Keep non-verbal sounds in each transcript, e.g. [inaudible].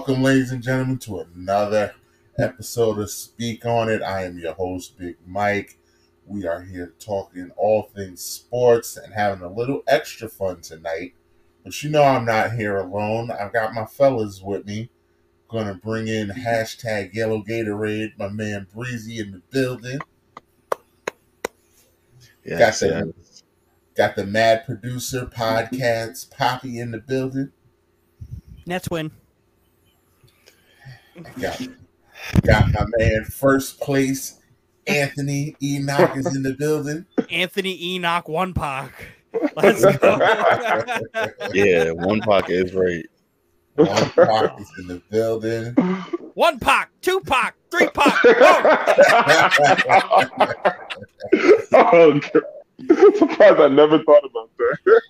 Welcome, welcome, welcome, ladies and gentlemen, to another episode of Speak On It. I am your host, Big Mike. We are here talking all things sports and having a little extra fun tonight. But you know, I'm not here alone. I've got my fellas with me. Gonna bring in hashtag Yellow Gatorade, my man Breezy in the building. Yes, got the got the Mad Producer podcast Poppy in the building. Nets win. Got, got my man first place Anthony Enoch is in the building. Anthony Enoch one pack. Let's go. [laughs] yeah, one pocket is right. One Pac is in the building. one pack, two pack, three pack. oh, God. [laughs] surprised I never thought about that.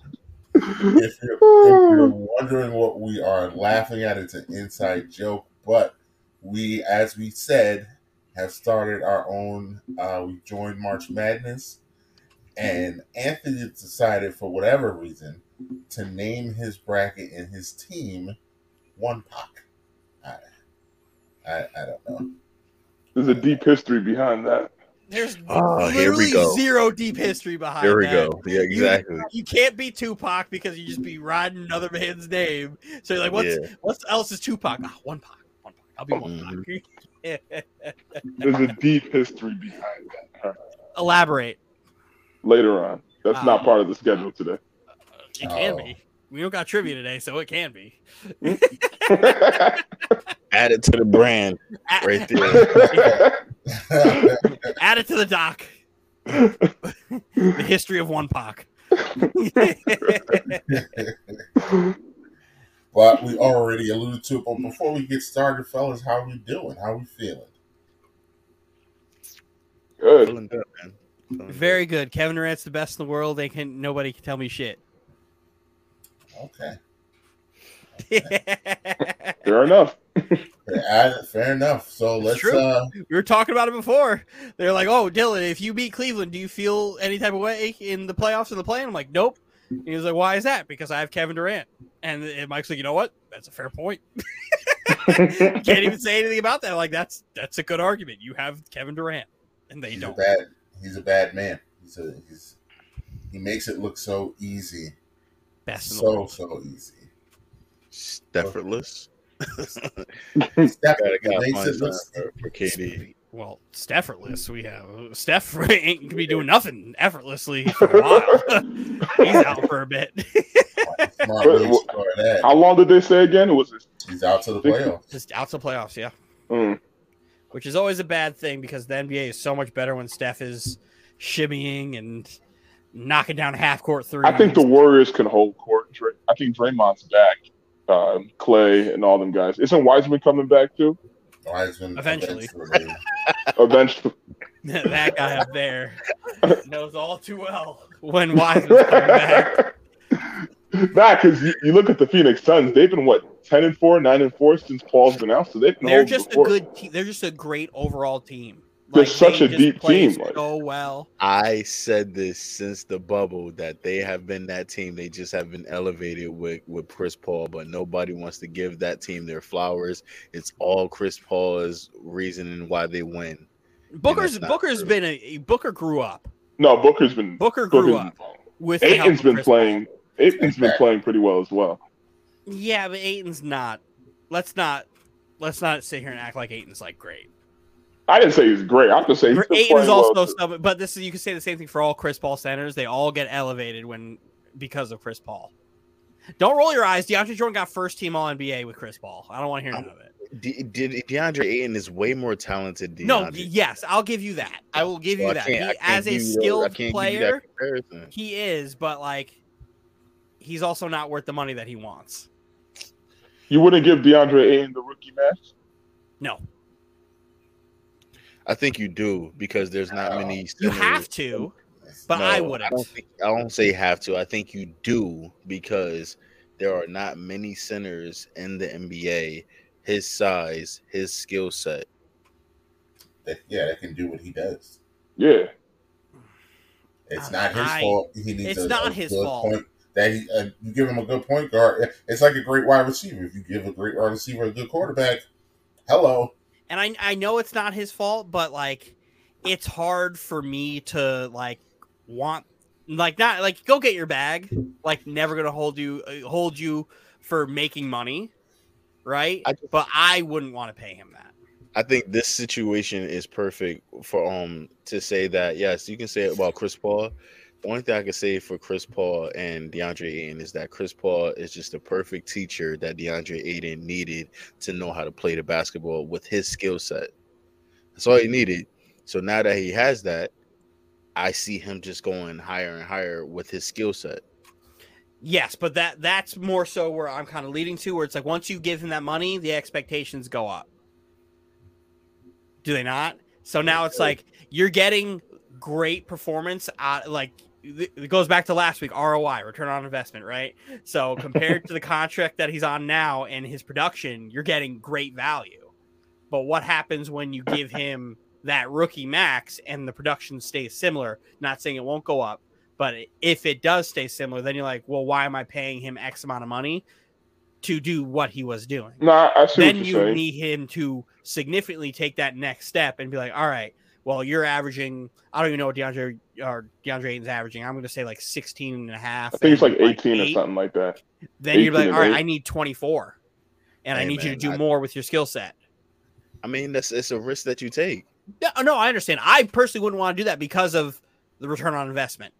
If you're, if you're wondering what we are laughing at, it's an inside joke. But we, as we said, have started our own. Uh, we joined March Madness, and Anthony decided, for whatever reason, to name his bracket and his team One Pac. I, I, I don't know. There's a deep history behind that. There's Oh, literally zero deep history behind that. Here we that. go. Yeah, exactly. You, you can't be Tupac because you just be riding another man's name. So you're like, what's Yeah. what else is Tupac? Ah, one Pac, one Pac. I'll be one Mhm. Pac. [laughs] There's a deep history behind that. All right. Elaborate. Later on. That's Ah. not part of the schedule today. It can Oh. be. We don't got trivia today, so it can be. [laughs] Add it to the brand Add, right [laughs] there. add it to the doc. the history of one Pac. But we already alluded to it. But before we get started, fellas, how we doing? How we feeling? Good. Feeling good, man. Feeling. Very good. Kevin Durant's the best in the world. They can nobody can tell me shit. Okay. [laughs] Fair enough. Fair, fair enough. So let's true. uh we were talking about it before. They're like, "Oh, Dylan, if you beat Cleveland, do you feel any type of way in the playoffs or the play?" I'm like, "Nope." And he was like, "Why is that?" Because I have Kevin Durant. And, and Mike's like, "You know what? That's a fair point. [laughs] Can't even say anything about that. Like that's that's a good argument. You have Kevin Durant, and they he's don't. bad he's a bad man. He's a he's he makes it look so easy. Best So so easy. Steffortless. [laughs] Steph Gotta, he makes it look for, for KD. Well, Steffortless, we have Steph [laughs] ain't gonna be doing nothing effortlessly for a while. [laughs] He's out for a bit. smart way to score that. How long did they say again? It He's out to the playoffs. Just out to the playoffs, yeah. mm, which is always a bad thing because the NBA is so much better when Steph is shimmying and knocking down half court threes. I think the Warriors can hold court. I think Draymond's back. Uh, Klay and all them guys. Isn't Wiseman coming back too? Wiseman Eventually. [laughs] eventually. [laughs] Eventually. that guy up there [laughs] knows all too well when Wiseman's coming back. Nah, because you, you look at the Phoenix Suns. They've been what ten and four, nine and four since Paul's been out. So they've been They're just the a good. Te- they're just a great overall team. They're such they a just deep play team, like- So well. I said this since the bubble that they have been that team. They just have been elevated with with Chris Paul, but nobody wants to give that team their flowers. It's all Chris Paul's reasoning why they win. Booker's not Booker's true. been a Booker grew up. No, Booker's been Booker grew Booker's up with the help been Chris Paul. playing. Ayton's been playing pretty well as well. Yeah, but Ayton's not. Let's not. Let's not sit here and act like Ayton's like great. I didn't say he's great. I'm just saying he's Ayton is also well. stubborn, but this is you can say the same thing for all Chris Paul centers. They all get elevated when because of Chris Paul. Don't roll your eyes. DeAndre Jordan got first team All NBA with Chris Paul. I don't want to hear um, none of it. De- De- DeAndre Ayton is way more talented. Than No, yes, I'll give you that. I will give So you that. He, as a give you those- I skilled you that player, he is, but like, he's also not worth the money that he wants. You wouldn't give DeAndre Ayton the rookie match? No, I think you do because there's not many. you have to, but No, I I wouldn't. don't think I don't say have to. I think you do because there are not many centers in the NBA his size, his skill set. That, yeah, that can do what he does. Yeah. It's Uh, not his I- fault. He needs it's a, not a his good fault. point, that he, uh, you give him a good point guard. It's like a great wide receiver. If you give a great wide receiver a good quarterback, hello. And I I know it's not his fault, but like it's hard for me to like want like not like go get your bag. Like never gonna hold you uh, hold you for making money, right? I- but I wouldn't want to pay him that. I think this situation is perfect for um to say that yes, you can say it about Chris Paul. The only thing I can say for Chris Paul and DeAndre Ayton is that Chris Paul is just a perfect teacher that DeAndre Ayton needed to know how to play the basketball with his skill set. That's all he needed. So now that he has that, I see him just going higher and higher with his skill set. Yes, but that that's more so where I'm kind of leading to, where it's like once you give him that money, the expectations go up. Do they not? So now it's like you're getting great performance. Out, like th- it goes back to last week, ROI, return on investment, right? So [laughs] compared to the contract that he's on now and his production, you're getting great value. But what happens when you give him that rookie max and the production stays similar? Not saying it won't go up, but if it does stay similar, then you're like, well, why am I paying him X amount of money to do what he was doing? No, I I see then what you you're saying. need him to significantly take that next step and be like, all right, well, you're averaging, I don't even know what DeAndre or DeAndre Ayton's averaging. I'm going to say like 16 and a half. I think it's like 18 or something like that. Then you're like, all right, and I need 24. And I Hey, need you to do I- more with your skill set. I mean, that's it's a risk that you take. No, no, I understand. I personally wouldn't want to do that because of the return on investment.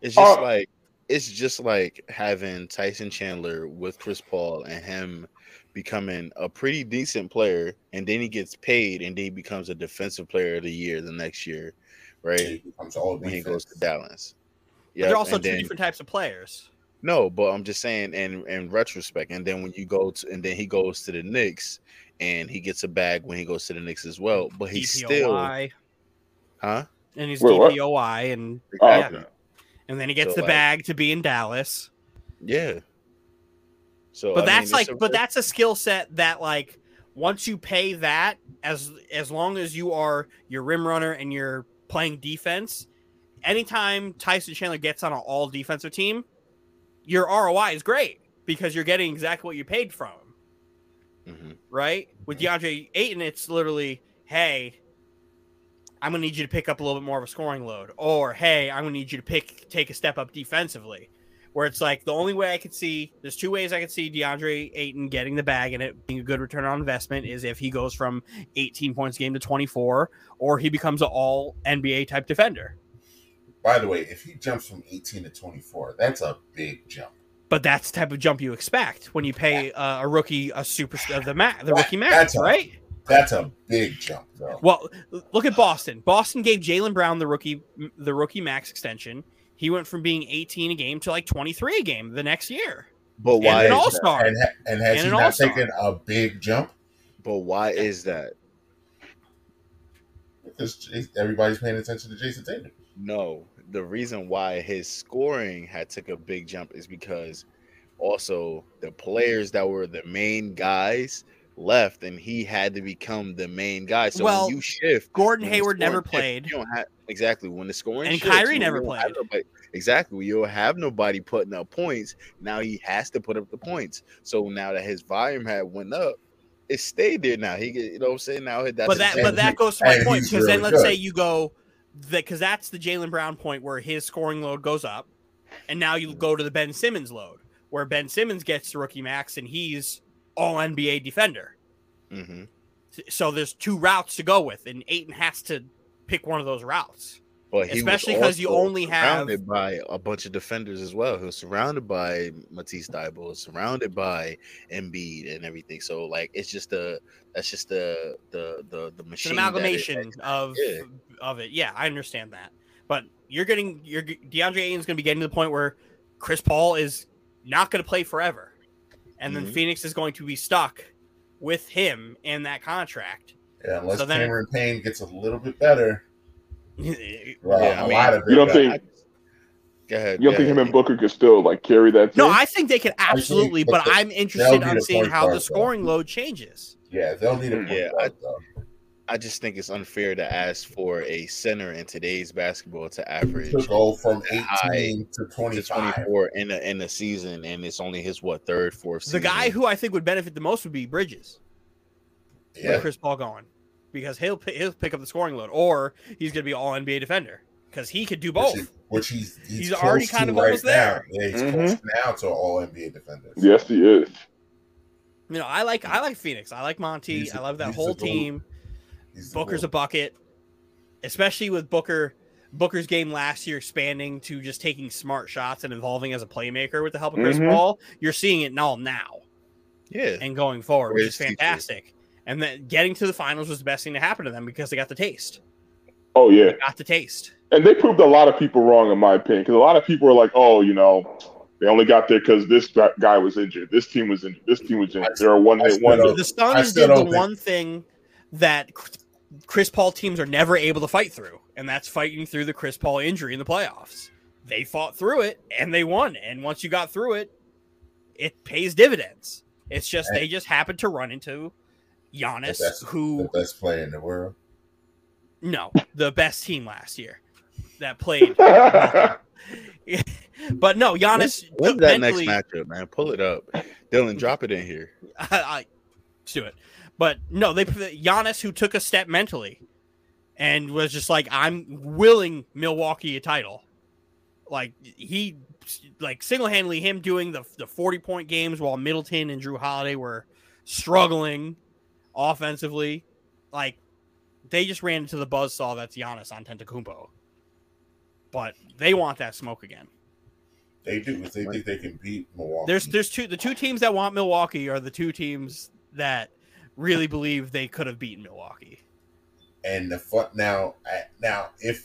It's just Uh, like it's just like having Tyson Chandler with Chris Paul and him becoming a pretty decent player, and then he gets paid, and then he becomes a defensive player of the year the next year, right? It becomes all When he goes to Dallas. Yeah, they're also and two then, different types of players. no, but I'm just saying in in retrospect, and then when you go to and then he goes to the Knicks and he gets a bag when he goes to the Knicks as well, but he's still huh? and he's Wait, what? DPOY, and Oh, Yeah. okay. and then he gets So, the like- bag to be in Dallas. Yeah. So but I that's it's like a but that's a skill set that like once you pay that as as long as you are your rim runner and you're playing defense anytime tyson chandler gets on an all defensive team your roi is great because you're getting exactly what you paid from. Him Mhm. right? With deandre ayton it's literally hey i'm gonna need you to pick up a little bit more of a scoring load or hey i'm gonna need you to pick take a step up defensively where it's like the only way I could see there's two ways I could see DeAndre Ayton getting the bag and it being a good return on investment is if he goes from 18 points game to 24 or he becomes an all NBA type defender. By the way, if he jumps from 18 to 24, that's a big jump. But that's the type of jump you expect when you pay uh, a rookie a super uh, the ma- the rookie max, That's a- right? That's a big jump, though. Well, look at Boston. Boston gave Jaylen Brown the rookie the rookie max extension. He went from being 18 a game to like 23 a game the next year. But And why an is all that? star. And, ha- and has And he an not all-star. taken a big jump? But why is that? Because everybody's paying attention to Jayson Tatum. No, the reason why his scoring had took a big jump is because also the players that were the main guys left, and he had to become the main guy. So Well, when you shift, Gordon Hayward never scoring shifts, played. You don't have exactly when the scoring And shifts, Kyrie never played. nobody- exactly, you don't have nobody putting up points. Now he has to put up the points. So now that his volume had went up, it stayed there. Now he, get- you know, what I'm saying now that's but that but that goes to my and point he's because then let's good. say you go that because that's the Jaylen Brown point where his scoring load goes up, and now you go to the Ben Simmons load where Ben Simmons gets the rookie max and he's all NBA defender. Mhm. So there's two routes to go with, and Ayton has to pick one of those routes. But Especially 'cause you only have- surrounded by a bunch of defenders as well. He was surrounded by Matisse Thybulle, surrounded by Embiid and everything. So like it's just the that's just the the the the machine. an that it- amalgamation of Yeah. of it. Yeah, I understand that. But you're getting you're DeAndre Ayton's going to be getting to the point where Chris Paul is not going to play forever, and then Mhm. Phoenix is going to be stuck with him in that contract. Yeah, unless So then- Cameron Payne gets a little bit better. [laughs] Well, Yeah, I a mean, lot of You don't think- I- Go ahead. You don't go think him ahead. and Booker could still like carry that? no. I think they can absolutely, but but the- I'm interested be on the seeing point how the guard, though. scoring load changes. Yeah, they'll need a point Yeah, guard, though. I just think it's unfair to ask for a center in today's basketball to average To go from 18 to to 24 in a in a season, and it's only his what third, fourth. The guy who I think would benefit the most would be Bridges. Yeah. with Chris Paul going, because he'll he'll pick up the scoring load, or he's going to be all NBA defender because he could do both. Which, is- which he's he's, He's already kind of right almost now. there. Yeah, he's Mhm. close now to all NBA defenders. Yes, he is. You know, I like I like Phoenix. I like Monty. He's a- I love that whole a goat. Team. He's Booker's a bucket, especially with Booker. Booker's game last year expanding to just taking smart shots and evolving as a playmaker with the help of Chris Mhm. Paul. You're seeing it all now yeah, and going forward, which is Greatest teacher. fantastic. And then getting to the finals was the best thing to happen to them because they got the taste. Oh yeah, Got the taste. and they proved a lot of people wrong, in my opinion, because a lot of people are like, "Oh, you know, they only got there because this guy was injured. This team was injured. This team was injured. They're a one hit still wonder." The Suns did the one thing that Chris Paul teams are never able to fight through, and that's fighting through the Chris Paul injury in the playoffs. They fought through it and they won. And once you got through it, it pays dividends. It's just they just happened to run into Giannis, The best- who the best player in the world. no, the best team last year that played. [laughs] but no, Giannis When's took that mentally- next matchup, man? Pull it up, Dylan. Drop it in here. [laughs] I, I let's do it. But no, they Giannis who took a step mentally and was just like, I'm willing Milwaukee a title. Like he like single handedly him doing the the 40 point games while Middleton and Jrue Holiday were struggling offensively. Like they just ran into the buzzsaw that's Giannis Antetokounmpo. But they want that smoke again. They do because they think they can beat Milwaukee. There's there's two the two teams that want Milwaukee are the two teams that really believe they could have beaten Milwaukee. and the fun now now if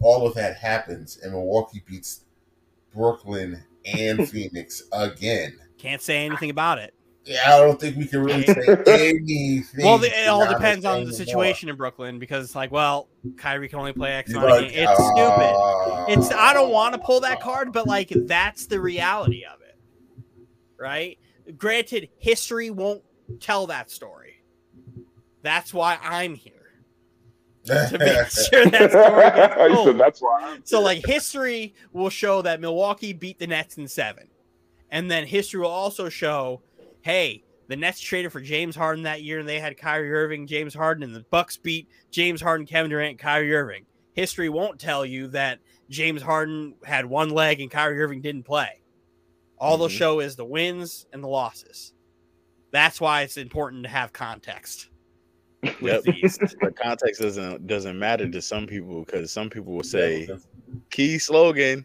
all of that happens and Milwaukee beats Brooklyn and [laughs] Phoenix again, Can't say anything about it. yeah, I don't think we can really say [laughs] anything. Well, the, it all depends on the anymore. situation in Brooklyn because it's like, well, Kyrie can only play X amount of like, games. It's stupid. uh, It's I don't want to pull that card, but like that's the reality of it, right? Granted, history won't tell that story. That's why I'm here to make [laughs] sure that story gets [laughs] told. said, "That's why." So here." like history will show that Milwaukee beat the Nets in seven. And then history will also show, hey, the Nets traded for James Harden that year and they had Kyrie Irving, James Harden, and the Bucks beat James Harden, Kevin Durant, Kyrie Irving. History won't tell you that James Harden had one leg and Kyrie Irving didn't play. All they'll Mhm. show is the wins and the losses. That's why it's important to have context [laughs] with Yep. these. [laughs] The context doesn't doesn't matter to some people because some people will say key slogan.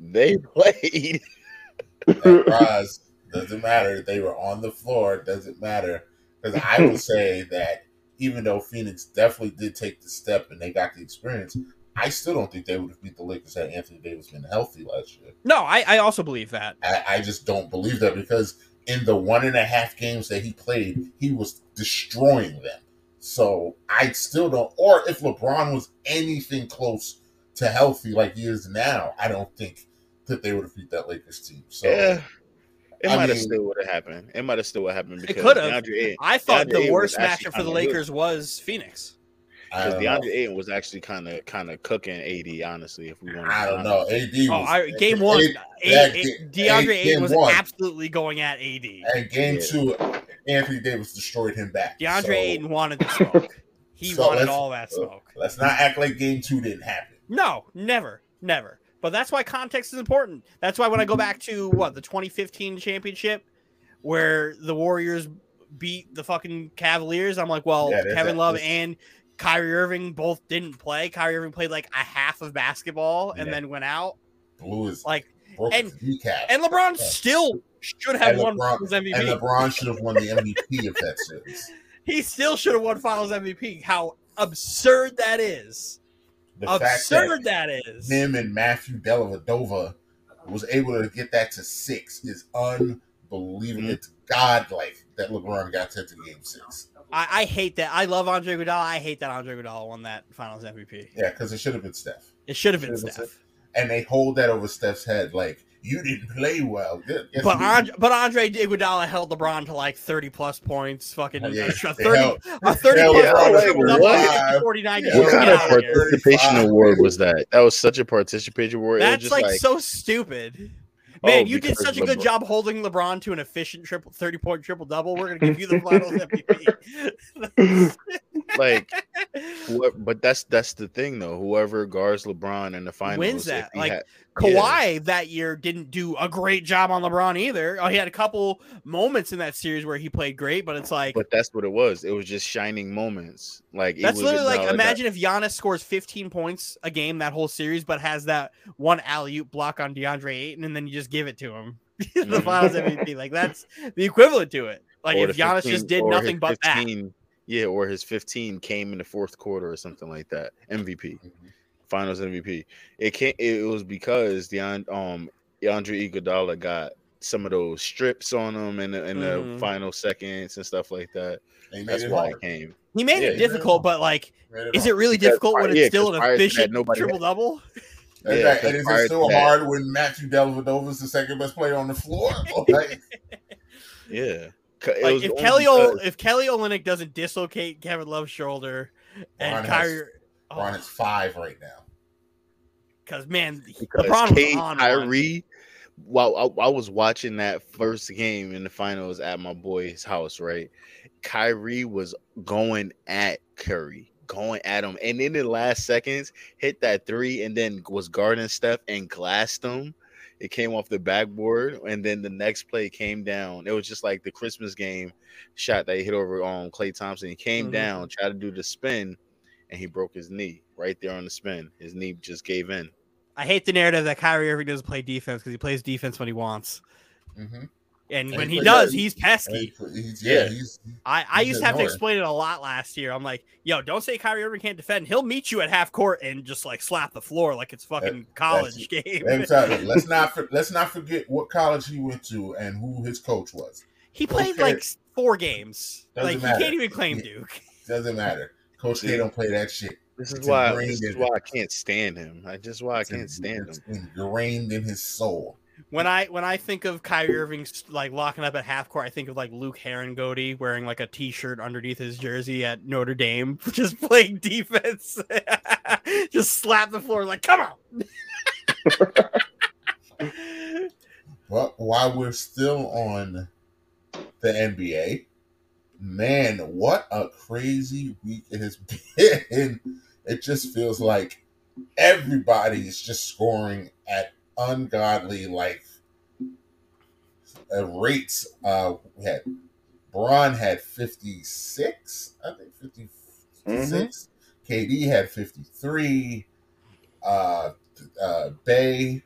They [laughs] played. Rise doesn't matter. They were on the floor. Doesn't matter because I will say that even though Phoenix definitely did take the step and they got the experience, I still don't think they would have beat the Lakers had Anthony Davis been healthy last year. No, I, I also believe that. I, I just don't believe that because in the one and a half games that he played, he was destroying them. So I still don't. Or if LeBron was anything close to healthy like he is now, I don't think that they would have beat that Lakers team. So yeah. It might have still would have happened. It might have still would have happened because could've. I thought DeAndre the worst matchup for the kinda good. Lakers was Phoenix. I because don't DeAndre know. Ayton was actually kind of kind of cooking AD. Honestly, if we want, to I don't know. AD oh, was, Oh, I, game one, A- A- that A- ga- DeAndre Ayton was one. absolutely going at AD. and game Yeah. two, Anthony Davis destroyed him back. DeAndre So, Ayton wanted the smoke. [laughs] He So wanted all that smoke. Let's not act like game two didn't happen. No, never, never. But that's why context is important. That's why when I go back to what the 2015 championship, where the Warriors beat the fucking Cavaliers, I'm like, well, Yeah, Kevin that- Love and Kyrie Irving both didn't play. Kyrie Irving played like a half of basketball and Yeah. then went out. Blue is Like, and- kneecap. and LeBron Yeah. still should have And won LeBron- Finals MVP. and LeBron should have won the MVP of that series. [laughs] he still should have won Finals MVP. How absurd that is! The fact absurd that that is. him and Matthew Dellavedova was able to get that to six is unbelievable. Mhm. It's godlike that LeBron got to game six. I, I hate that. I love Andre Iguodala. I hate that Andre Iguodala won that Finals MVP. Yeah, because it should have been Steph. It should have been been Steph. And they hold that over Steph's head. Like, you didn't play well. Guess But Andre, but Andre Iguodala held LeBron to like thirty plus points. Fucking Yeah, a sh- a they thirty, held- a thirty held plus LeBron point to triple double, 35. 49 Yeah. What kind of out of participation award was that? That was such a participation award. It was That's just like, like so stupid. Oh, Man, you did such a good LeBron- job holding LeBron to an efficient triple, 30 point triple double. We're going to give you the [laughs] finals MVP. [laughs] [laughs] like [laughs] what but that's that's the thing though. Whoever guards LeBron in the finals Wins that, like, had- Kawhi that year didn't do a great job on LeBron either. Oh, he had a couple moments in that series where he played great, but it's like but that's what it was. It was just shining moments. Like it that's was literally like that- imagine if Giannis scores 15 points a game that whole series, but has that one alley oop block on DeAndre Ayton, and then you just give it to him. [laughs] the Mhm. finals MVP. Like that's the equivalent to it. Like or if Giannis 15 just did nothing but that. 15 Yeah, or his 15 came in the fourth quarter or something like that. MVP, Mhm. Finals MVP. It can't. It was because the um, DeAndre Iguodala got some of those strips on him in the in the Mhm. final seconds and stuff like that. They That's it why hard. it came. He made Yeah, it he difficult, but like, Made it is it really Because difficult when it's yeah, still 'cause an prior to efficient nobody had- triple double? Is, Yeah, that, 'cause and is it to still that- hard when Matthew Dellavedova is the second best player on the floor? [laughs] Like, [laughs] Yeah. C- it Like if Kelly o- if Kelly Olynyk doesn't dislocate Kevin Love's shoulder and Bron has- Kyrie, oh. Bron is five right now. because man, because LeBron was Kate, on. Kyrie, while I, I was watching that first game in the finals at my boy's house, right? Kyrie was going at Curry, going at him, and in the last seconds, hit that three, and then was guarding Steph and glassed him. It came off the backboard, and then the next play came down. It was just like the Christmas game shot that he hit over on Klay Thompson. He came Mhm. down, tried to do the spin, and he broke his knee right there on the spin. His knee just gave in. I hate the narrative that Kyrie Irving doesn't play defense because he plays defense when he wants, Mm-hmm. And And when he he does, he's pesky. He's, yeah, Yeah. he's I, I he's used to have to explain it a lot last year. I'm like, yo, don't say Kyrie Irving can't defend. He'll meet you at half court and just like slap the floor like it's fucking college game. Every time, let's not [laughs] for- let's not forget what college he went to and who his coach was. he played Okay. like four games. Doesn't like matter. you can't even claim Yeah. Duke. [laughs] Doesn't matter. Coach K don't play that shit. This is It's why. This is why I can't stand him. I just why I can't stand him. Ingrained in his soul. When I when I think of Kyrie Irving like locking up at half court, I think of like Luke Harangody wearing like a t-shirt underneath his jersey at Notre Dame, [laughs] just playing defense. [laughs] just slap the floor like, come on. [laughs] But while we're still on the NBA, man, what a crazy week it has been. It just feels like everybody is just scoring at ungodly like uh, rates. Uh, we had Bron had 56, I think 56. KD had 53. Uh, uh, Bey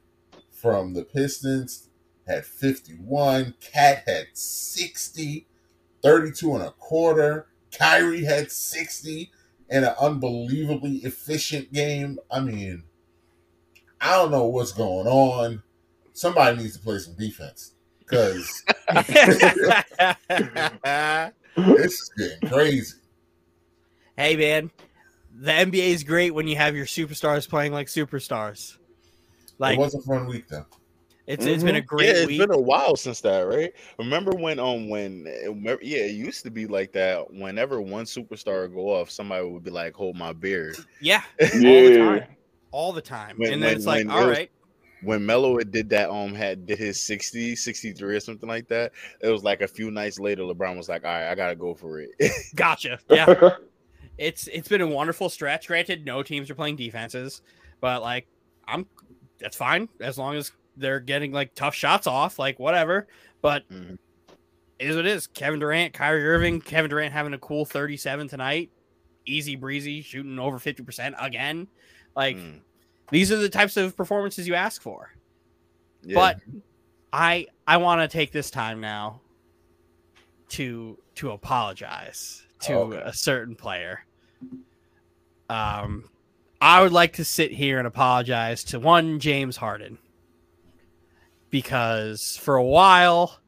from the Pistons had 51. KAT had 60, 32 and a quarter. Kyrie had 60 and an unbelievably efficient game. I mean, I don't know what's going on. Somebody needs to play some defense because it's [laughs] getting crazy. hey man, the NBA is great when you have your superstars playing like superstars. Like it was a fun week though. it's it's been a great. Yeah, great it's week. been a while since that, right? Remember when um when remember- yeah, it used to be like that. Whenever one superstar would go off, somebody would be like, "Hold my beer." yeah, [laughs] all the Yeah. Time, all the time. When- and then when- it's like, when all it was- When Melo did that, um, had did his 60, 63 or something like that. It was like a few nights later, LeBron was like, "All right, I gotta go for it." [laughs] gotcha. Yeah, [laughs] it's it's been a wonderful stretch. Granted, no teams are playing defenses, but like I'm that's fine as long as they're getting like tough shots off, like whatever. But Mhm. it is what it is. Kevin Durant, Kyrie Irving, Kevin Durant having a cool 37 tonight, easy breezy, shooting over 50% again. Like Mm, these are the types of performances you ask for. yeah. But I I want to take this time now to to apologize to Okay. a certain player. Um I would like to sit here and apologize to one James Harden. Because for a while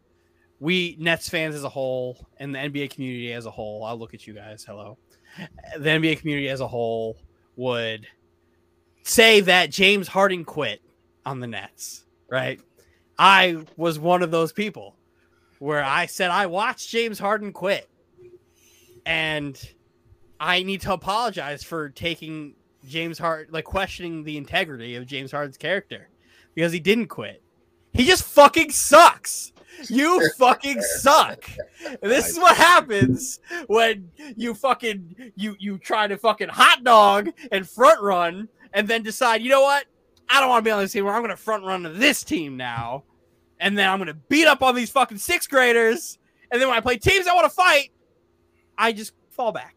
we Nets fans as a whole and the NBA community as a whole, I'll look at you guys, hello. The NBA community as a whole would say that James Harden quit on the Nets, right? I was one of those people where I said I watched James Harden quit. And I need to apologize for taking James Harden, like questioning the integrity of James Harden's character because he didn't quit. He just fucking sucks. You fucking suck. This is what happens when you fucking you you try to fucking hot dog and front run and then decide, you know what? I don't want to be on this team where I'm gonna front run to this team now. And then I'm gonna beat up on these fucking sixth graders. And then when I play teams I want to fight, I just fall back.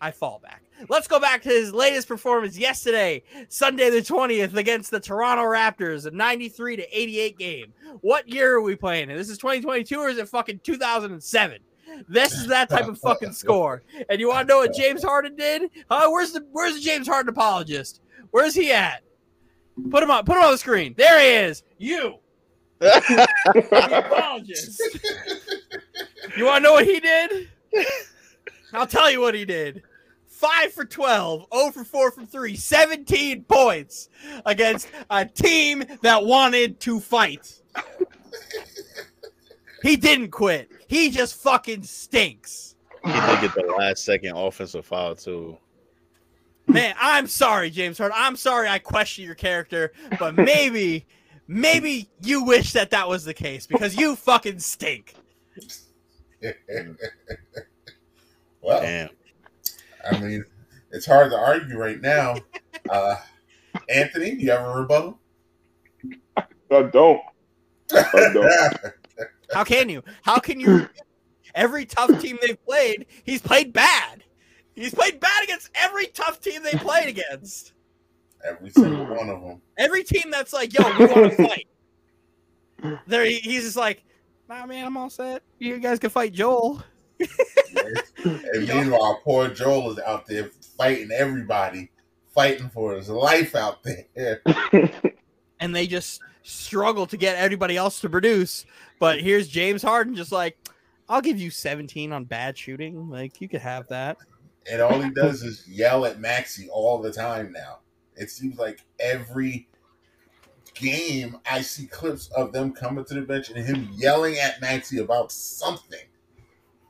I fall back. Let's go back to his latest performance yesterday, Sunday the 20th, against the Toronto Raptors, a 93 to 88 game. What year are we playing? And this is 2022 or is it fucking 2007? This is that type of fucking [laughs] score. And you want to know what James Harden did? Huh? Where's the Where's the James Harden apologist? Where's he at? Put him on. Put him on the screen. There he is. You. The [laughs] apologist. You want to know what he did? I'll tell you what he did. 5 for 12, 0 for 4 from 3, 17 points against a team that wanted to fight. He didn't quit. He just fucking stinks. He did get the last second offensive foul too. Man, I'm sorry, James Harden. I'm sorry I question your character, but maybe, maybe you wish that that was the case because you fucking stink. [laughs] well, Damn. I mean, it's hard to argue right now. Uh, Anthony, you have a rebuttal? I don't. I don't. How can you? How can you? [laughs] Every tough team they've played, he's played bad. He's played bad against every tough team they played against. Every single one of them. Every team that's like, yo, we want to [laughs] fight. There, he- he's just like, nah, man, I'm all set. You guys can fight Joel. And [laughs] meanwhile, poor Joel is out there fighting everybody, fighting for his life out there. [laughs] and they just struggle to get everybody else to produce. But here's James Harden just like, I'll give you 17 on bad shooting. Like, you could have that. And all he does is yell at Maxey all the time now. It seems like every game I see clips of them coming to the bench and him yelling at Maxey about something.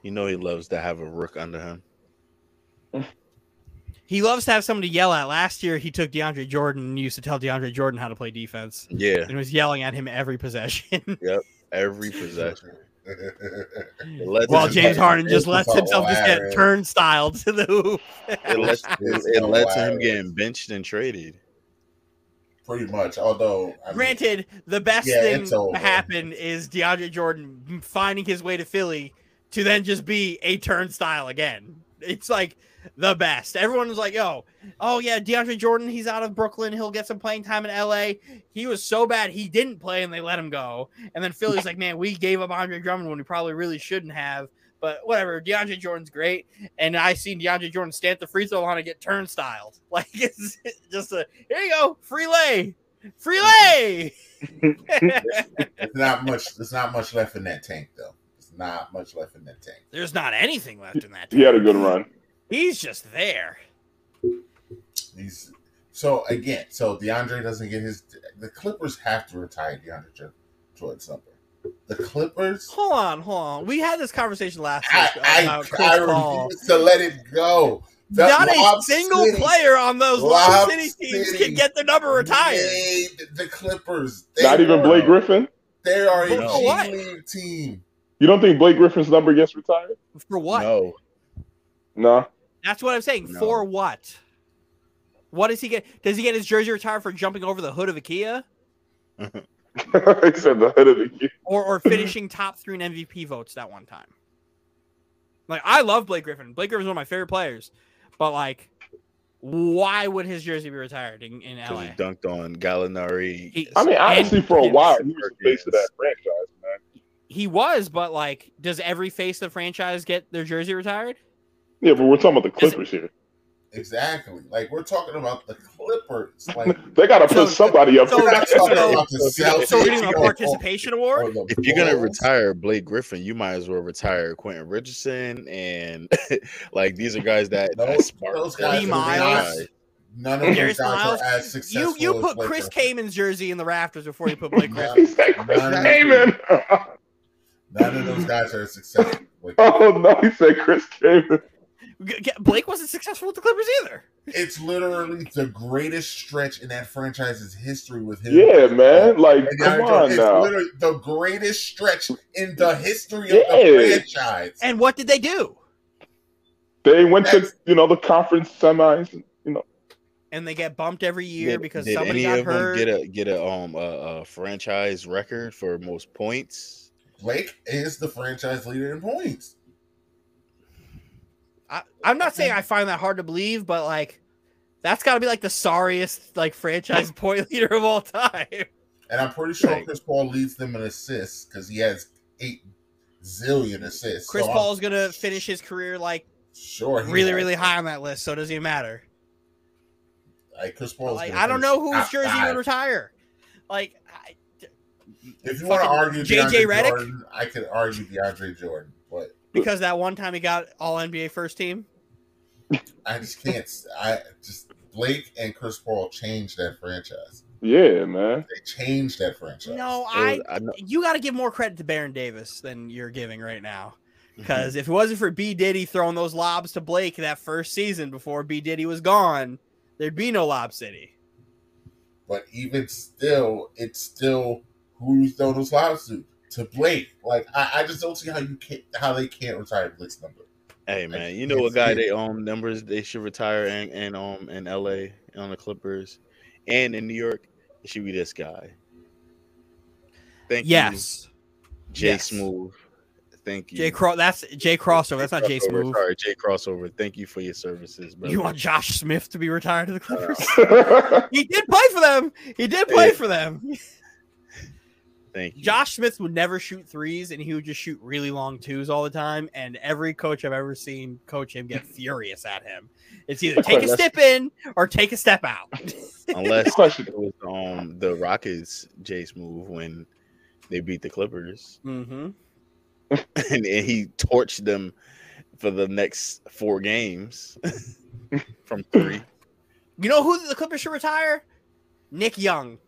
You know he loves to have a rook under him. [laughs] He loves to have someone to yell at. Last year, he took DeAndre Jordan and used to tell DeAndre Jordan how to play defense Yeah, and was yelling at him every possession. [laughs] Yep, every possession. It lets While him- James Harden just lets himself just get hilarious. turnstile to the hoop. it lets, [laughs] it, it lets him hilarious. getting benched and traded. Pretty much. Although, I mean, Granted, the best Yeah, thing it's over. to happen is DeAndre Jordan finding his way to Philly to then just be a turnstile again. It's like the best. Everyone was like, yo, oh yeah, DeAndre Jordan, he's out of Brooklyn. He'll get some playing time in LA. He was so bad he didn't play and they let him go. And then Philly's like, man, we gave up Andre Drummond when we probably really shouldn't have. But whatever, DeAndre Jordan's great. And I seen DeAndre Jordan stand at the free throw line and get turnstiled. [laughs] Like it's just a here you go, free lay. Free lay. there's not much. There's not much left in that tank, though. There's not much left in that tank. There's not anything left in that. Tank. He had a good run. He's just there. He's so again. So DeAndre doesn't get his. The Clippers have to retire DeAndre Jo- Jordan somewhere. The Clippers. Hold on, hold on. We had this conversation last I, week I, about Chris I Paul. refuse to let it go. The Not a single City player on those Lob Lob City teams City can get their number retired. the Clippers. They Not even were- Blake Griffin. They are a G For what? League team. You don't think Blake Griffin's number gets retired? For what? No, No. That's what I'm saying. Oh, no. For what? What does he get? Does he get his jersey retired for jumping over the hood of a Kia [laughs] he said the hood of the year. or or [laughs] finishing top three in MVP votes that one time? Like I love Blake Griffin. Blake Griffin's one of my favorite players, but like, why would his jersey be retired in, in because LA? he dunked on Gallinari. He- I mean, honestly, And- for a while, he was the face of that franchise, man. He was, but like, does every face of the franchise get their jersey retired? Yeah, but we're talking about the Clippers here. Exactly. Like we're talking about the Clippers. Like [laughs] They got to put So- somebody up so- we're there. so- about So we're doing a participation award. Oh, or the If you're gonna retire Blake Griffin, you might as well retire Quentin Richardson and [laughs] like these are guys that, that Those- spark those guys Lee Miles. None of Darius those guys Miles, are as successful. You you put Blake Chris Griffin. Kamen's jersey in the rafters before you put [laughs] Blake None- Griffin. He Chris none of- None of those guys are as successful. Oh no, he said Chris Kaman. G- g- Blake wasn't successful with the Clippers either. it's literally the greatest stretch in that franchise's history with him. Yeah, man. Like, And come on it's now. literally the greatest stretch in the history of Yeah. the franchise. And what did they do? They went to you know the conference semis. You know, And they get bumped every year Did- because did somebody any got of them hurt. get a get a um a, a franchise record for most points? Blake is the franchise leader in points. I, I'm not saying I find that hard to believe, but like that's got to be like the sorriest like franchise [laughs] point leader of all time. And I'm pretty sure Right. Chris Paul leads them in assists because he has eight zillion assists. Chris So I'm gonna finish his career like sure really, has- really high on that list, so it doesn't even matter. Like Chris Paul's Like I don't know whose top jersey five. would retire. Like I, If you want to fucking argue JJ Redick? Jordan, I could argue DeAndre Jordan, but because that one time he got All NBA first team. I just can't. I just Blake and Chris Paul changed that franchise. yeah, man. They changed that franchise. No, I. was- I You got to give more credit to Baron Davis than you're giving right now. Mm-hmm. Because if it wasn't for B Diddy throwing those lobs to Blake that first season before B Diddy was gone, there'd be no Lob City. But even still, it's still who you throw those lobs to to Blake. Like I, I just don't see how you can not how they can't retire Blake's number. Hey man, you know can't what guy they it. um numbers they should retire and and um in LA on the Clippers and in New York? It should be this guy. Thank Yes, you, Jay Yes. Smooth. Thank you. Jay Cross. That's Jay Crossover. That's not Jay Crossover, Smooth. Sorry, Jay Crossover. Thank you for your services, brother. You want Josh Smith to be retired to the Clippers? yeah, [laughs] he did play for them. He did play Yeah. for them. [laughs] Thank you. Josh Smith would never shoot threes, and he would just shoot really long twos all the time. And every coach I've ever seen coach him get [laughs] furious at him. It's either take a step in or take a step out. [laughs] Unless [laughs] it was um the Rockets Jay move when they beat the Clippers mm-hmm. and, and he torched them for the next four games from three. You know who the Clippers should retire? Nick Young.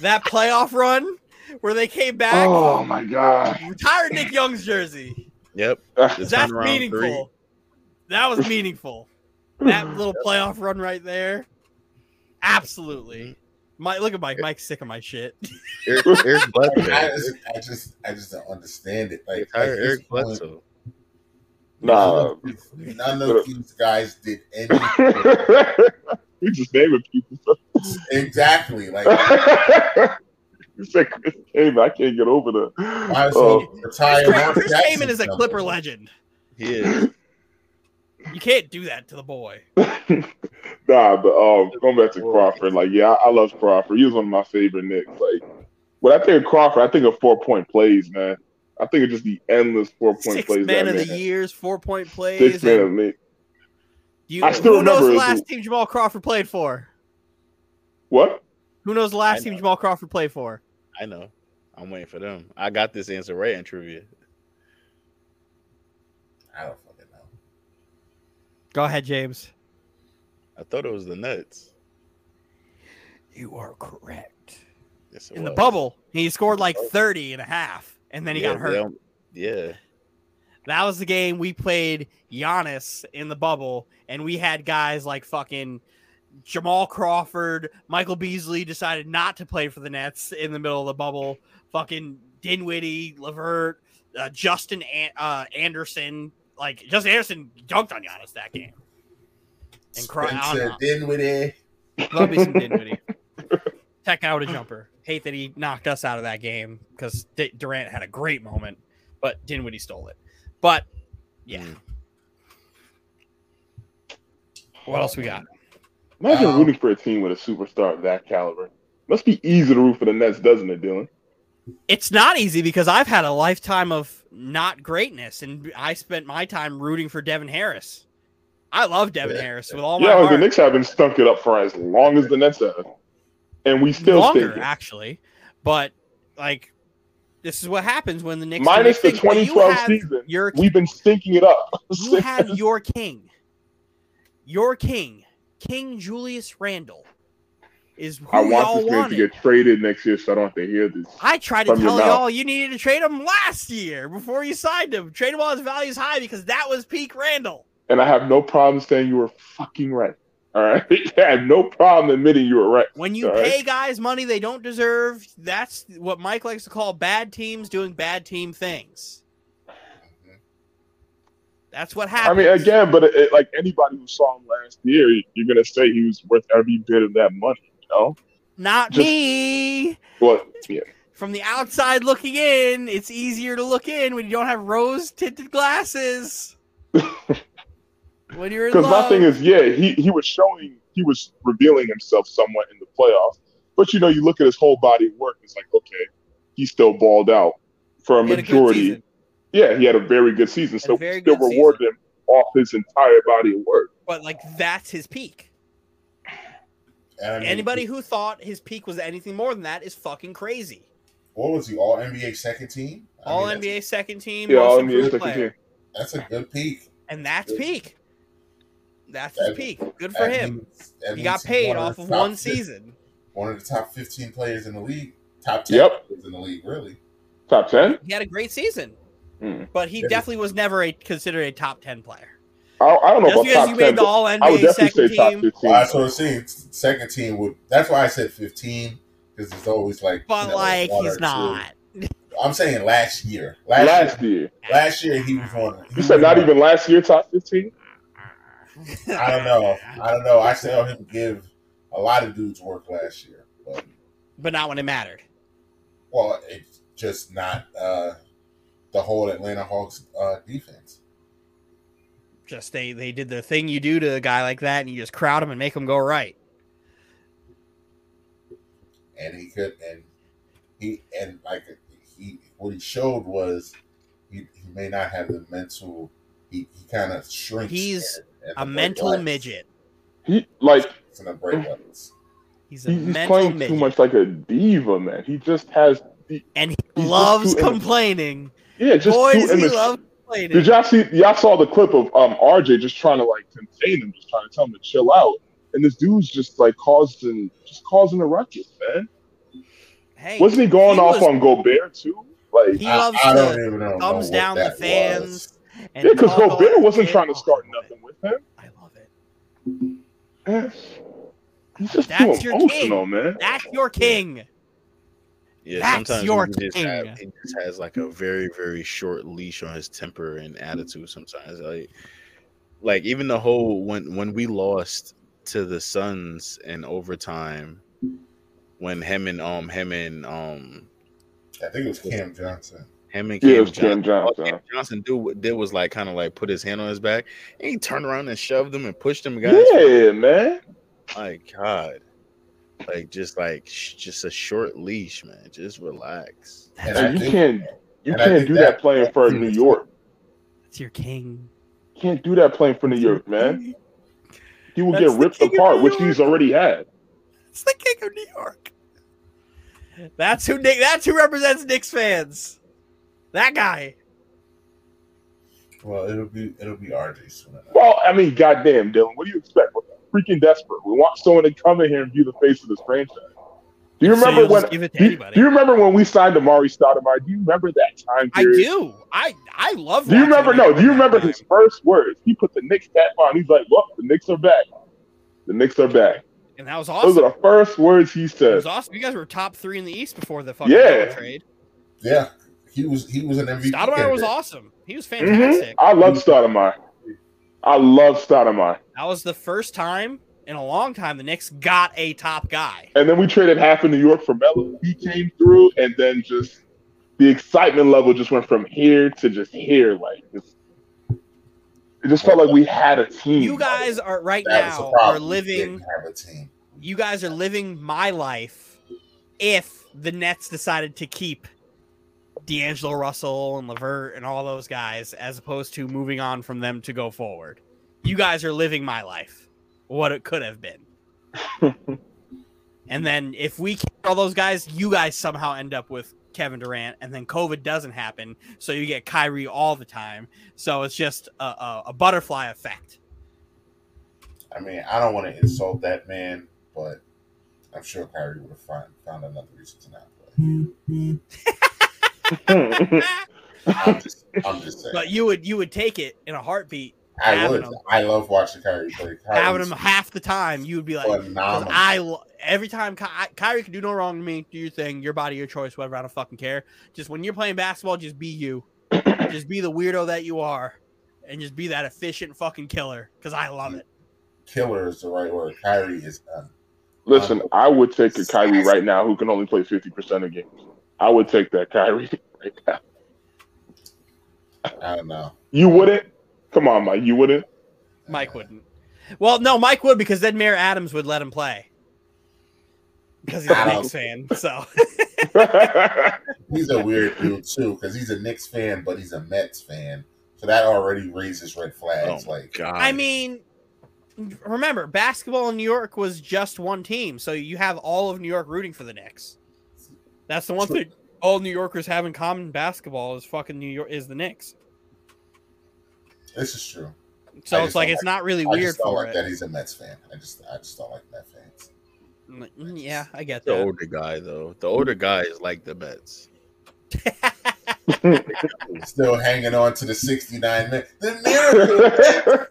That playoff run where they came back, Oh my god. retired Nick Young's jersey. Yep. That's meaningful. three. That was meaningful. that [laughs] little playoff run right there. Absolutely. Mike, look at Mike. Mike's sick of my shit. [laughs] [laughs] Eric, Eric I, Bledsoe. just, I just, I just don't understand it. Like, Retire at this Eric point, Bledsoe. Nah. none of these guys did anything. we just naming people. exactly. Like, you said Chris Kaman. I can't get over that. why is he retire? Chris, Mark Chris Jackson's Kaman is a? Clipper legend. He is. You can't do that to the boy. [laughs] nah, but um, going back to Crawford, like, yeah, I, I love Crawford. He was one of my favorite Knicks. Like, when I think of Crawford, I think of four point plays, man. I think of just the endless four point Six plays. man that of the man. years, four point plays. Six man and of me. you, I still who knows remember the it- last team Jamal Crawford played for? What? Who knows the last I team. Jamal Crawford played for? I know. I'm waiting for them. I got this answer right in trivia. I don't fucking know. Go ahead, James. I thought it was the Nets. You are correct. Yes, it In the bubble, he scored like 30 and a half, and then he Yeah, got hurt. Yeah. That was the game we played Giannis in the bubble, and we had guys like fucking Jamal Crawford, Michael Beasley decided not to play for the Nets in the middle of the bubble. Fucking Dinwiddie, Levert, uh, Justin An- uh, Anderson, like Justin Anderson dunked on Giannis that game. And cry Spencer. Dinwiddie. Love me some [laughs] Dinwiddie. Tech out a jumper. Hate that he knocked us out of that game because D- Durant had a great moment, but Dinwiddie stole it. But yeah, Mm. what else we got? Imagine Um, rooting for a team with a superstar of that caliber. Must be easy to root for the Nets, doesn't it, Dylan? It's not easy because I've had a lifetime of not greatness, and I spent my time rooting for Devin Harris. I love Devin Yeah. Harris with all my Yeah, the heart. Knicks haven't stunk it up for as long as the Nets have, and we still Longer, actually, but like this is what happens when the Knicks Minus the Knicks you 2012 season, Your We've been stinking it up. you have [laughs] your king. Your king King Julius Randle is who I want this man to get traded next year, so I don't have to hear this. I tried to tell y'all you needed to trade him last year before you signed him. Trade him while his value is high because that was peak Randle. And I have no problem saying you were fucking right. All right, [laughs] I have no problem admitting you were right. When you All right? pay guys money they don't deserve, that's what Mike likes to call bad teams doing bad team things. That's what happened. I mean, again, but it, like anybody who saw him last year, you're gonna say he was worth every bit of that money. You know? not just- me. Well, yeah. From the outside looking in, it's easier to look in when you don't have rose tinted glasses. [laughs] when you're Because my thing is, yeah, he, he was showing, he was revealing himself somewhat in the playoffs. But you know, you look at his whole body of work, it's like, okay, he still balled out for a majority. Season. yeah, he had a very good season, so very we still good reward him off his entire body of work. but like that's his peak. And I mean, Anybody who thought his peak was anything more than that is fucking crazy. What was he? All NBA second team. I All mean, NBA second team, Yeah, all NBA second player. team. That's a good peak. and that's Good. peak. That's his That- peak. Good for him. means- He got paid off of one fif- season. One of the top fifteen players in the league. Top ten Yep. players in the league, really. Top ten. He had a great season, Hmm. but he Yeah. definitely was never a considered a top ten player. I, I don't know Just about because top you ten. made the All I would NBA definitely second say top team, fifteen. Well, that's what I'm saying. Second team would. That's why I said fifteen because it's always like. but you know, like one or he's two. not. I'm saying last year. Last, last year. year, Last year he was one. you said not even last year top fifteen. [laughs] I don't know. I don't know. I saw him give a lot of dudes work last year, but but not when it mattered. well, it's just not uh, the whole Atlanta Hawks uh, defense. Just they they did the thing you do to a guy like that, and you just crowd him and make him go right. and he could and he and like he what he showed was he, he may not have the mental he, he kind of shrinks He's at- at A mental breakaways. midget. He like It's in the breakaways. He's a he's mental playing midget, too much like a diva, man. He just has the and he just loves too immature. complaining. Yeah, just Boys, too he loves. Did y'all see? Y'all saw the clip of um RJ just trying to like contain him, just trying to tell him to chill out, and this dude's just like causing, just causing a ruckus, man. Hey, Wasn't he going he off was- on Gobert too? Like, He loves I to don't even know, know thumbs down the fans. and yeah, because talk Gobert wasn't trying to start I love nothing with him. I love it. Yeah. He's just That's too your emotional, king. man. That's your king. Yeah, That's sometimes your he just, have, he just has like a very, very short leash on his temper and attitude. Sometimes, like, like even the whole when when we lost to the Suns in overtime, when him and um him and um I think it was Cam Johnson. him and Yeah, it Cam was Cam Johnson, all Johnson. Cam Johnson do did was like kind of like put his hand on his back and he turned around and shoved him and pushed him guys. Yeah, man. My God. Like just like sh- just a short leash, man. Just relax. And And you think- can't, you can't do that- that playing for New York. that's your king. Can't do that playing for New York, man. He will That's get ripped apart, which he's already had. It's the king of New York. That's who Knick. That's who represents Knicks fans. That guy. Well, it'll be it'll be RJ soon. Well, I mean, goddamn, Dylan, what do you expect? We're freaking desperate. We want someone to come in here and be the face of this franchise. Do you remember you'll when? give it to do, you- anybody. do you remember when we signed Amar'e Stoudemire? Do you remember that time I do. I I love. Do you remember? No. Do you remember time. his first words? He put the Knicks cap on. He's like, "Well, the Knicks are back. The Knicks are back." And that was awesome. Those awesome. are the first words he It said. was awesome. You guys were top three in the East before the fucking Yeah. Trade. Yeah, he was he was an MVP. Stoudemire was candidate. awesome. He was Mhm. fantastic. I love Stoudemire. I love Stoudemire. That was the first time in a long time the Knicks got a top guy. And then we traded half of New York for Melo. He came through, and then just the excitement level just went from here to just here. Like just, it just felt like we had a team. You guys are right That now are living. have a team. You guys are living my life. If the Nets decided to keep D'Angelo Russell and LeVert and all those guys, as opposed to moving on from them to go forward, you guys are living my life. What it could have been. [laughs] And then if we keep all those guys, you guys somehow end up with Kevin Durant, and then COVID doesn't happen, so you get Kyrie all the time. So it's just a, a, a butterfly effect. I mean, I don't want to insult that man, but I'm sure Kyrie would have found, found another reason to not play. [laughs] [laughs] I'm just, I'm just saying. But you would you would take it in a heartbeat. I would. him. I love watching Kyrie play. Having Kyrie's him half the time, you would be like. I lo- every time Ky- Kyrie can do no wrong to me. Do your thing, your body, your choice, whatever. I don't fucking care. Just when you're playing basketball, just be you. [coughs] just be the weirdo that you are, and just be that efficient fucking killer. Because I love it. Killer is the right word. Kyrie is. Um, Listen, I would take a Kyrie right now who can only play fifty percent of games. I would take that Kyrie [laughs] right now. I don't know. You wouldn't? Come on, Mike. You wouldn't? Mike wouldn't. Well, no, Mike would because then Mayor Adams would let him play. Because he's a don't- Knicks fan, so He's a weird dude too, because he's a Knicks fan, but he's a Mets fan. So that already raises red flags. Oh, like, God. I mean, remember, basketball in New York was just one team, so you have all of New York rooting for the Knicks. That's the one True. thing all New Yorkers have in common. Basketball is fucking New York is the Knicks. This is true. So I it's like don't it's not really I weird just don't for like it. that he's a Mets fan. I just, I just don't like Mets fans. Mm, Yeah, I get the that. The older guy though. The older guy is like the Mets. [laughs] Still hanging on to the '69 men. The miracle,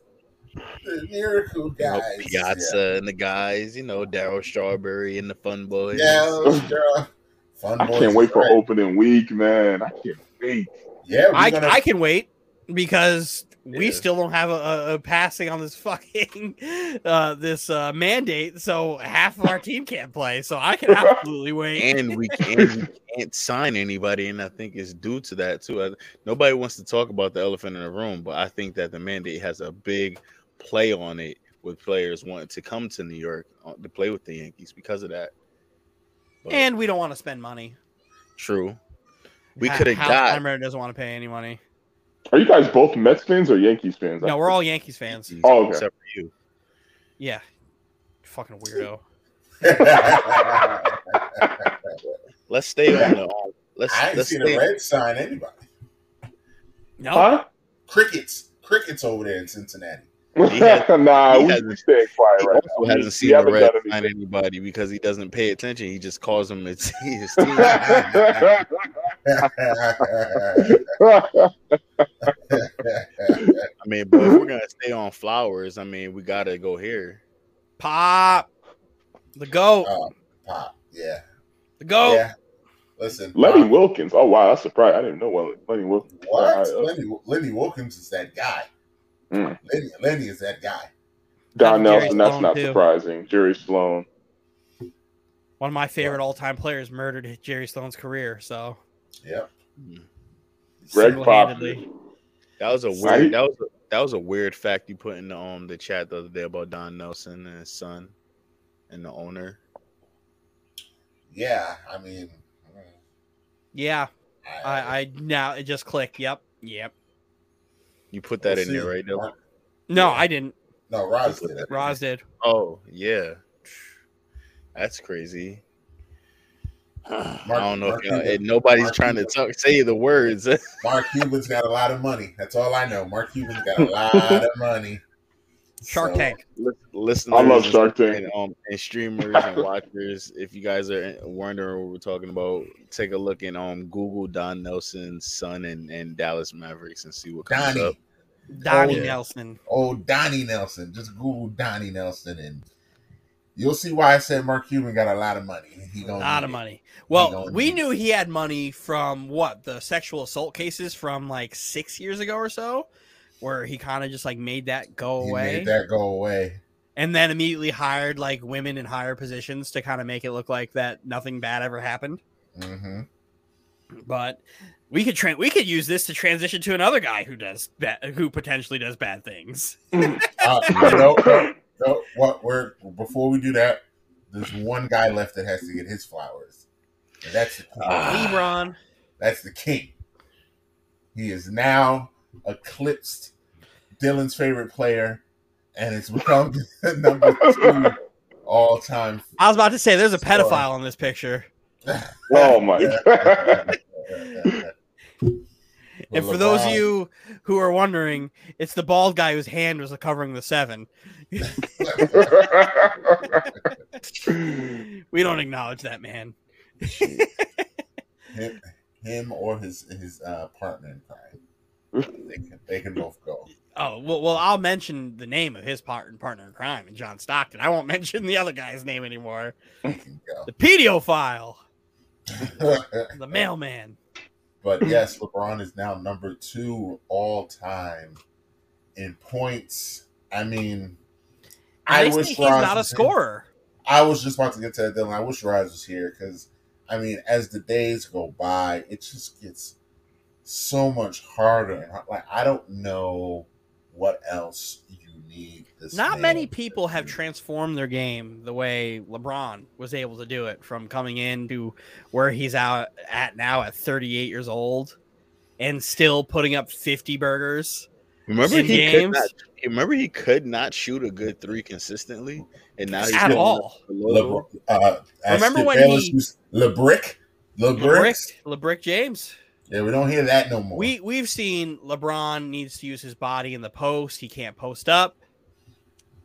[laughs] the miracle You know, guys. Piazza and the guys, you know, Darryl Strawberry and the Fun Boys. Yeah, [laughs] those girl. Fun I boys can't wait is for opening week, man. I can't wait. Yeah, I, gonna, I can wait because we Yeah. still don't have a, a, passing on this [laughs] fucking uh, this uh, mandate, so half of our [laughs] team can't play. So I can absolutely wait. and we can't, we can't sign anybody, and I think it's due to that too. I, nobody wants to talk about the elephant in the room, but I think that the mandate has a big play on it with players wanting to come to New York uh, to play with the Yankees because of that. But And we don't want to spend money. true, we could have got Steinbrenner doesn't want to pay any money. Are you guys both Mets fans or Yankees fans? No, we're all Yankees fans. Yankees, Oh, okay. except for you. Yeah, fucking weirdo. [laughs] Let's stay on the. Let's I ain't let's seen stay. a red sign anybody. No, Huh? Crickets, crickets over there in Cincinnati. He has- [laughs] nah, he we has- should stay quiet He right also now. We- hasn't seen the haven't red sign anybody because he doesn't pay attention. He just calls them his, his team. [laughs] [laughs] I mean, but if we're gonna stay on flowers, I mean, we gotta go here. pop the goat, oh, pop. Yeah. the goat. Yeah. Listen. Lenny Pop, Wilkens. Oh wow, that's surprised. I didn't know Lenny, Lenny Wilkens. What? All right, uh, Lenny, Lenny Wilkens is that guy. Mm. Lenny, Lenny is that guy. Don Jerry Nelson. That's not too. surprising. Jerry Sloan. One of my favorite all-time players murdered Jerry Sloan's career. So Yep. Greg single-handedly. That was a Right. weird. That was a, that was a weird fact you put in the um the chat the other day about Don Nelson and his son and the owner. Yeah. I mean, Yeah, I, I, I now it just clicked. Yep, yep. You put that we'll in there, right? Dylan? No, Yeah. I didn't. No, Roz did. Roz did. Oh yeah, that's crazy. I don't know. Mark Cuban- and nobody's Mark trying to talk, say the words. [laughs] Mark Cuban's got a lot of money. That's all I know. Mark Cuban's got a [laughs] lot of money. Shark So, Tank. Listeners, I love Shark Tank. and, um, and streamers and watchers. If you guys are wondering what we're talking about, take a look and um Google Don Nelson's son and, and Dallas Mavericks and see what comes Donnie. up. Donnie yeah. Nelson. Oh, Donnie Nelson. Just Google Donnie Nelson and you'll see why I said Mark Cuban got a lot of money. He A lot need of it. money. Well, we need knew he had money from what the sexual assault cases from like six years ago or so, where he kind of just like made that go He away, made that go away. and then immediately hired like women in higher positions to kind of make it look like that nothing bad ever happened. hmm But we could tra- we could use this to transition to another guy who does ba- who potentially does bad things. [laughs] Uh, no, no, no. What? We're before we do that. There's one guy left that has to get his flowers. And that's the king. Ah. LeBron. That's the king. He is now eclipsed Dylan's favorite player, and it's become [laughs] number two all time. I was about to say there's a Sorry. pedophile in this picture. oh my. [laughs] And for those of you who are wondering, it's the bald guy whose hand was covering the seven. [laughs] we don't acknowledge that man. [laughs] him, him or his his uh, partner in crime. They can, they can both go. Oh well, well, I'll mention the name of his part partner in crime, and John Stockton. I won't [laughs] mention the other guy's name anymore. They can go. The pedophile, the mailman. But [laughs] yes, LeBron is now number two all time in points. I mean, I I wish he's not a was here. scorer. I was just about to get to that, Dylan. I wish Raj was here because, I mean, as the days go by, it just gets so much harder. Like, I don't know what else you need. This Not many people have transformed their game the way LeBron was able to do it from coming in to where he's out at now at 38 years old and still putting up 50 burgers. Remember In he could not. Remember he could not shoot a good three consistently, and now he's At all. a little- LeBron, uh, Remember when Bayless he- used- LeBrick? LeBrick? LeBrick, LeBrick James. Yeah, we don't hear that no more. We we've seen LeBron needs to use his body in the post. He can't post up.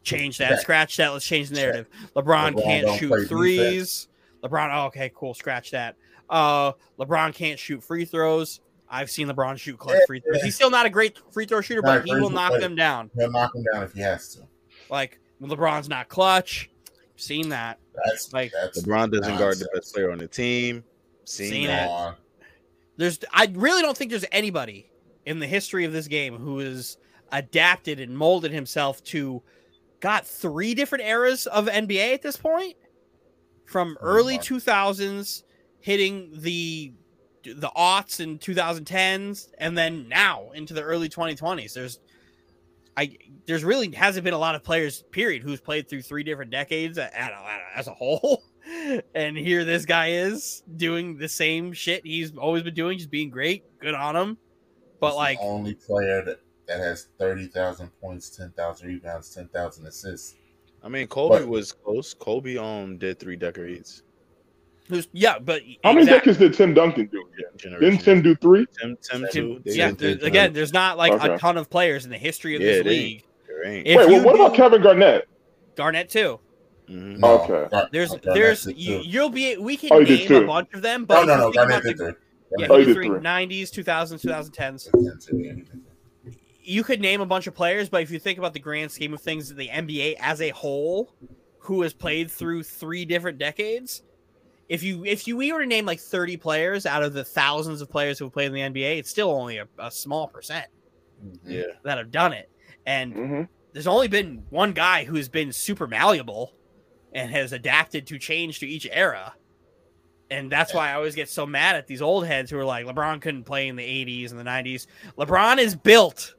Change that, Check. scratch that. Let's change the narrative. LeBron, LeBron can't shoot play threes. LeBron, oh, okay, cool, scratch that. Uh, LeBron can't shoot free throws. I've seen LeBron shoot clutch Yeah, free throws. yeah. He's still not a great free throw shooter, Not but he will knock player. them down. He'll knock them down if he has to. Like LeBron's not clutch. Seen that. That's Like, that's LeBron doesn't guard the best player on the team. Seen, Seen that. it. There's I really don't think there's anybody in the history of this game who has adapted and molded himself to got three different eras of NBA at this point. From Oh, early 2000s hitting the the aughts and 2010s and then now into the early 2020s. There's I there's really hasn't been a lot of players period who's played through three different decades at, at, at- as a whole. [laughs] And here this guy is doing the same shit he's always been doing, just being great, good on him. But He's like only player that, that has thirty thousand points, ten thousand rebounds, ten thousand assists. I mean, Kobe But- was close. Kobe um did three decades. who's yeah, but How many decades did Tim Duncan do again? Didn't Tim do three? Tim, Tim, Tim- too. They yeah, did there- again, there's not like a ton of players in the history of Yeah, this it ain't. league. Ain't. Wait, well, what about Kevin Garnett? Garnett too. Mhm. No, Okay. There's Garnett there's you, you'll be we can Oh, name a bunch of them, No, but no, if you no. Garnett did three. yeah, Oh, he he did did three. 90s, 2000s, 2010s. Garnett did three. You could name a bunch of players, but if you think about the grand scheme of things, the NBA as a whole, who has played through three different decades, if you if you we were to name like 30 players out of the thousands of players who have played in the NBA, it's still only a, a small percent Mhm. Yeah. that have done it. And hmm there's only been one guy who's been super malleable and has adapted to change to each era. And that's why I always get so mad at these old heads who are like, LeBron couldn't play in the 80s and the 90s. LeBron is built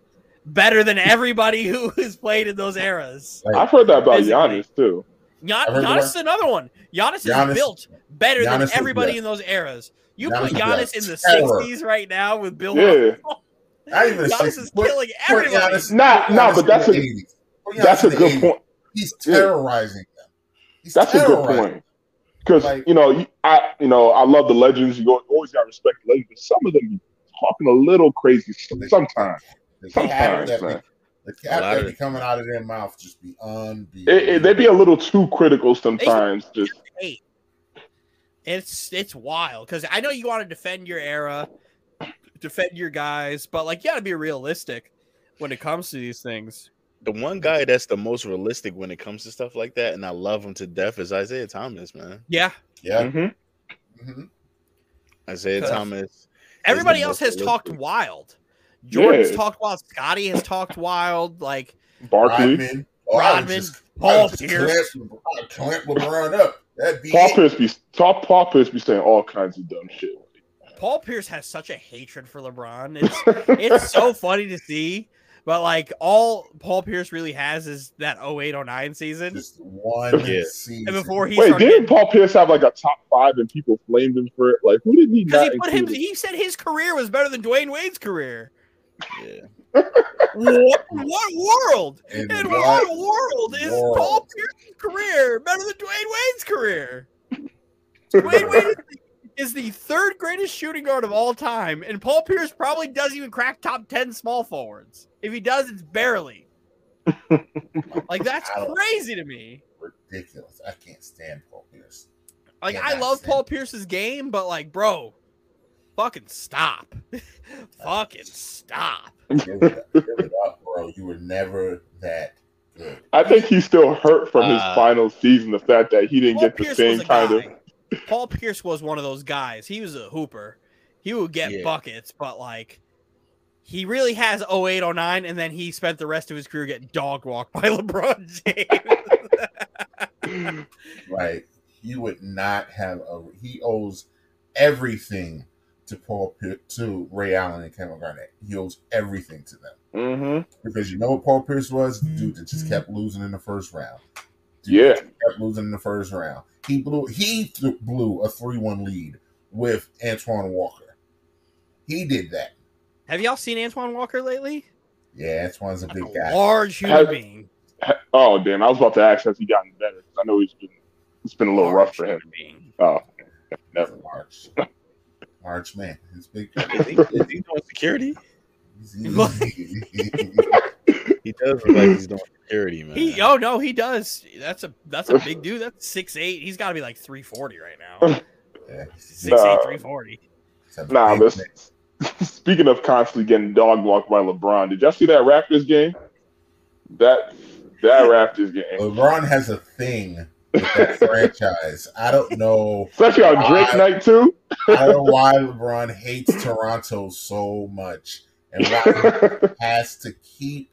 better than everybody who [laughs] has played in those eras. I've heard that about Physically. Giannis too. Gian- Giannis is another one. Giannis is built better Giannis than everybody in those eras. You Giannis put is Giannis in the 60s right now with Bill Yeah. Russell. Not [laughs] even Giannis six- is killing put everybody. Giannis- Nah, put nah, Giannis but that's a- the 80s. Put Giannis That's a good 80s. point. He's Yeah. terrorizing them. He's That's a good point. Because Like- you know, I you know, I love the legends. You always got to respect the legends, but some of them be talking a little crazy sometimes. The cap Sometimes, that be, man. the cap that be coming out of their mouth just be unbeatable. It, it, they be a little too critical sometimes. Just eight. It's it's wild because I know you want to defend your era, defend your guys, but like you got to be realistic when it comes to these things. The one guy that's the most realistic when it comes to stuff like that, and I love him to death, is Isiah Thomas, man. Yeah, yeah. mhm. hmm Isiah Thomas. everybody else most has talked wild. Jordan's Yeah. talked wild. Scottie has talked wild. Like Barkley, Rodman. Oh, Rodman, just- Paul Pierce. clamp LeBron- clamp LeBron up. That'd be Paul it. Pierce be top. Paul Pierce be saying all kinds of dumb shit. Paul Pierce has such a hatred for LeBron. It's it's so [laughs] funny to see. But like all Paul Pierce really has is that 0809 season. Just one Yeah. season. And before he Wait, didn't Paul Pierce have like a top five and people flamed him for it? Like, who did he because not he put him include? he said his career was better than Dwyane Wade's career. Yeah. What, what world? In In what what world is world? Paul Pierce's career better than Dwyane Wade's career? Dwyane Wade is is the third greatest shooting guard of all time, and Paul Pierce probably doesn't even crack top 10 small forwards. If he does, it's barely. [laughs] like, that's crazy to me. Ridiculous. I can't stand Paul Pierce. Like, Yeah, I love. Paul Pierce's game, but, like, bro, fucking stop. [laughs] fucking stop. [laughs] Give it, up, give it up, bro. You were never that good. I think he's still hurt from his Uh, final season. The fact that he didn't Paul get the Pierce same was a kind of. Paul Pierce was one of those guys. He was a hooper. He would get Yeah. buckets, but like he really has 08, 09, and then he spent the rest of his career getting dog walked by [laughs] LeBron James. Like he would not have a. He owes everything to Paul Pierce, to Ray Allen and Kevin Garnett. He owes everything to them hmm because you know what Paul Pierce was, the dude that just kept losing in the first round. Dude Yeah. kept losing in the first round. He blew. He th- blew a three-one lead with Antoine Walker. He did that. Have y'all seen Antoine Walker lately? Yeah, Antoine's a big A guy. large human Has- being. Oh damn! I was about to ask has he gotten better? 'Cause I know he's been it's been a little rough for him. being. Oh, never. March, [laughs] March man. He's big. Is he, is he doing security? [laughs] He does look like he's doing security, man. He oh no, he does. That's a that's a big dude. That's six eight. He's gotta be like three forty right now. [laughs] yeah, Six Nah. eight, three forty. he's Nah, big this- Speaking of constantly getting dog walked by LeBron, did y'all see that Raptors game? That that Raptors game, LeBron has a thing with that franchise. I don't know. especially on Drake I- night too. I don't know why LeBron hates Toronto so much and why he [laughs] has to keep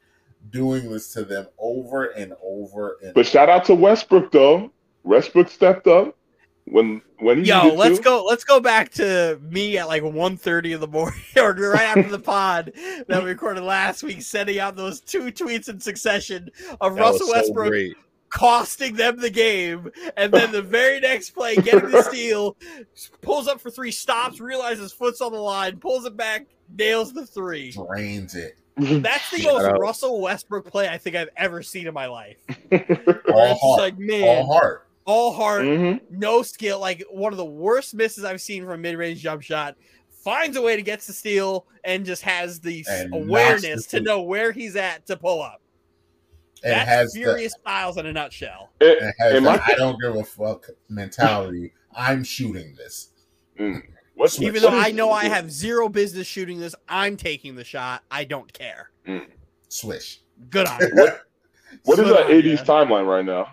doing this to them over and over and But shout out to Westbrook though. Westbrook stepped up when when he Yo, let's to. go. Let's go back to me at like 1.30 in the morning, [laughs] or right after the pod that we recorded last week, sending out those two tweets in succession of That Russell so Westbrook great. Costing them the game, and then the very next play, getting the [laughs] steal, pulls up for three, stops, realizes foot's on the line, pulls it back, nails the three. drains it. That's the Shout most out. Russell Westbrook play I think I've ever seen in my life. [laughs] All it's heart. like, man, All heart. all heart, Mhm. no skill, like one of the worst misses I've seen from a mid-range jump shot. Finds a way to get the steal and just has the And awareness the- to know where he's at to pull up. And That's has the, Furious Styles in a nutshell. It- and has the my- I don't give a fuck mentality. I'm shooting this. what's Even what though is- I know I have zero business shooting this, I'm taking the shot. I don't care. Swish. Good on you. what is Good that on ya. AD's timeline right now?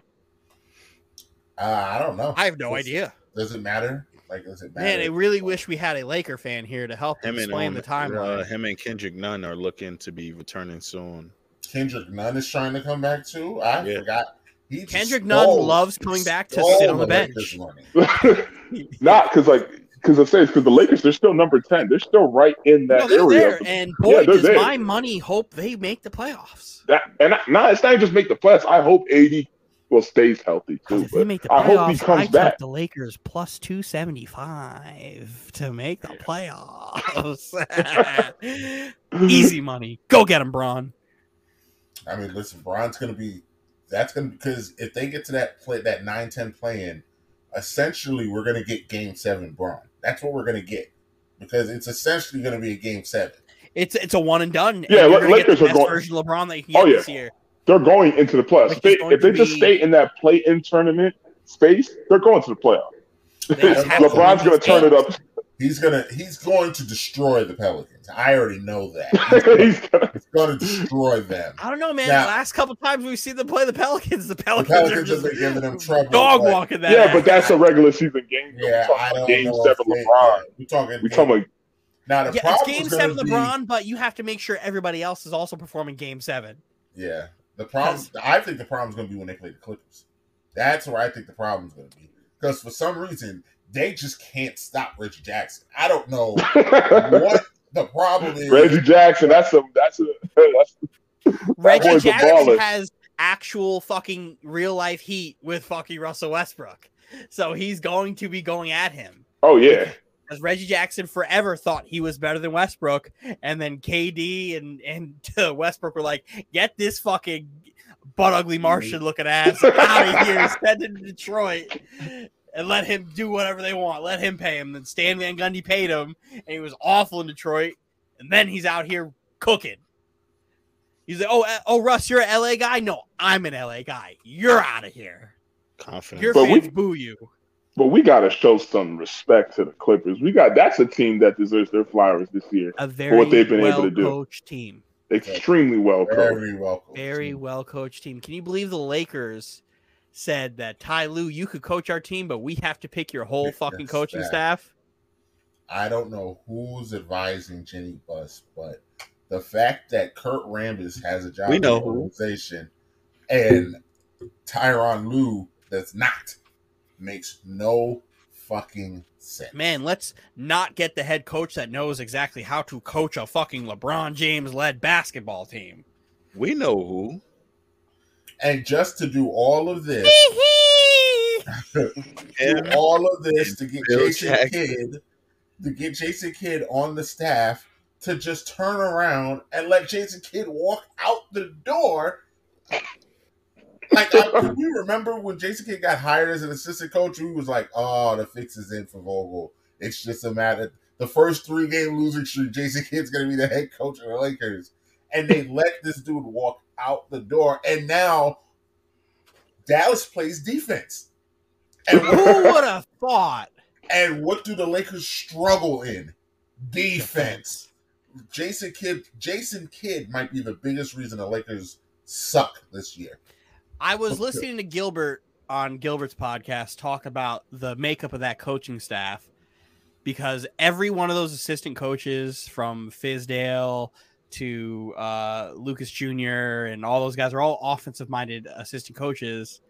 Uh, I don't know. I have no Does- idea. Does it matter? Like, does it matter? Man, I really wish we had a Laker fan here to help Him explain um, the timeline. Uh, him and Kendrick Nunn are looking to be returning soon. Kendrick Nunn is trying to come back too. I Yeah. forgot. He just Kendrick Nunn stole- loves coming back to sit on the Lakers bench. [laughs] Not because like because I say because the Lakers they're still number ten. They're still right in that No, they're area. there, and boy, Yeah, they're does there. my money hope they make the playoffs. That and I- nah, it's not just make the playoffs. I hope AD well stays healthy too. If they But make the I hope he comes I back. the Lakers plus two seventy five to make the playoffs. [laughs] Easy money. Go get him, Bron. I mean, listen, Bron's going to be. That's going to because if they get to that play, that 9-10 play in, essentially we're going to get Game Seven Bron. That's what we're going to get because it's essentially going to be a Game Seven. It's it's a one and done. Yeah, you're get Lakers the are going- version of LeBron that you can Oh, yeah. this year. they're going into the playoffs. If they, if they to just be- stay in that play-in tournament space, they're going to the playoffs. They just [laughs] to LeBron's going to turn it up. He's gonna he's going to destroy the Pelicans. I already know that. [laughs] He's gonna, He's going to destroy them. I don't know, man. Now- the last couple times we've seen them play the Pelicans, the The Pelicans, Pelicans are just been giving them trouble. dog but- walking that. yeah, but that's a regular season game. Yeah, We're I don't game know. seven if they- LeBron. yeah, We're talking. We talking about now the yeah, it's game is gonna seven be- LeBron, but you have to make sure everybody else is also performing game seven. Yeah, the problem. I think the problem is going to be when they play the Clippers. That's where I think the problem is going to be because for some reason they just can't stop Reggie Jackson. I don't know [laughs] what the problem is. Reggie Jackson. That's a that's a [laughs] that's Reggie boy's Jackson baller. has actual fucking real life heat with fucking Russell Westbrook. So he's going to be going at him. oh yeah. Because Reggie Jackson forever thought he was better than Westbrook. And then KD and, and [laughs] Westbrook were like, get this fucking butt ugly Martian looking ass out of here, send him to Detroit. And let him do whatever they want. Let him pay him. Then Stan Van Gundy paid him, and he was awful in Detroit. And then he's out here cooking. He's like, oh, uh, oh, Russ, you're an LA guy. No, I'm an LA guy. You're out of here. Confidence. Your But we- fans boo you. But we got to show some respect to the Clippers. We got that's a team that deserves their flowers this year. A very what they've been able well to do. coached team. Extremely well coached. Very welcome. Very well coached team. Can you believe the Lakers said that Ty Lue, you could coach our team, but we have to pick your whole Pick fucking coaching staff. staff? I don't know who's advising Jeanie Buss, but the fact that Kurt Rambis has a job We in know the who. organization and Tyronn Lue does not makes no fucking sense. Man, let's not get the head coach that knows exactly how to coach a fucking LeBron James led basketball team. We know who. And just to do all of this, [laughs] do all of this to get Jason. Kidd, to get Jason Kidd on the staff to just turn around and let Jason Kidd walk out the door. Like, I, [laughs] you remember when Jason Kidd got hired as an assistant coach? He was like, "Oh, the fix is in for Vogel. It's just a matter. The first three game losing streak, Jason Kidd's going to be the head coach of the Lakers." And they [laughs] let this dude walk out the door, and now Dallas plays defense. And Who [laughs] would have thought? and what do the Lakers struggle in? Defense. Jason Kidd Jason Kidd might be the biggest reason the Lakers suck this year. I was listening to Gilbert on Gilbert's podcast talk about the makeup of that coaching staff because every one of those assistant coaches from Fizdale to uh, Lucas Jr. and all those guys are all offensive minded assistant coaches,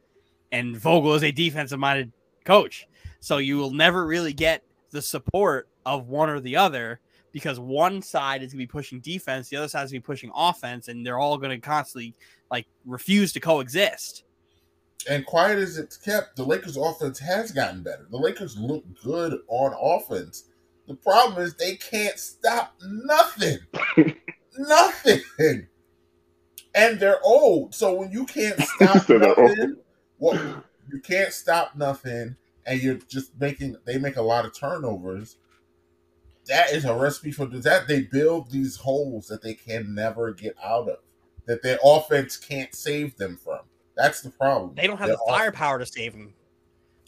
and Vogel is a defensive minded coach. So you will never really get the support of one or the other because one side is going to be pushing defense, the other side is going to be pushing offense, and they're all going to constantly like refuse to coexist. And quiet as it's kept, the Lakers offense has gotten better. The Lakers look good on offense. The problem is they can't stop nothing. [laughs] nothing. And they're old. So when you can't [laughs] stop So nothing, well, you can't stop nothing, and you're just making they make a lot of turnovers. That is a recipe for that. They build these holes that they can never get out of, that their offense can't save them from. That's the problem. They don't have Their the off- firepower to save them.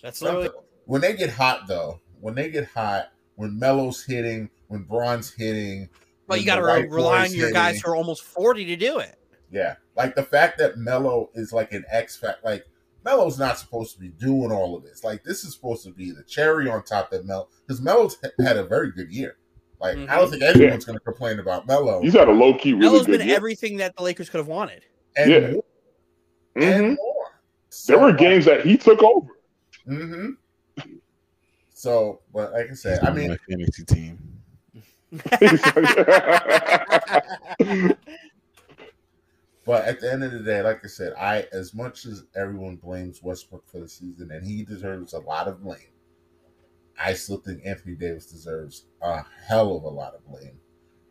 That's literally when they get hot though. When they get hot, when Melo's hitting, when Bron's hitting, but you got to the white rely on boys your guys who are almost forty to do it. Yeah, like the fact that Melo is like an X fact. Like Melo's not supposed to be doing all of this. Like this is supposed to be the cherry on top that Melo because Melo's had a very good year. Like I don't think anyone's going to complain about Melo. He's had a low key really Melo's good been year. everything that the Lakers could have wanted. and Yeah. more, Mhm. and more. There were games that he took over. hmm So, but like I said, I mean, my fantasy team. [laughs] But at the end of the day, like I said, I as much as everyone blames Westbrook for the season, and he deserves a lot of blame, I still think Anthony Davis deserves a hell of a lot of blame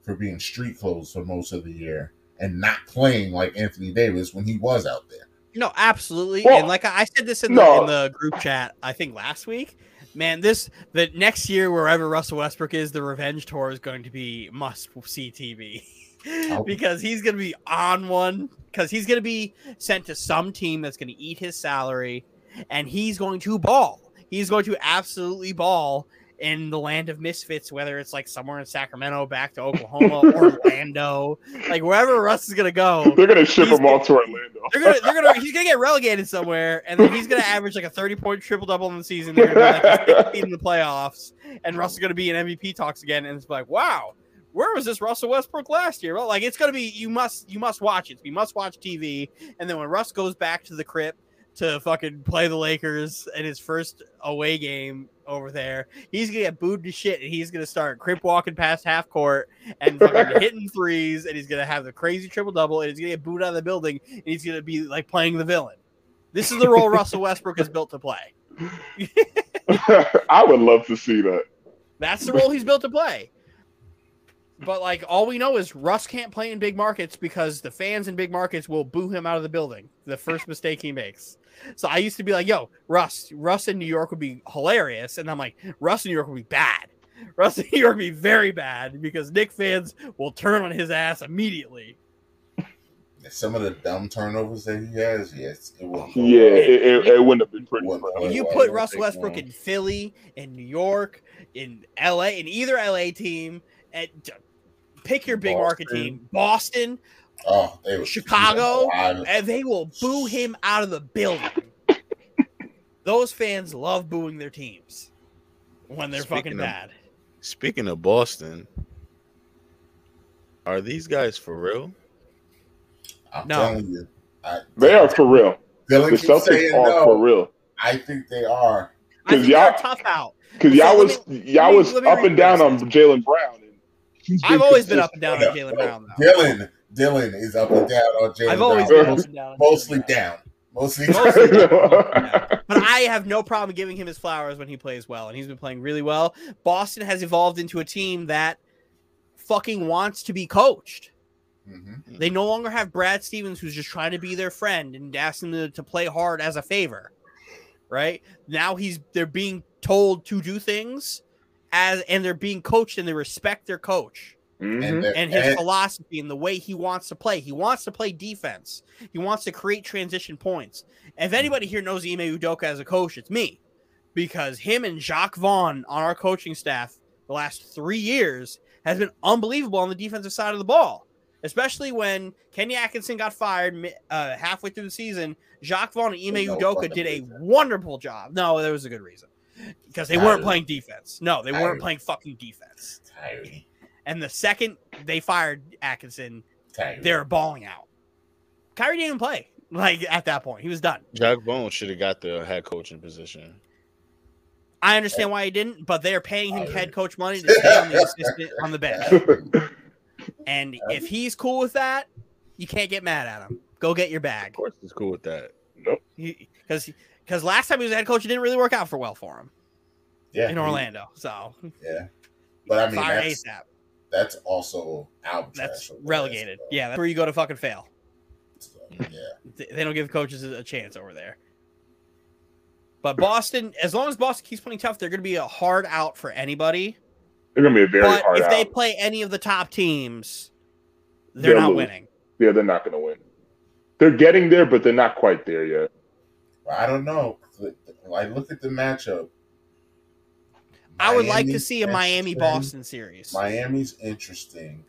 for being street clothes for most of the year and not playing like Anthony Davis when he was out there. No, absolutely. Well, and like I I said this in, no. the, in the group chat, I think last week. Man, this the next year wherever Russell Westbrook is, the revenge tour is going to be must see TV Oh. [laughs] because he's going to be on one because he's going to be sent to some team that's going to eat his salary, and he's going to ball. He's going to absolutely ball in the land of misfits, whether it's like somewhere in Sacramento, back to Oklahoma, [laughs] Orlando, like wherever Russ is going to go. They're gonna ship him all to Orlando. They're gonna, they're gonna, he's gonna get relegated somewhere, and then he's gonna [laughs] average like a thirty point triple double in the season. They're gonna be like 16 in the playoffs, and Russ is gonna be in MVP talks again, and it's like, wow, where was this Russell Westbrook last year? Well, like it's gonna be you must you must watch it. You must watch TV, and then when Russ goes back to the crypt to fucking play the Lakers in his first away game over there, he's gonna get booed to shit, and he's gonna start crip walking past half court and fucking [laughs] hitting threes, and he's gonna have the crazy triple double, and he's gonna get booed out of the building, and he's gonna be like playing the villain. This is the role [laughs] Russell Westbrook is built to play. [laughs] I would love to see that. That's the role he's built to play. But like all we know is Russ can't play in big markets because the fans in big markets will boo him out of the building the first mistake he makes. So I used to be like, "Yo, Russ, Russ in New York would be hilarious," and I'm like, "Russ in New York would be bad. Russ in New York would be very bad because Knick fans will turn on his ass immediately." Some of the dumb turnovers that he has, yes, it will. Yeah, it, it, it wouldn't have been pretty. Wouldn't for play him. You well, put don't Russell take Westbrook long. in Philly, in New York, in LA, in either LA team, and pick your big market team, Boston, Oh, they were Chicago, alive. and they will boo him out of the building. [laughs] Those fans love booing their teams when they're Speaking fucking of- bad. Speaking of Boston, are these guys for real? I'm No. telling you, I, They are for real. Dylan the Celtics are no. for real. I think they are. I 'Cause think y'all- tough out. Because y'all let was y'all me- was up and down on Jaylen Brown. And he's I've always been up and down on Jaylen no, Brown, though. Dylan, Dylan is up and down on Jaylen. I've always Brown. been up and down. mostly Jaylen Brown. down. Mostly, Mostly down. [laughs] But I have no problem giving him his flowers when he plays well, and he's been playing really well. Boston has evolved into a team that fucking wants to be coached. Mhm. They no longer have Brad Stevens who's just trying to be their friend and asking them to, to play hard as a favor. Right? Now he's they're being told to do things as and they're being coached and they respect their coach Mhm. And, and his and- philosophy and the way he wants to play. He wants to play defense. He wants to create transition points. If anybody here knows Ime Udoka as a coach, it's me. Because him and Jacque Vaughn on our coaching staff the last three years has been unbelievable on the defensive side of the ball. Especially when Kenny Atkinson got fired uh, halfway through the season, Jacque Vaughn and Ime No Udoka did a wonderful job. No, there was a good reason. Because they weren't playing defense. No, they weren't playing fucking defense. And the second they fired Atkinson, they were balling out. Kyrie didn't even play. Like at that point, he was done. Jacque Vaughn should have got the head coaching position. I understand why he didn't, but they are paying him head coach money to stay on the assistant on the bench. [laughs] And if he's cool with that, you can't get mad at him. Go get your bag. Of course, he's cool with that. Nope. Because because last time he was a head coach, it didn't really work out for well for him yeah, in Orlando. So Yeah, but I mean fire that's, ASAP. that's also out. That's relegated. Yeah, that's where you go to fucking fail. yeah. [laughs] They don't give coaches a a chance over there. But Boston, as long as Boston keeps playing tough, they're going to be a hard out for anybody. They're gonna be a very but hard if out. they play any of the top teams, they're They'll not lose. winning. yeah, they're not gonna win. They're getting there, but they're not quite there yet. I don't know. I look at the matchup. I would like to see a Miami. Boston series. Miami's interesting.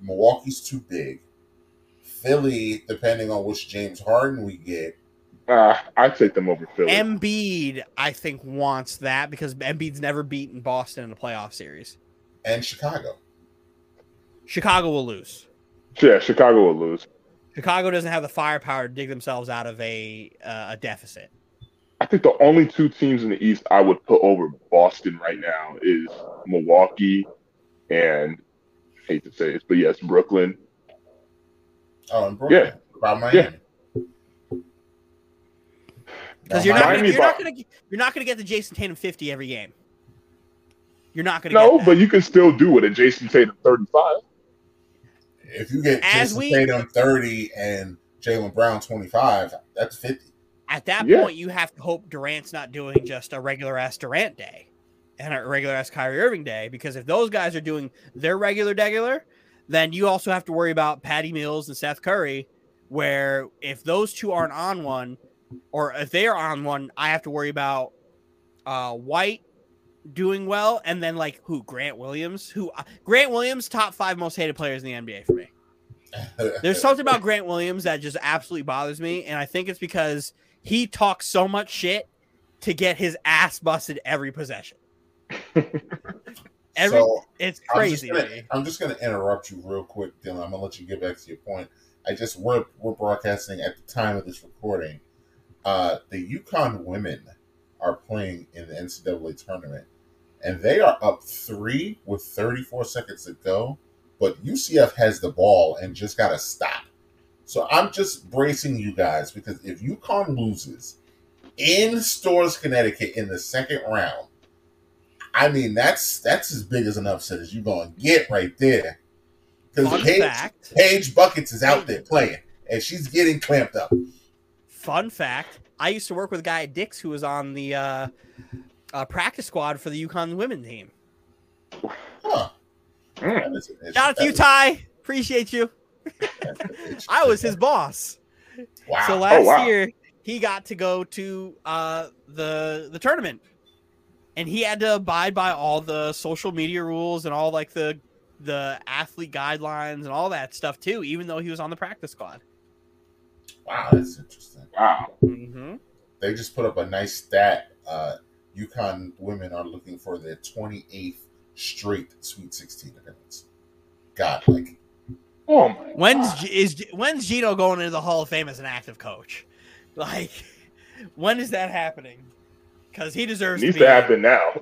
Milwaukee's too big. Philly, depending on which James Harden we get, Uh, I'd take them over Philly. Embiid, I think, wants that because Embiid's never beaten Boston in a playoff series. and Chicago. Chicago will lose. yeah, Chicago will lose. Chicago doesn't have the firepower to dig themselves out of a uh, a deficit. I think the only two teams in the East I would put over Boston right now is Milwaukee and hate to say this, but yes, Brooklyn. Oh, and Brooklyn. Yeah. By Miami. Because [sighs] Now, you're not you're not gonna you're not gonna get the Jayson Tatum 50 every game. You're not gonna No, get that. but you can still do it at Jayson Tatum 35. If you get As Jayson we- Tatum 30 and Jaylen Brown 25, that's 50. At that Yeah. point, you have to hope Durant's not doing just a regular ass Durant day and a regular ass Kyrie Irving day. Because if those guys are doing their regular degular, then you also have to worry about Patty Mills and Seth Curry. Where if those two aren't on one, or if they are on one, I have to worry about uh, White doing well, and then like who Grant Williams, who uh, Grant Williams, top five most hated players in the NBA for me. [laughs] There's something about Grant Williams that just absolutely bothers me, and I think it's because he talks so much shit to get his ass busted every possession. Every so it's I'm just, crazy. gonna. I'm just gonna interrupt you real quick, Dylan. I'm gonna let you get back to your point. I just we're we're broadcasting at the time of this recording. Uh, the UConn women are playing in the NCAA tournament, and they are up three with 34 seconds to go. But UCF has the ball and just got to stop. So I'm just bracing you guys because if UConn loses in Storrs, Connecticut in the second round, I mean, that's that's as big as an upset as you're gonna get right there. Because Paige, fact. Paige Buckets is out there playing, and she's getting clamped up. Fun fact: I used to work with a guy at Dix who was on the uh, uh, practice squad for the UConn women team. Huh. Mm. That is an Shout out to you. Ty. Appreciate you. That's an issue. I was his boss. Wow. So last wow. year he got to go to uh, the the tournament, and he had to abide by all the social media rules and all like the the athlete guidelines and all that stuff too. Even though he was on the practice squad. wow, that's interesting. Wow. Mm-hmm. They just put up a nice stat. Uh, UConn women are looking for their 28th straight Sweet 16 appearance. God, like Oh my. When's G- is when's Geno going into the Hall of Fame as an active coach? [laughs] Like, when is that happening? Because he deserves Needs to be. to happen now.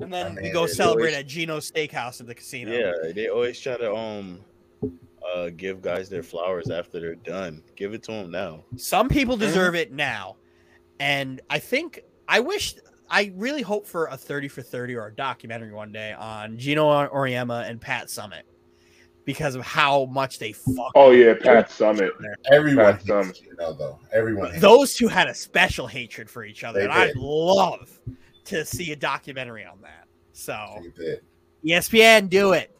And then I we go celebrate always- at Geno's Steakhouse at the casino. Yeah, they always try to um uh give guys their flowers after they're done. Give it to them now. Some people deserve it now, and I think I wish I really hope for a thirty for thirty or a documentary one day on Geno Auriemma and Pat Summitt because of how much they fuck. Oh yeah, Pat Summitt. everyone That's, um, hates Geno, though. Everyone Those two had a special hatred for each other, They and I'd love to see a documentary on that. So He did. ESPN, do it.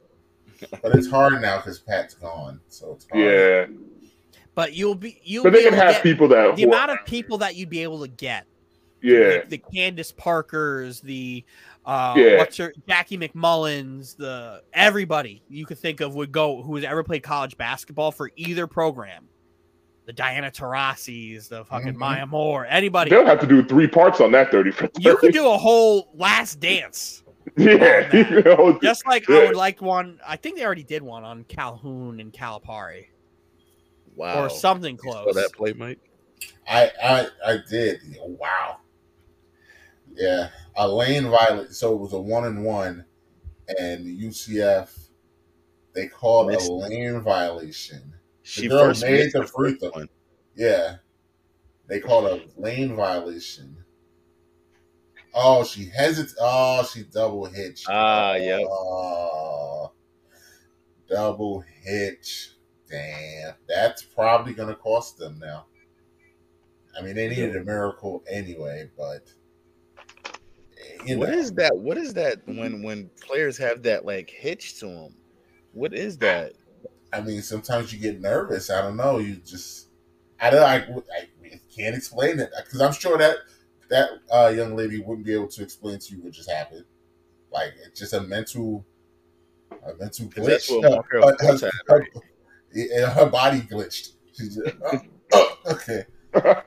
But it's hard now because Pat's gone, so it's hard. Yeah, But you'll be you'll but be they can able to have get people that. the amount of people that you'd be able to get. Yeah, like the Candace Parkers, the uh, Yeah. what's her Jackie McMullins, the everybody you could think of would go who has ever played college basketball for either program. The Diana Taurasi's, the fucking Mhm. Maya Moore, anybody. they'll have to do three parts on that thirty for You could do a whole last dance. [laughs] Yeah, [laughs] you know, Just like I would like one. I think they already did one on Calhoun and Calipari, Wow. or something You saw close. that play, Mike? I I I did. Wow. Yeah, a lane violation. So it was a one and one, and UCF they called Missed. a lane violation. She girl first made the the free throw. one. Yeah, they called a lane violation. Oh, she hesitated. Oh, she double hitched. Ah, yep. Oh, double hitch. Damn, that's probably gonna cost them now. I mean, they needed a miracle anyway, but you What know, is that? What is that when when players have that like hitch to them? What is that? I mean, sometimes you get nervous. I don't know. You just, I don't. I, I can't explain it because I'm sure that that uh, young lady wouldn't be able to explain to you what just happened. Like it's just a mental, a mental 'Cause that's glitch. what my Her- her, her- right? her body glitched. She just, oh, oh, okay. [laughs]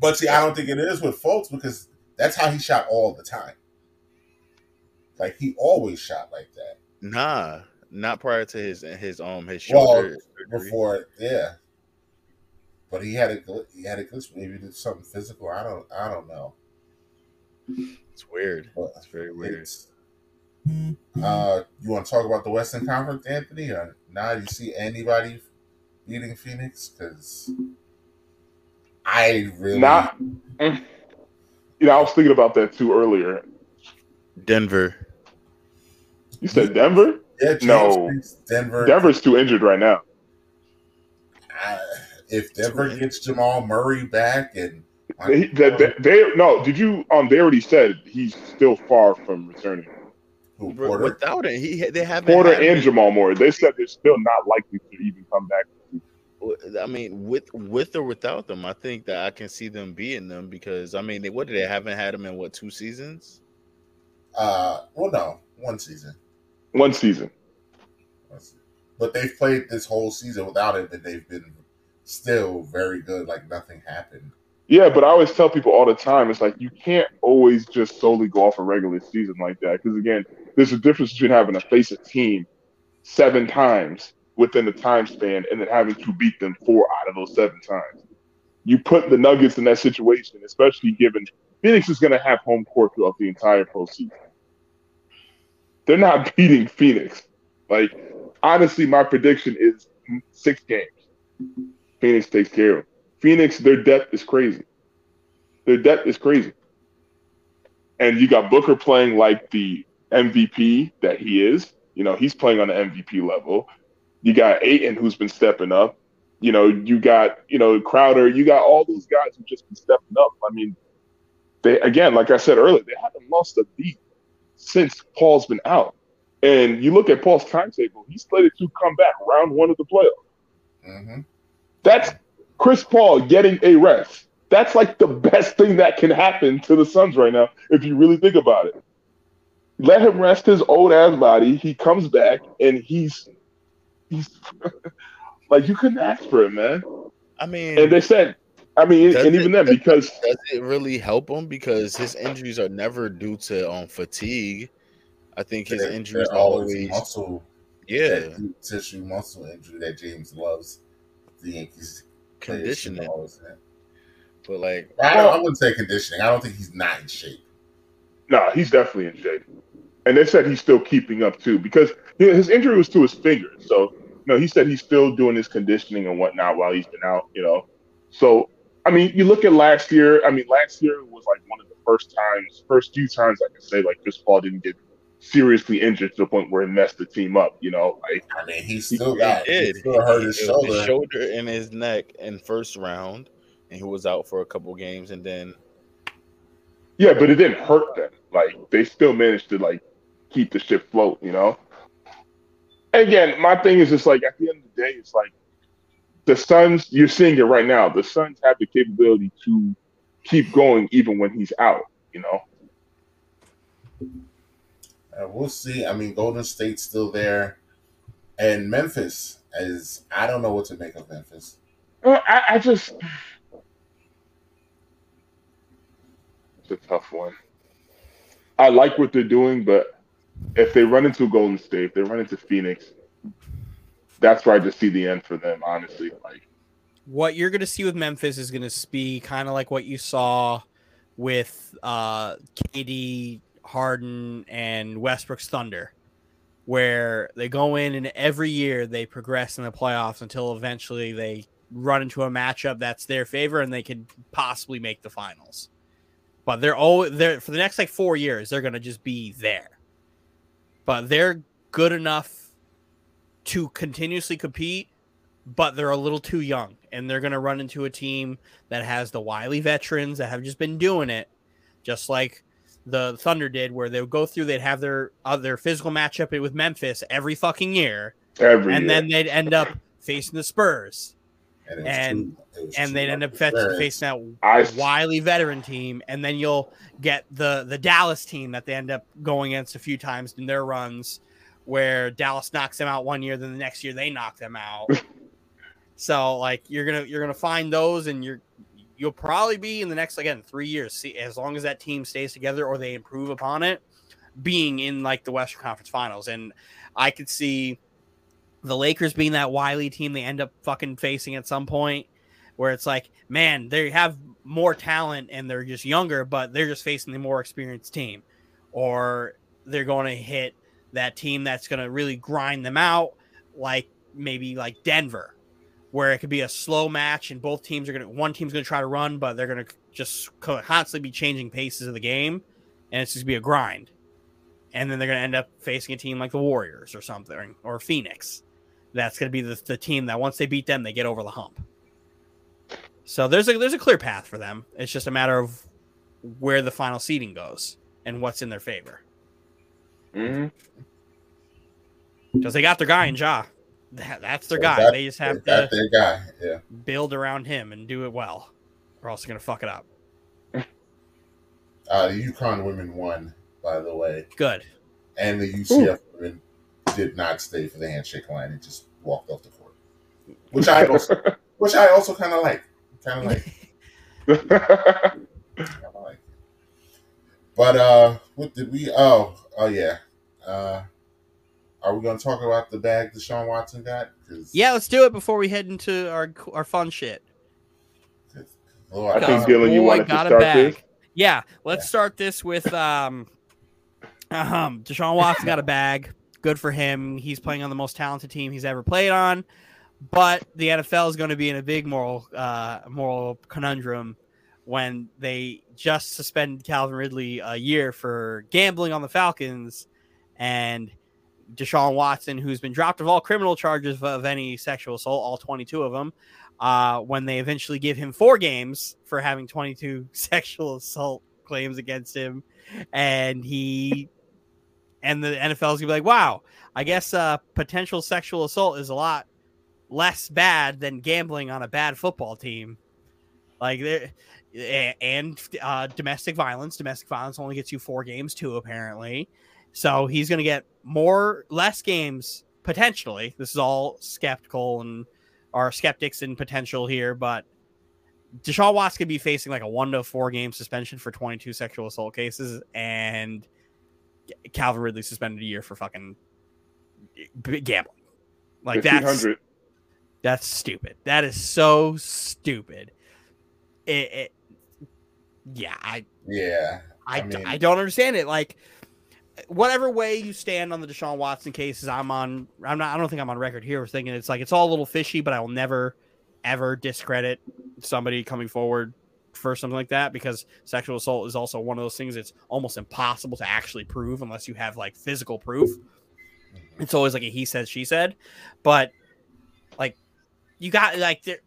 But see, I don't think it is with folks because that's how he shot all the time. Like he always shot like that. Nah, not prior to his his um his Well, shoulder surgery. before yeah but he had a gl- he had a glitch maybe did something physical i don't i don't know It's weird. but It's very weird. it's, uh you want to talk about the western conference anthony or now you see anybody beating phoenix because i really not. You know, I was thinking about that too earlier. Denver. You said Denver. yeah James No. denver Denver's too injured right now. uh, if denver gets jamal murray back and They, they, they, they- no. Did you? Um, they already said he's still far from returning. who, Porter? Without it, he they haven't. Porter had him and Jamal Moore. They said they're still not likely to even come back. I mean, with with or without them, I think that I can see them beating them because I mean, they, what did they haven't had them in what two seasons? uh well no one season One season. But they've played this whole season without it, and they've been still very good. Like nothing happened. Yeah, but I always tell people all the time, it's like you can't always just solely go off a regular season like that. Because again, there's a difference between having to face a team seven times within the time span and then having to beat them four out of those seven times. You put the Nuggets in that situation, especially given Phoenix is going to have home court throughout the entire postseason. They're not [laughs] beating Phoenix. Like, honestly, my prediction is six games. Phoenix takes care of. Phoenix, their depth is crazy. Their depth is crazy. and you got Booker playing like the MVP that he is. You know, he's playing on the MVP level. You got Ayton who's been stepping up. You know, you got you know Crowder. You got all those guys who've just been stepping up. I mean, they again, like I said earlier, they haven't lost a beat since Paul's been out. And you look at Paul's timetable; he's slated to come back round one of the playoffs. Mm-hmm. That's Chris Paul getting a rest. That's like the best thing that can happen to the Suns right now, if you really think about it. Let him rest his old ass body. He comes back and he's he's [laughs] like you couldn't ask for it, man. I mean, And they said, I mean, Does and it- even then, because does it really help him because his injuries are never due to um fatigue? I think his They're- injuries they're always muscle, yeah that deep tissue muscle injury that James loves. The Yankees conditioning, always but like I, don't, I wouldn't say conditioning. I don't think he's not in shape. no, he's definitely in shape. And they said he's still keeping up too, because his injury was to his finger. So, you know, he said he's still doing his conditioning and whatnot while he's been out, you know. So, I mean, you look at last year, I mean, last year was like one of the first times, first few times I can say like Chris Paul didn't get seriously injured to the point where it messed the team up, you know. Like I mean, he still he got did. he still hurt his It shoulder. his shoulder and his neck in first round, and he was out for a couple games, and then Yeah, but it didn't hurt them. Like they still managed to like keep the ship float, you know. Again, my thing is just like at the end of the day, it's like the Suns. You're seeing it right now. The Suns have the capability to keep going even when he's out. You know. Uh, we'll see. I mean, Golden State's still there, and Memphis is. I don't know what to make of Memphis. I, I just. It's a tough one. I like what they're doing, but if they run into Golden State, if they run into Phoenix, that's where I just see the end for them. Honestly, like. what you're going to see with Memphis is going to be kind of like what you saw with uh, KD, Harden, and Westbrook's Thunder, where they go in and every year they progress in the playoffs until eventually they run into a matchup that's their favor and they could possibly make the finals. But they're always there for the next like four years. They're going to just be there, but they're good enough to continuously compete but they're a little too young and they're going to run into a team that has the wily veterans that have just been doing it just like the thunder did where they would go through they'd have their uh, other physical matchup with memphis every fucking year Every and year. then they'd end up facing the spurs And, And- too- it was and they'd end up fe- experience. facing that I wily veteran team and then you'll get the the dallas team that they end up going against a few times in their runs where dallas knocks them out one year then the next year they knock them out. [laughs] So like you're gonna you're gonna find those and you're you'll probably be in the next again three years see as long as that team stays together or they improve upon it being in like the western conference finals. And i could see the lakers being that wily team they end up fucking facing at some point where it's like, man, they have more talent and they're just younger, but they're just facing the more experienced team. Or they're going to hit that team that's going to really grind them out, like maybe like Denver, where it could be a slow match and both teams are going to, one team's going to try to run, but they're going to just constantly be changing paces of the game and it's just be a grind. And then they're going to end up facing a team like the Warriors or something, or Phoenix. That's going to be the, the team that once they beat them, they get over the hump. So there's a there's a clear path for them. It's just a matter of where the final seating goes and what's in their favor. Mhm. Because they got their guy in Ja. That, that's their guy. that- they just have to their guy. Yeah. build around him and do it well, or else they're gonna fuck it up. Uh, the UConn women won, by the way, Good. and the UCF women did not stay for the handshake line and just walked off the court, [laughs] which I also, which I also kind of like. Kind of like. [laughs] Kinda like. But uh, what did we? Oh, oh yeah. Uh, are we gonna talk about the bag Deshaun Watson got? Yeah, let's do it before we head into our our fun shit. Lord, I think Dylan, you Boy wanted to got a start bag. this. Yeah, let's Yeah. start this with um, [laughs] um, Deshaun Watson got a bag. Good for him. He's playing on the most talented team he's ever played on. But the NFL is going to be in a big moral uh, moral conundrum when they just suspend Calvin Ridley a year for gambling on the Falcons and Deshaun Watson, who's been dropped of all criminal charges of, any sexual assault, all 22 of them, uh, when they eventually give him four games for having 22 [laughs] sexual assault claims against him. And he, and the NFL is gonna be like, wow, I guess uh, potential sexual assault is a lot less bad than gambling on a bad football team. Like there, and uh, domestic violence. Domestic violence only gets you four games too, apparently. So he's to get more, less games potentially. This is all skeptical and are skeptics and potential here, but Deshaun Watts could be facing like a one to four game suspension for 22 sexual assault cases, and Calvin Ridley suspended a year for fucking gambling. Like that's that's stupid. That is so stupid. It, it yeah, I Yeah. I, I d- mean- I don't understand it. Like, whatever way you stand on the Deshaun Watson cases, I'm on. I'm not. I don't think I'm on record here. with thinking it's like it's all a little fishy, but I will never, ever discredit somebody coming forward for something like that because sexual assault is also one of those things that's almost impossible to actually prove unless you have like physical proof. Mm-hmm. It's always like a he said, she said, but like you got like there.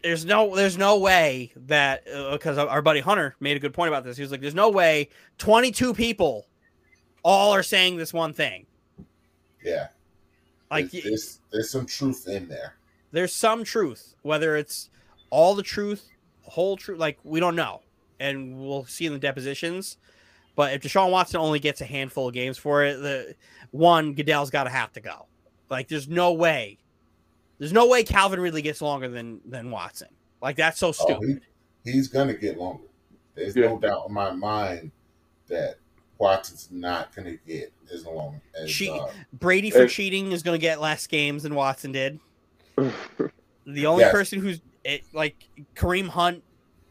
There's no, there's no way that uh, because our buddy Hunter made a good point about this. He was like, "There's no way 22 people all are saying this one thing. Yeah. Like, there's, there's, there's some truth in there. there's some truth, whether it's all the truth, whole truth, like we don't know, and we'll see in the depositions. But if Deshaun Watson only gets a handful of games for it, the one Goodell's got to have to go. Like, there's no way, there's no way Calvin Ridley gets longer than than Watson. Like, that's so Oh, stupid. he, he's gonna get longer. There's Yeah. no doubt in my mind that Watson's not gonna get as long as She- uh, Brady for And- cheating is going to get less games than Watson did. [laughs] The only Yes. person who's it, like Kareem Hunt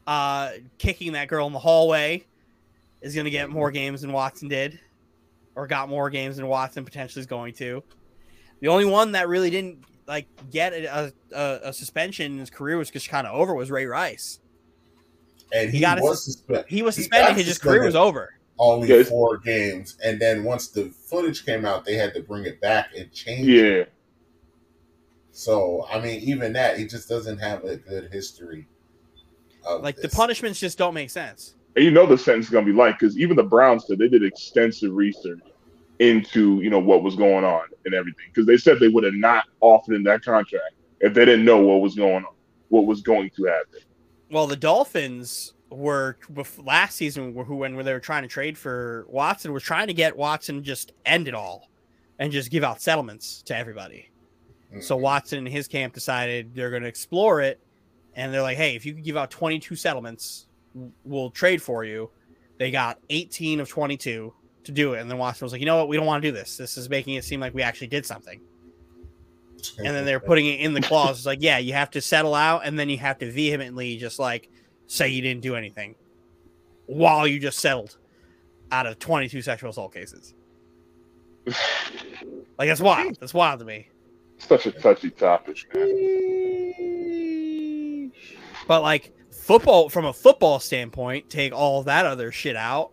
uh, kicking that girl in the hallway is going to get more games than Watson did, or got more games than Watson potentially is going to. The only one that really didn't like get a, a, a suspension in his career was just kind of over was Ray Rice. and he, He got a was suspended. He was suspended. got His just career was over. only Yes. four games, and then once the footage came out, they had to bring it back and change. it. Yeah. So I mean, even that, he just doesn't have a good history. Of Like the punishments just don't make sense. And you know the sentence is gonna be like because even the Browns said they did extensive research into you know what was going on and everything because they said they would have not offered him that contract if they didn't know what was going on, what was going to happen. Well, the Dolphins were bef- last season who when they were trying to trade for Watson was trying to get Watson just end it all and just give out settlements to everybody. So mm-hmm. Watson and his camp decided they're going to explore it, and they're like, "Hey, if you can give out 22 settlements, we'll trade for you." They got 18 of 22 to do it, and then Watson was like, "You know what? We don't want to do this. This is making it seem like we actually did something." And then they're putting it in the clause. It's like, yeah, you have to settle out, and then you have to vehemently just like say you didn't do anything while you just settled out of 22 sexual assault cases. [sighs] Like that's wild. That's wild to me. Such a touchy topic, man. But like football, from a football standpoint, take all that other shit out.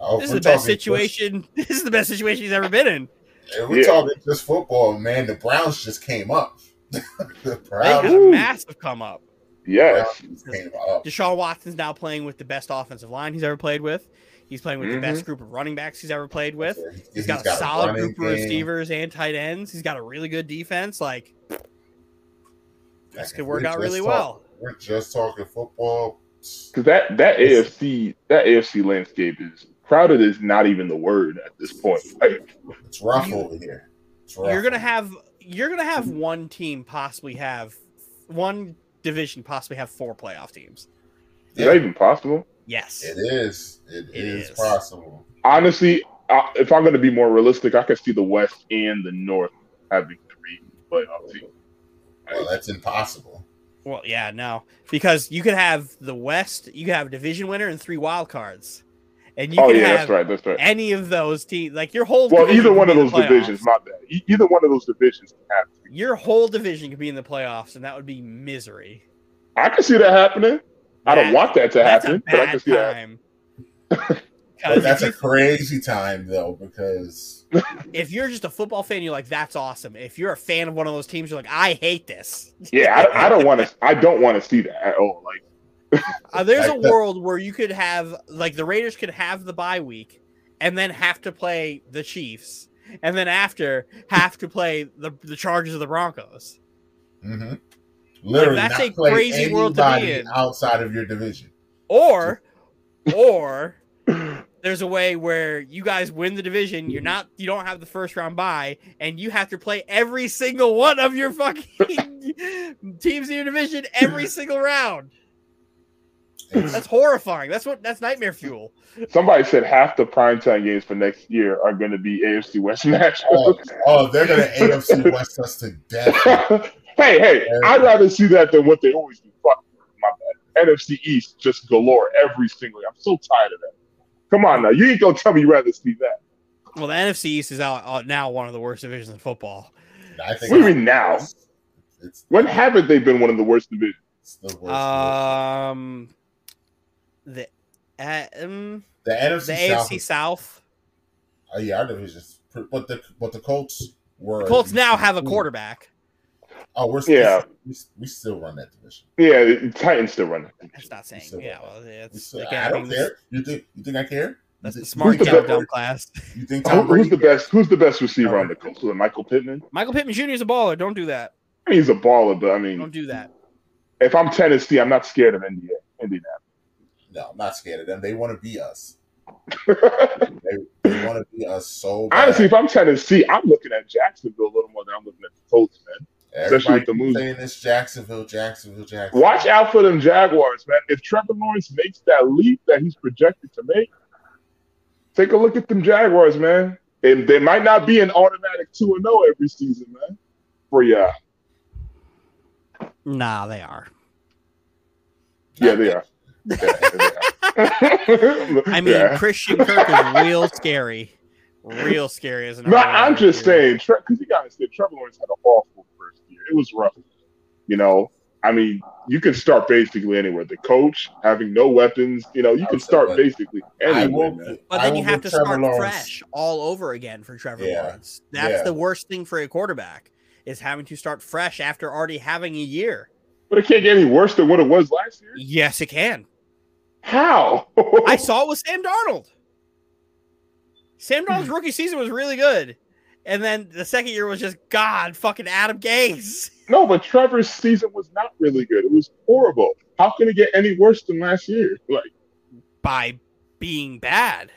Oh, This is the best talking situation. [laughs] This is the best situation he's ever been in. Just, if we're Yeah. talking just football, man. The Browns just came up. [laughs] the They Browns, had a massive come up. Yes. Browns just came up. Deshaun Watson's now playing with the best offensive line he's ever played with. He's playing with Mhm. the best group of running backs he's ever played with. He's- He's got, a solid running group of game. receivers and tight ends. He's got a really good defense. Like this Like, could work out really talk- well. We're just talking football. Because that that AFC that AFC landscape is crowded is not even the word at this point. Like, It's rough You- over here. It's rough. You're gonna have you're gonna have one team possibly have one division possibly have four playoff teams. is that even possible? Yes. It is. It, It is, is. possible. Honestly, I, if I'm going to be more realistic, I could see the West and the North having three playoff teams. Well, that's impossible. Well, yeah, no, because you could have the West, you could have a division winner and three wild cards, and you oh can yeah, have that's right. That's right. any of those teams. Like your whole Well, either one of those divisions, my bad. E- Either one of those divisions can happen. Your whole division could be in the playoffs, and that would be misery. I can see that happening. I don't want that to That's a happen, but I can bad see time. But 'Cause that's a crazy time though because [laughs] if you're just a football fan, you're like, "That's awesome." If you're a fan of one of those teams, you're like, "I hate this." Yeah, I, I don't want to. I don't want to see that at all. Like, Uh, there's a Like the- world where you could have like the Raiders could have the bye week and then have to play the Chiefs, and then after have to play the the Chargers of the Broncos. mhm. Literally that's not a play crazy world to be in. outside of your division. Or, or there's a way where you guys win the division. You're not. You don't have the first round bye, and you have to play every single one of your fucking [laughs] teams in your division every single round. That's horrifying. That's what. That's nightmare fuel. somebody said half the primetime games for next year are going to be AFC West oh, oh, they're gonna AFC [laughs] West us to death. [laughs] hey, hey, I'd rather see that than what they always do. Fuck my bad. NFC East just galore every single. I'm so tired of that. Come on now, you ain't gonna tell me you rather see that. Well, the NFC East is out, out now one of the worst divisions in football. I think What do you mean now? It's, When haven't they been one of the worst divisions? it's the worst. Um, the uh, um, the NFC the South. AFC South. Oh yeah, our division's pr- but the but the Colts were The Colts now have a quarterback. Oh, we're still, Yeah. we, we still run that division. Yeah, the Titans still run. running. That's not saying. still Yeah, well, We it's still, again, I don't mean, care. You think you think I care? That's you the smart Who's the countdown best- class. [laughs] You think Who- Tom who's the best? Who's the best receiver on the Colts? Was it Michael Pittman? Michael Pittman Jr. is a baller. Don't do that. I mean, he's a baller, but I mean, Don't do that. if I'm Tennessee, I'm not scared of Indiana. Indiana. No, I'm not scared of them. They want to be us. [laughs] They, they want to be us so bad. Honestly, if I'm Tennessee, I'm looking at Jacksonville a little more than I'm looking at the Colts, man. Especially Everybody with the keeps moves. saying this Jacksonville, Jacksonville, Jacksonville. Watch out for them Jaguars, man. If Trevor Lawrence makes that leap that he's projected to make, take a look at them Jaguars, man. And they might not be an automatic 2 0 every season, man. For ya. Nah, they are. Yeah, they are. [laughs] Yeah, they are. I mean, Yeah. Christian Kirk is real scary. Real scary as an No, I'm just saying, because you guys said Trevor Lawrence had an awful first year. It was rough. You know, I mean, you can start basically anywhere. The coach having no weapons, you know, you can start But basically I anywhere, will. But then you have to Trevor start Lawrence- fresh all over again for Trevor Yeah. Lawrence. That's Yeah. the worst thing for a quarterback is having to start fresh after already having a year. But it can't get any worse than what it was last year. Yes, it can. How? I saw it with Sam Darnold. Sam Darnold's [laughs] rookie season was really good. And then the second year was just God fucking Adam Gase. [laughs] no, but Trevor's season was not really good. It was horrible. How can it get any worse than last year? Like, by being bad.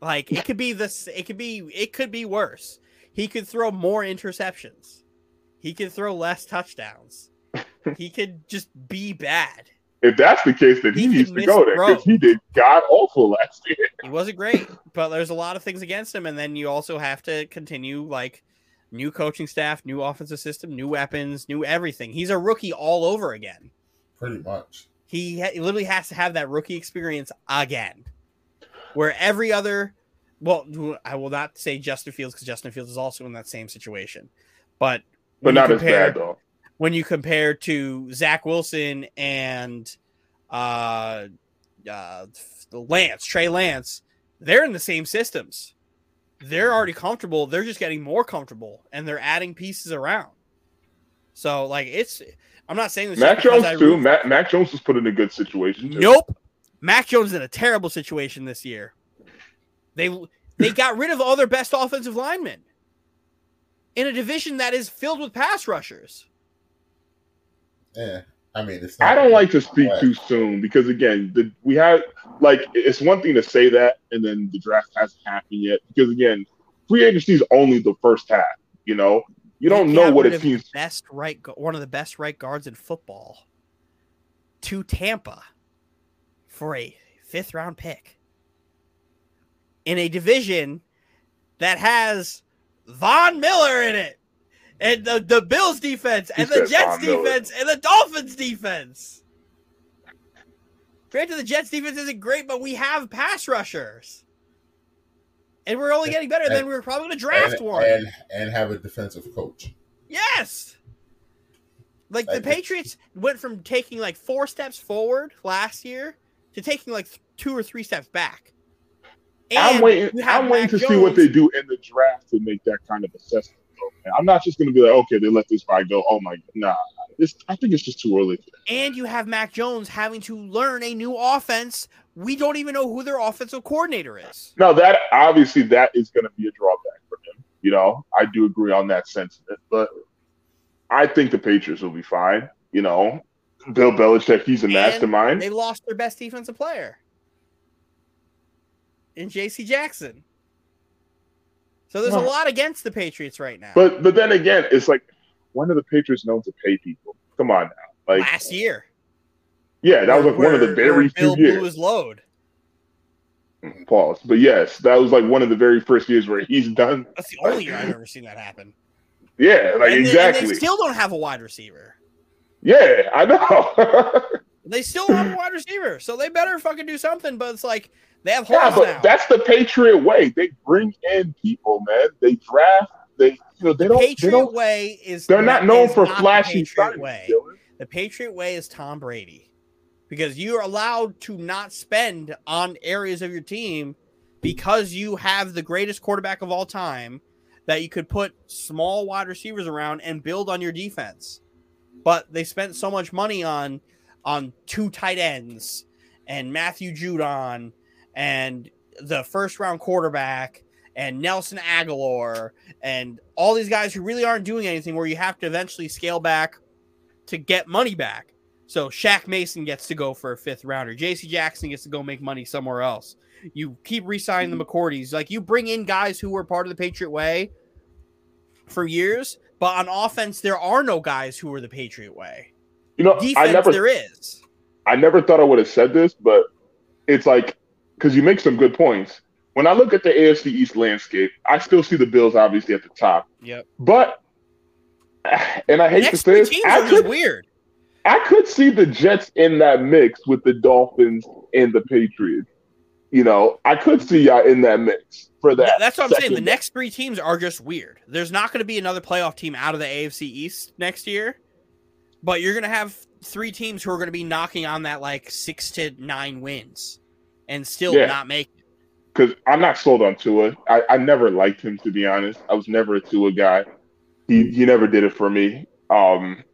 Like it could be this it could be it could be worse. He could throw more interceptions. He could throw less touchdowns. [laughs] he could just be bad. If that's the case, then he, He needs to go there because he did god awful [laughs] last year. He wasn't great, but there's a lot of things against him and then you also have to continue like new coaching staff, new offensive system, new weapons, new everything. He's a rookie all over again. pretty much. he, ha- he literally has to have that rookie experience again where every other well i will not say justin fields because justin fields is also in that same situation but But when you not as bad though. When you compare to zach wilson and uh, uh lance trey lance they're in the same systems they're already comfortable they're just getting more comfortable and they're adding pieces around so like it's i'm not saying this Mac Jones I too. Mac, Mac Jones was put in a good situation. Too. Nope. Mac Jones is in a terrible situation this year. They they got rid of all their best offensive linemen in a division that is filled with pass rushers. Yeah, I mean, it's. Not I don't like to speak Right. too soon because again, the, we had like it's one thing to say that and then the draft hasn't happened yet because again, free agency is only the first half. You know, you don't know what rid a of team's. the best right one of the best right guards in football to Tampa for a fifth round pick in a division that has Von Miller in it. And the, the Bills defense and Who the said Jets Von Miller? defense and the Dolphins defense. Granted, the Jets defense isn't great, but we have pass rushers. And we're only getting better. And then we're probably going to draft and, one. and and have a defensive coach. Yes. Like the Like, it's- Patriots went from taking like four steps forward last year to taking like two or three steps back. I'm waiting. I'm waiting Mac to see what they do in the draft to make that kind of assessment. I'm not just going to be like, okay, they let this guy go. Oh my, god, nah. It's, I think it's just too early. And you have Mac Jones having to learn a new offense. We don't even know who their offensive coordinator is. Now that obviously that is going to be a drawback for him. You know, I do agree on that sentiment, but I think the Patriots will be fine. You know, Bill Belichick, he's a And mastermind. They lost their best defensive player in J.C. Jackson. So there's a lot against the Patriots right now. But but then again, it's like when are the Patriots known to pay people? Come on now, like last year, yeah, that was like one of the very few Bill blew years. his load. Mm, pause. But yes, that was like one of the very first years where he's done. That's the only year I've ever seen that happen. Yeah, like and, they, exactly. and they still don't have a wide receiver. yeah, I know. [laughs] They still don't have a wide receiver, so they better fucking do something. But it's like they have yeah, but now. that's the Patriot way. They bring in people, man. They draft. They you know they the don't. Patriot they don't. way is They're not known for not flashy Patriot way. The Patriot way is Tom Brady. Because you're allowed to not spend on areas of your team because you have the greatest quarterback of all time that you could put small wide receivers around and build on your defense. But they spent so much money on on two tight ends and Matthew Judon and the first round quarterback and Nelson Aguilar and all these guys who really aren't doing anything where you have to eventually scale back to get money back. So Shaq Mason gets to go for a fifth rounder. JC Jackson gets to go make money somewhere else. You keep re-signing the hmm. McCourties. Like you bring in guys who were part of the Patriot way for years, but on offense there are no guys who were the Patriot way. You know, Defense I never. there is. I never thought I would have said this, but it's like because you make some good points. When I look at the AFC East landscape, I still see the Bills obviously at the top. Yep. But [sighs] and I hate Next to say this, I could, weird. I could see the Jets in that mix with the Dolphins and the Patriots. You know, I could see y'all in that mix for that. That's what I'm saying. The next three teams are just weird. There's not going to be another playoff team out of the AFC East next year, but you're going to have three teams who are going to be knocking on that like six to nine wins and still Yeah. not make it. because I'm not sold on Tua. I, I never liked him to be honest. I was never a Tua guy. He he never did it for me. Um,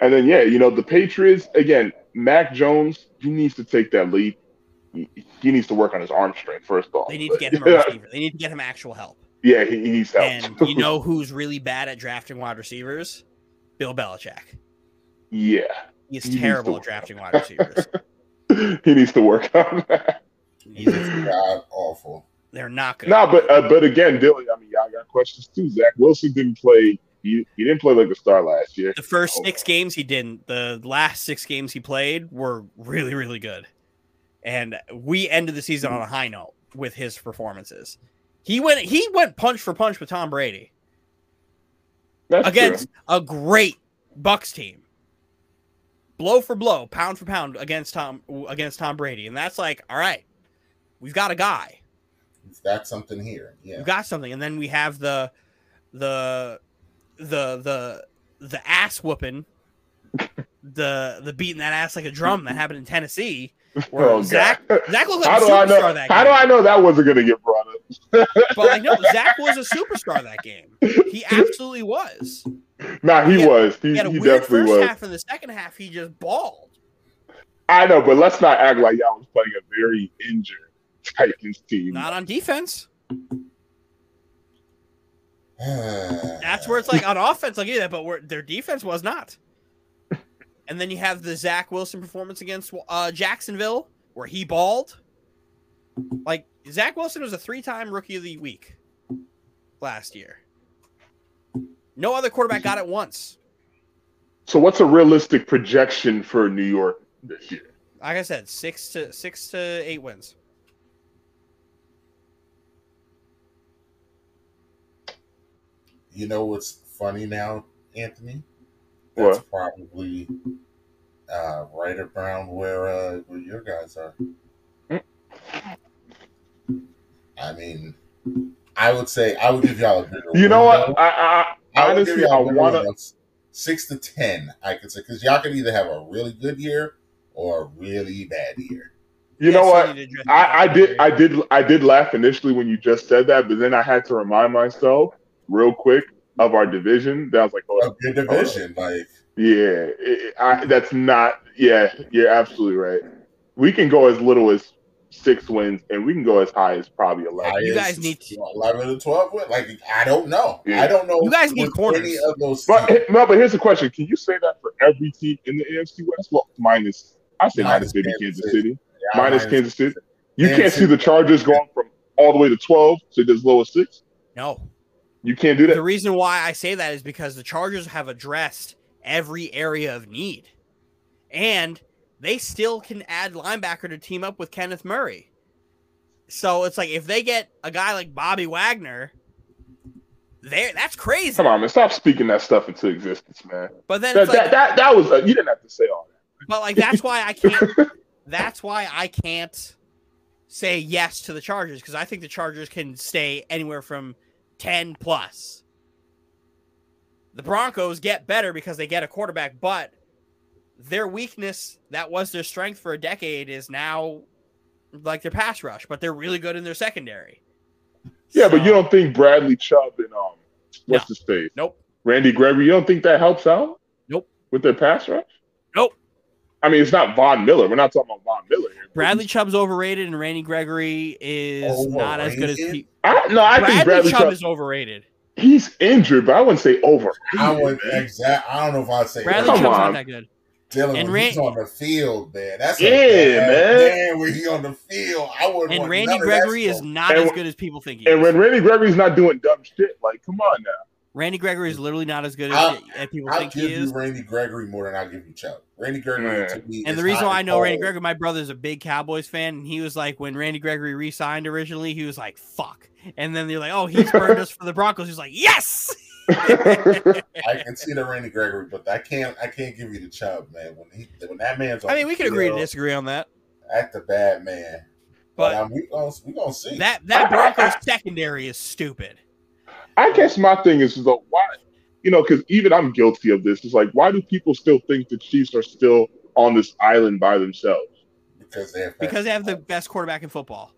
and then yeah, you know the Patriots again. Mac Jones, he needs to take that leap. He, he needs to work on his arm strength first off. They need to get him a [laughs] receiver. They need to get him actual help. yeah, he, he needs help. And you know [laughs] who's really bad at drafting wide receivers? Bill Belichick. yeah, He's He terrible at drafting wide receivers. [laughs] [laughs] he needs to work [laughs] on that. He's- God awful. they're not good. No, but uh, but again, Dilly, I mean, y'all got questions too. Zach Wilson didn't play. He, he didn't play like a star last year. The first six games he didn't. The last six games he played were really, really good. And we ended the season on a high note with his performances. He went he went punch for punch with Tom Brady That's against true. a great Bucs team. Blow for blow, pound for pound against Tom against Tom Brady. And that's like, all right, we've got a guy. We've got something here. Yeah. We've got something. And then we have the the the the the ass whooping, [laughs] the the beating that ass like a drum that happened in Tennessee. Where Oh, God. Zach Zach looked How like a superstar know? that How do I know that wasn't going to get brought up? But like no, Zach was a [laughs] superstar that game. He [laughs] absolutely was. Nah, he Yeah. was. He, He had a he weird definitely first was. half, and the second half he just balled. I know, but let's not act like y'all was playing a very injured Titans team. Not on defense. That's [sighs] That's where it's like on offense, like yeah, that, but where their defense was not. And then you have the Zach Wilson performance against uh, Jacksonville, where he balled. Like Zach Wilson was a three-time Rookie of the Week last year. No other quarterback got it once. So, what's a realistic projection for New York this year? Like I said, six to six to eight wins. You know what's funny now, Anthony? That's What? probably uh, right around where uh, where your guys are. I mean, I would say I would give y'all a bigger. You know window. what? I, I, I would honestly, give y'all I a wanna. six to ten, I could say, because y'all can either have a really good year or a really bad year. You know what? so need to address I, I did I did I did laugh initially when you just said that, but then I had to remind myself real quick of our division. That I was like, oh A good oh. division, like yeah, it, I, that's not. Yeah, you're absolutely right. We can go as little as six wins, and we can go as high as probably eleven. You guys need to- eleven to twelve. win. Like I don't know. Yeah. I don't know. You guys need corners. Any of those But teams. no, but here's the question: Can you say that for every team in the AFC West? Well, minus I say minus Minus maybe Kansas Kansas City. City, Yeah, minus Kansas City. You Kansas can't see the Chargers going from all the way to twelve to as low as six. No. You can't do that. The reason why I say that is because the Chargers have addressed every area of need. And they still can add linebacker to team up with Kenneth Murray. So it's like if they get a guy like Bobby Wagner, there that's crazy. Come on, man! Stop speaking that stuff into existence, man. But then that, like, that, that, that was uh, you didn't have to say all that. but like that's why I can't [laughs] that's why I can't say yes to the Chargers because I think the Chargers can stay anywhere from 10 plus. The Broncos get better because they get a quarterback, but their weakness that was their strength for a decade is now like their pass rush, but they're really good in their secondary. Yeah, but you don't think Bradley Chubb and um, what's No. his face? Nope. Randy Gregory. You don't think that helps out? Nope. With their pass rush? Nope. I mean, it's not Von Miller. We're not talking about Von Miller here. Bradley Chubb's overrated and Randy Gregory is not as good as Overrated? pe- I, no, I Bradley, think Bradley Chubb Chubb. is overrated. he's injured, but I wouldn't say over. I would exact. I don't know if I'd say Bradley Chubb's on. not that good. Dylan And when he's on the field, man. That's Yeah, a man. man. When he on the field, I wouldn't. And want Randy none of Gregory is not And as good as people think he And is. when Randy Gregory's not doing dumb shit, like, come on now. Randy Gregory is literally not as good as, I'll- as people I'll think give he you is. Randy Gregory more than I'll give you Chubb. Randy Gregory Yeah. to me. And is the reason hot why I and know Randy. Gregory, my brother's a big Cowboys fan, and he was like, when Randy Gregory re-signed originally, he was like, "Fuck," and then they're like, "Oh, he's burned [laughs] us for the Broncos." He's like, "Yes." [laughs] I can see the Randy Gregory, but I can't. I can't give you the Chubb, man. When he, when that man's on I mean, we could agree to disagree on that, Act the bad man, but, but um, we gonna we gonna see. that that Broncos secondary is stupid. I guess my thing is, is though, why, you know, because even I'm guilty of this. It's like, why do people still think the Chiefs are still on this island by themselves? because they have Because they have the best quarterback in football.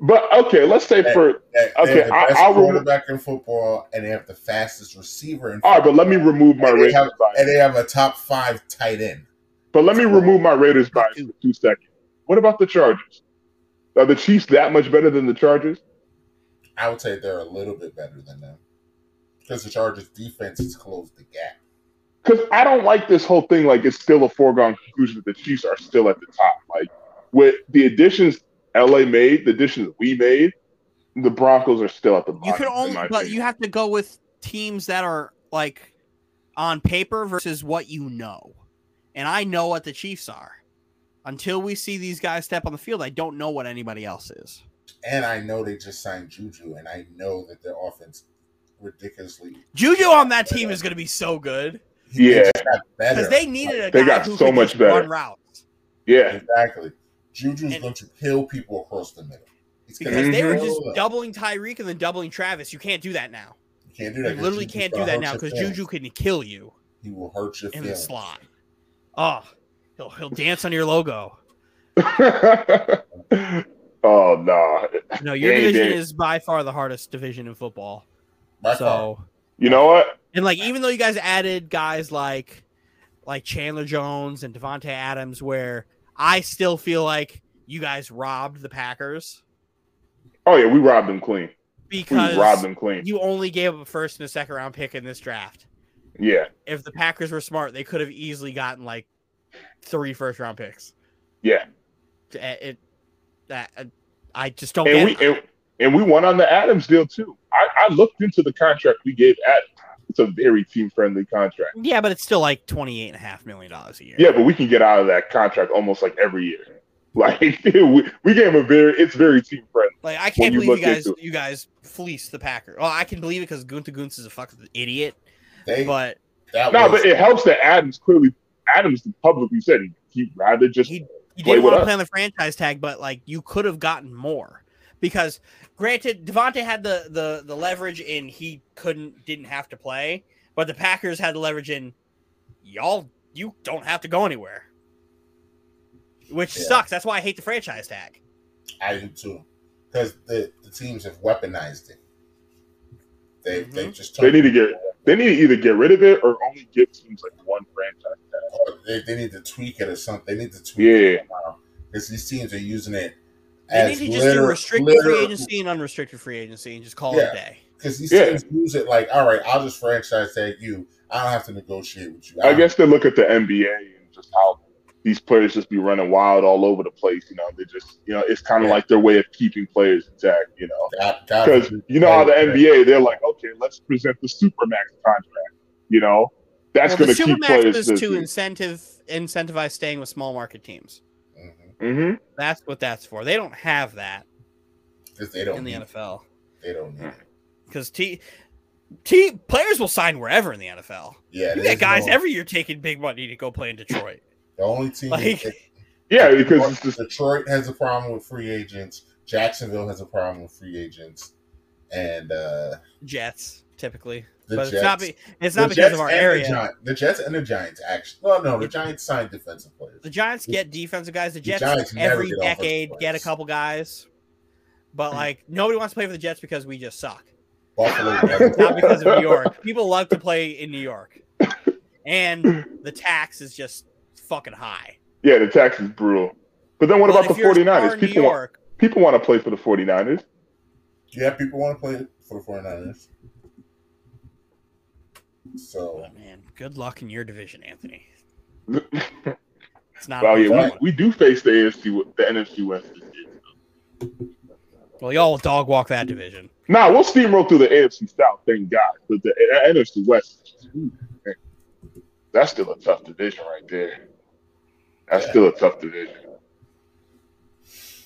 But okay, let's say for They, they Okay, have the I- best I'll remove- quarterback in football, and they have the fastest receiver in all right, but let me remove my And they Raiders have- bias. and they have a top five tight end. But let me remove my Raiders bias for two seconds. What about the Chargers? Are the Chiefs that much better than the Chargers? I would say they're a little bit better than them because the Chargers' defense has closed the gap. Because I don't like this whole thing. Like it's still a foregone conclusion that the Chiefs are still at the top. Like with the additions LA made, the additions we made, the Broncos are still at the bottom. You can in only, but opinion. you have to go with teams that are like on paper versus what you know. And I know what the Chiefs are. Until we see these guys step on the field, I don't know what anybody else is. And I know they just signed Juju, and I know that their offense ridiculously. Juju on that team is going to be so good Yeah. just got better. because they needed a They guy got who so could much just better. run routes yeah, exactly. Juju's And- going to kill people across the middle. He's because they were just them. doubling Tyreek and then doubling Travis. You can't do that now. You can't do that. You literally Juju's can't do that now because. Juju can kill you He will hurt you in the slot. Oh, he'll he'll dance on your logo. [laughs] oh no. No, your Yeah, division is by far the hardest division in football. By far. So You know what? and like even though you guys added guys like like Chandler Jones and Davante Adams, where I still feel like you guys robbed the Packers Oh yeah, we robbed them clean. We because robbed them clean. you only gave up a first and a second round pick in this draft. Yeah, If the Packers were smart, they could have easily gotten like three first round picks. yeah. It, it that uh, I just don't And get. we it. and, and we won on the Adams deal too. I, I looked into the contract we gave Adams. It's a very team friendly contract. yeah, but it's still like twenty eight and a half million dollars a year. Yeah, but we can get out of that contract almost like every year. [laughs] Like we, we gave him a very it's very team friendly. Like I can't believe you look guys you guys fleece the Packers. Well, I can believe it because Gunther Guntz is a fucking idiot. They, But that No, was, but it helps that Adams clearly Adams publicly said he, he'd rather just he he Play didn't with want to play on the franchise tag, but like you could have gotten more because granted Davante had the the the leverage and he couldn't didn't have to play, But the Packers had the leverage in y'all. You don't have to go anywhere, which Yeah. sucks. That's why I hate the franchise tag. I do too, because the, the teams have weaponized it. They they Mhm. just They need to get they need to either get rid of it or only give teams like one franchise tag. or they, they need to tweak it or something. They need to tweak it Yeah. because these teams are using it They as need to just do restricted liter- free agency and unrestricted free agency and just call it a day. Because these Yeah. teams use it like, all right, I'll just franchise tag you. I don't have to negotiate with you. I don't- guess they look at the NBA and just how these players just be running wild all over the place. You know, they just you know it's kind of Yeah. like their way of keeping players intact. You know, God, God because you know how the NBA they're like, okay, let's present the supermax contract. You know, that's well, going to keep Supermax players is to incentive incentivize staying with small market teams. Mhm. hmm That's what that's for. They don't have that. they don't in the need it. NFL They don't need it. because T. T players will sign wherever in the NFL. Yeah, You get guys no- every year taking big money to go play in Detroit. The only team Like, that- Yeah, because it's just Detroit has a problem with free agents. Jacksonville has a problem with free agents, and uh, Jets typically, the but Jets. it's not. Be, it's the not because Jets of our and area. The, Gi- the Jets and the Giants actually. Well, no, the Giants signed defensive players. The Giants get defensive guys. The The Jets Giants every get decade get a couple guys, but hmm. like nobody wants to play for the Jets because we just suck. Buffalo, [laughs] Not because of New York. People love to play in New York, and the tax is just fucking high. yeah, the tax is brutal. But then what But about the you're 49ers? star in New People want, people want to play for the 49ers. yeah, people want to play for the 49ers. So oh, man, good luck in your division, Anthony. It's not. yeah, we, we do face the AFC, the NFC West this year. well, y'all will dog walk that division. Nah, we'll steamroll through the AFC South, thank God. But the NFC West, that's still a tough division right there. That's Yeah. still a tough division.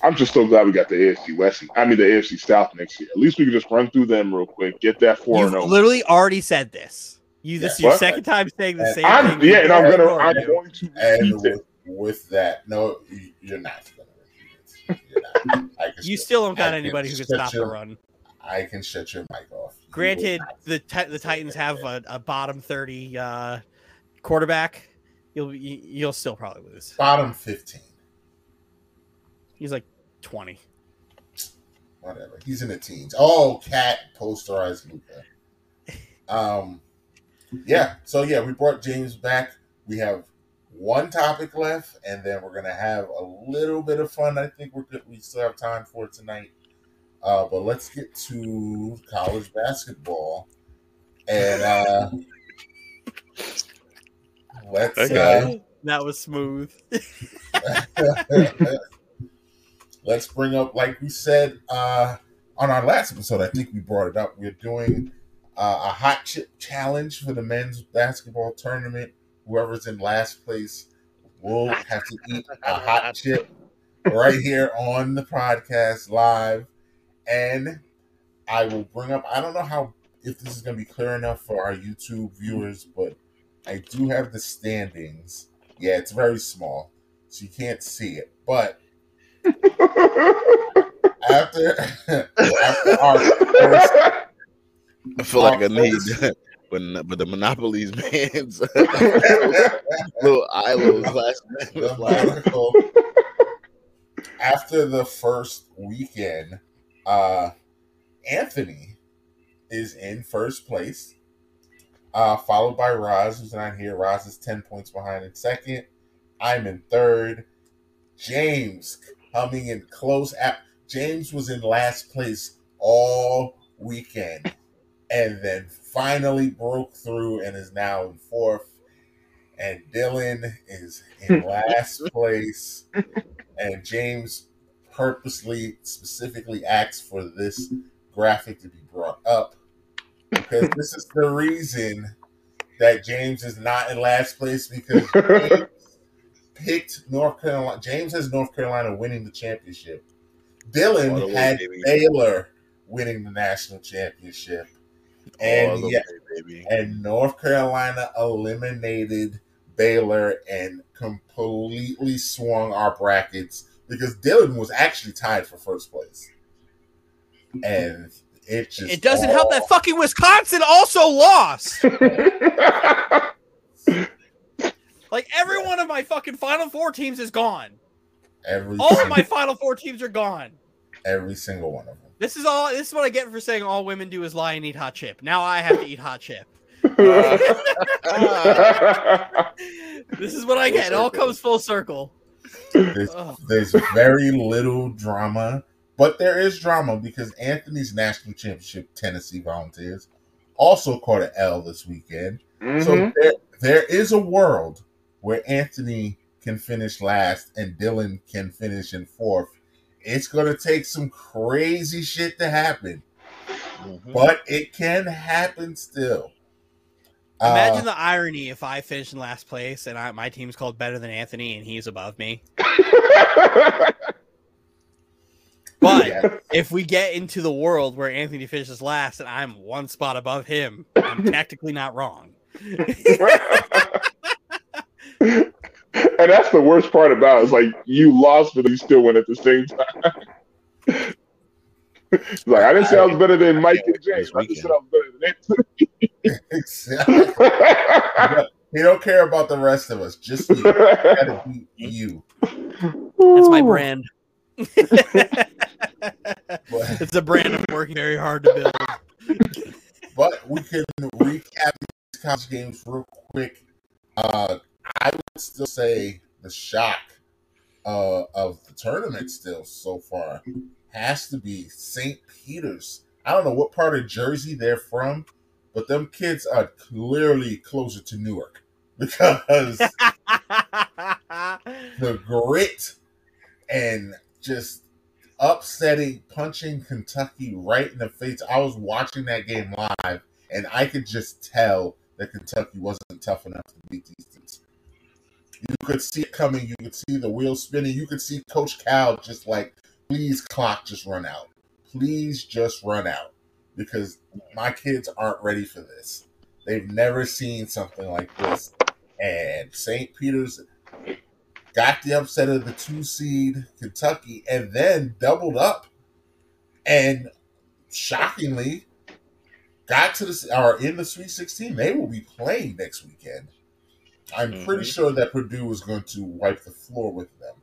I'm just so glad we got the AFC West. I mean, the AFC South next year. At least we can just run through them real quick, get that four You've and zero. literally already said this. You this is your What? second time saying the And same I'm thing. yeah, and I'm gonna I'm you. going to and repeat it. with, with that, no, you- you're not going to repeat it. You're not. [laughs] You shut- still don't got I can anybody who can shut stop the run. I can shut your mic off. Granted, the ti- the Titans have a, a bottom thirty uh, quarterback. You'll you- you'll still probably lose. bottom 15. He's like twenty. whatever. He's in the teens. Oh, KAT posterized Luka. Um, yeah. So yeah, we brought James back. We have one topic left, and then we're gonna have a little bit of fun. I think we're good. We still have time for tonight. Uh, but let's get to college basketball, and uh, let's. Okay. That was smooth. Uh, [laughs] let's bring up, like we said uh, on our last episode, I think we brought it up. We're doing uh, a hot chip challenge for the men's basketball tournament. Whoever's in last place will have to eat a hot [laughs] chip right here on the podcast live. And I will bring up, I don't know how, if this is going to be clear enough for our YouTube viewers, but I do have the standings. Yeah, it's very small, so you can't see it. But [laughs] after, [laughs] after our first I feel like I need, first- [laughs] when but the Monopolies man's [laughs] [laughs] little I little class. after the first weekend, uh, Anthony is in first place, uh, followed by Roz, who's not here. Roz is 10 points behind in second. I'm in third. James coming in close. At, James was in last place all weekend and then finally broke through and is now in fourth. And Dylan is in [laughs] last place. And James purposely, specifically asked for this graphic to be brought up because [laughs] this is the reason that James is not in last place because [laughs] James picked North Carolina. James has North Carolina winning the championship. Dylan All the way, had baby. Baylor winning the national championship. And All yeah, way, baby. and North Carolina eliminated Baylor and completely swung our brackets because Dylan was actually tied for first place. And it just It doesn't help that fucking Wisconsin also lost. [laughs] Like every one of my fucking Final Four teams is gone. every All of my Final Four teams are gone. every single one of them. This is all. This is what I get for saying all women do is lie and eat hot chip. Now I have to eat hot chip. [laughs] This is what I get. It all comes full circle. There's, Ugh. there's very little drama, but there is drama because Anthony's national championship Tennessee Volunteers also caught an L this weekend. So Mhm. there, there is a world where Anthony can finish last and Dylan can finish in fourth. It's gonna take some crazy shit to happen, Mhm. but it can happen still. Imagine Uh, the irony if I finish in last place and I, my team's called better than Anthony and he's above me. [laughs] But yeah, if we get into the world where Anthony finishes last and I'm one spot above him, I'm [laughs] tactically not wrong. [laughs] [laughs] and that's the worst part about it. It's like you lost, but you still win at the same time. It's [laughs] like I didn't say I was better than Mike and James. I just said I was better than exactly. them. [laughs] He don't care about the rest of us. Just you. You gotta beat you. That's my brand. But, it's a brand I'm working very hard to build. but we can recap these college games real quick. Uh, I would still say the shock uh, of the tournament still so far has to be St. Peter's. I don't know what part of Jersey they're from, but them kids are clearly closer to Newark [laughs] because [laughs] the grit and just upsetting, punching Kentucky right in the face. I was watching that game live, and I could just tell that Kentucky wasn't tough enough to beat these. You could see it coming. You could see the wheels spinning. You could see Coach Cal just like, please, clock, just run out. Please just run out because my kids aren't ready for this. They've never seen something like this. And St. Peter's got the upset of the two seed Kentucky and then doubled up and shockingly got to the or in the Sweet 16. They will be playing next weekend. I'm pretty Mhm. sure that Purdue was going to wipe the floor with them.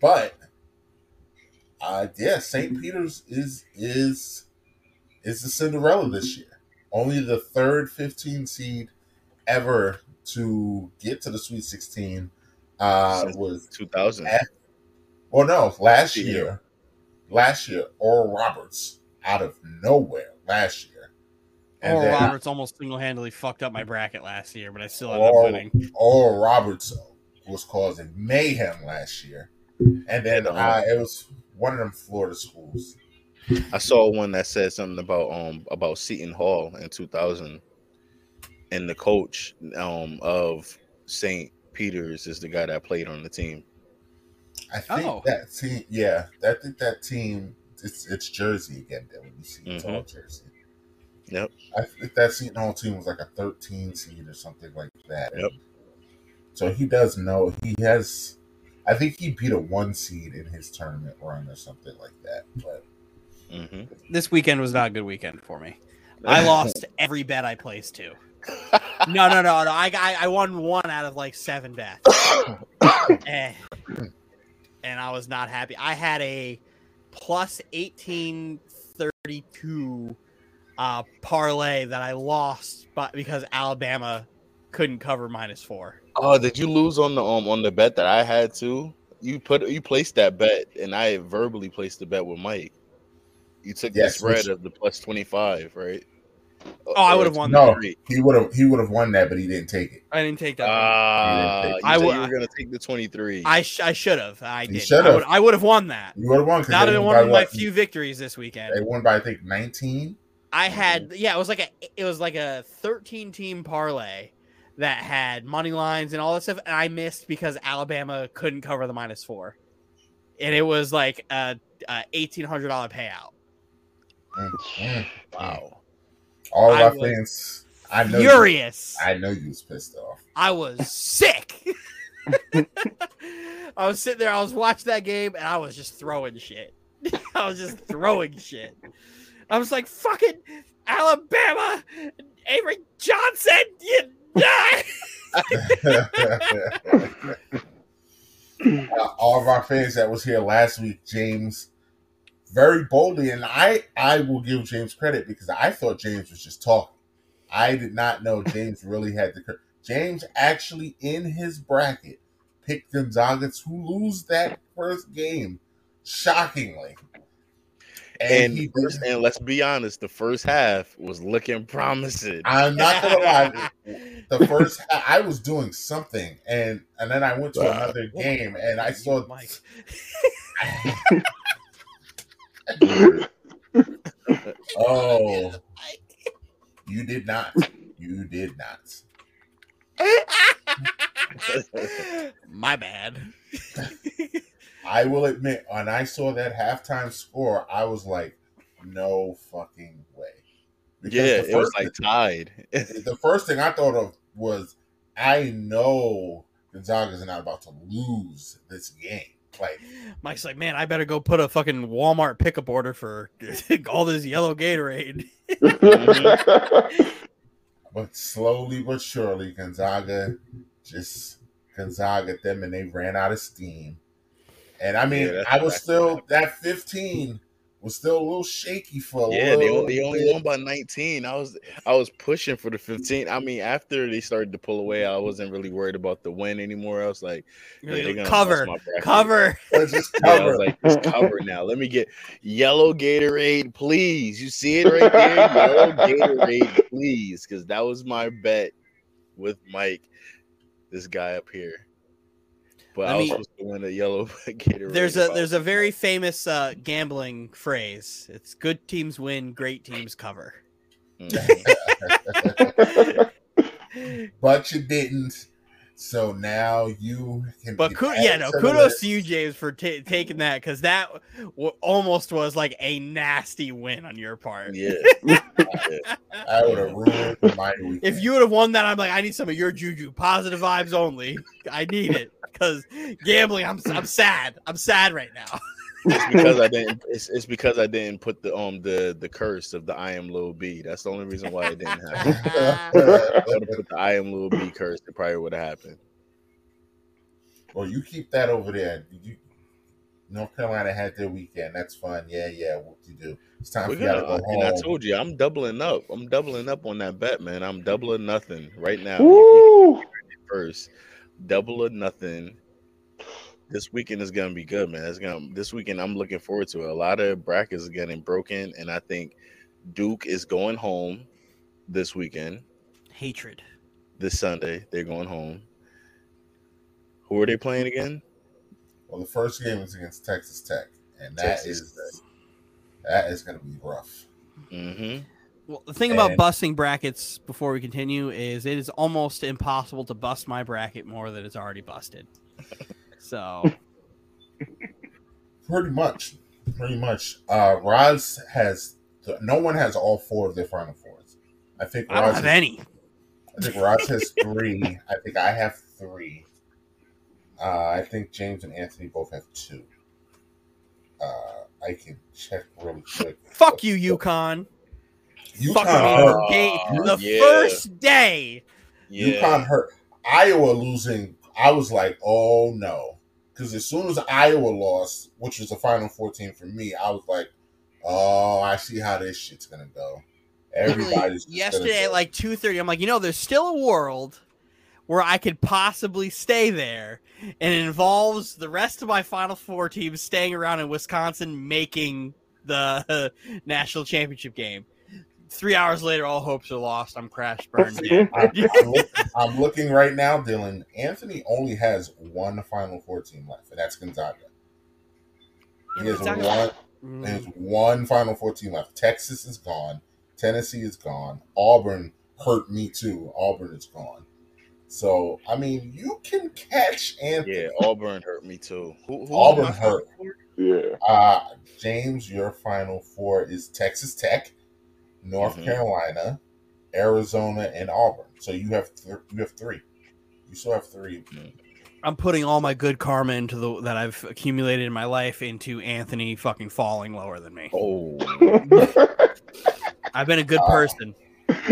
But uh yeah, St. Peter's is is is the Cinderella this year. Only the third 15 seed ever to get to the Sweet 16 uh was 2000. well, no, last year, last year, Oral Roberts out of nowhere last year, and Oral then Roberts almost single handedly fucked up my bracket last year, but I still ended up winning. Oral Roberts was causing mayhem last year, and then uh, it was one of them Florida schools. I saw one that said something about um about Seton Hall in 2000, and the coach um of St. Peter's is the guy that played on the team. I think Oh. that team, yeah, I think that team, it's it's Jersey again. Then you see it's all Jersey. Yep. I think that Seton Hall team was like a 13 seed or something like that. Yep. So he does know he has. I think he beat a one seed in his tournament run or something like that. But hmm This weekend was not a good weekend for me. I [laughs] lost every bet I placed to. No, no, no, no. I, I, I won one out of like seven bets. and, [coughs] and I was not happy. I had a plus 1832 uh, parlay that I lost but because Alabama couldn't cover minus four. Oh, did you lose on the um on the bet that I had too? You put you placed that bet, and I verbally placed the bet with Mike. You took Yes, the spread of the plus twenty five, right? Oh, I would've won no, Great. he would have he would have won that, but he didn't take it. I didn't take that. Ah, You you didn't take- I said would- you were gonna take the twenty three. I sh- I should have. I did. I should've. would, I would have won that. You would have won That would have been one of my few victories this weekend. They won by I think 19. I had yeah, it was like a it was like a 13 team parlay that had money lines and all that stuff, and I missed because Alabama couldn't cover the minus four, and it was like a, a eighteen hundred dollar payout. Wow. All of I our fans, I know. You, Furious! I know you was pissed off. I was sick. I was sitting there, I was watching that game, and I was just throwing shit. [laughs] I was just throwing shit. I was like, fucking Alabama, Avery Johnson, you uh, [laughs] [laughs] all of our fans that was here last week, James, very boldly, and I I will give James credit because I thought James was just talking. I did not know [laughs] James really had the. James actually in his bracket picked Gonzaga to lose that first game, shockingly. And, and, first, and let's be honest, the first half was looking promising. I'm not gonna lie. The [laughs] first half, I was doing something, and and then I went to uh, another game, and I saw Mike. [laughs] oh, you did not. You did not. My bad. [laughs] I will admit, when I saw that halftime score, I was like, no fucking way. Because yeah, it was like tied. [laughs] the first thing I thought of was, I know Gonzaga's not about to lose this game. Like Mike's like, man, I better go put a fucking Walmart pickup order for [laughs] all this yellow Gatorade. [laughs] but slowly but surely, Gonzaga just Gonzaga them, and they ran out of steam. And I mean, yeah, I was still that 15 was still a little shaky for a yeah. They only, they only won by 19. I was I was pushing for the 15. I mean, after they started to pull away, I wasn't really worried about the win anymore. I was like, yeah, they're gonna cover, cover, just cover. Yeah, I was like, just cover now. Let me get yellow Gatorade, please. You see it right there, yellow Gatorade, please, because that was my bet with Mike, this guy up here. But I, I was supposed to win a yellow [laughs] Gatorade. There's a there's a very famous uh, gambling phrase. It's good teams win, great teams cover. Mm. [laughs] but you didn't. So now you can. But ku- yeah, no, kudos to you, James, for t- taking that because that w- almost was like a nasty win on your part. Yeah, [laughs] I would have ruined my weekend. If you would have won that, I'm like, I need some of your juju, positive vibes only. I need it because gambling. I'm I'm sad. I'm sad right now. [laughs] it's [laughs] because I didn't. It's, it's because I didn't put the um the the curse of the I am Lil B. That's the only reason why it didn't happen. [laughs] [laughs] I put the I am Lil B curse. It probably would have happened. Well, you keep that over there. You, North Carolina had their weekend. That's fun. Yeah, yeah. What you do? It's time We're for gonna, you to go home. And I told you, I'm doubling up. I'm doubling up on that bet, man. I'm doubling nothing right now. First, double or nothing this weekend is gonna be good, man. It's gonna this weekend. I'm looking forward to it. A lot of brackets are getting broken, and I think Duke is going home this weekend. Hatred. This Sunday, they're going home. Who are they playing again? Well, the first game is against Texas Tech, and that Texas. is that is going to be rough. Mm-hmm. Well, the thing and, about busting brackets before we continue is it is almost impossible to bust my bracket more than it's already busted. [laughs] So [laughs] pretty much, pretty much. Uh Roz has no one has all four of their final fours. I think I don't have has, any. I think Roz has [laughs] three. I think I have three. Uh, I think James and Anthony both have two. Uh, I can check really quick. Fuck you, UConn. UConn hurt. Uh, the yeah. first day. Yeah. UConn hurt. Iowa losing. I was like, oh no because as soon as Iowa lost, which was the final 14 for me, I was like, oh, I see how this shit's gonna go. Everybody's yesterday at like 2:30. I'm like, you know, there's still a world where I could possibly stay there, and it involves the rest of my Final Four teams staying around in Wisconsin making the uh, [laughs] national championship game three hours later, all hopes are lost. I'm crash [laughs] burned. I'm, I'm, [laughs] look, I'm, looking right now, Dylan. Anthony only has one Final Four team left, and that's Gonzaga. He has one. Mm. Has one Final Four team left. Texas is gone. Tennessee is gone. Auburn hurt me too. Auburn is gone. So I mean, you can catch Anthony. Yeah, Auburn hurt me too. Who, Auburn hurt. Yeah. Uh, James, your Final Four is Texas Tech. North mm-hmm. Carolina, Arizona, and Auburn. So you have th- you have three. You still have 3 mm-hmm. I'm putting all my good karma into the that I've accumulated in my life into Anthony fucking falling lower than me. Oh, [laughs] I've been a good person.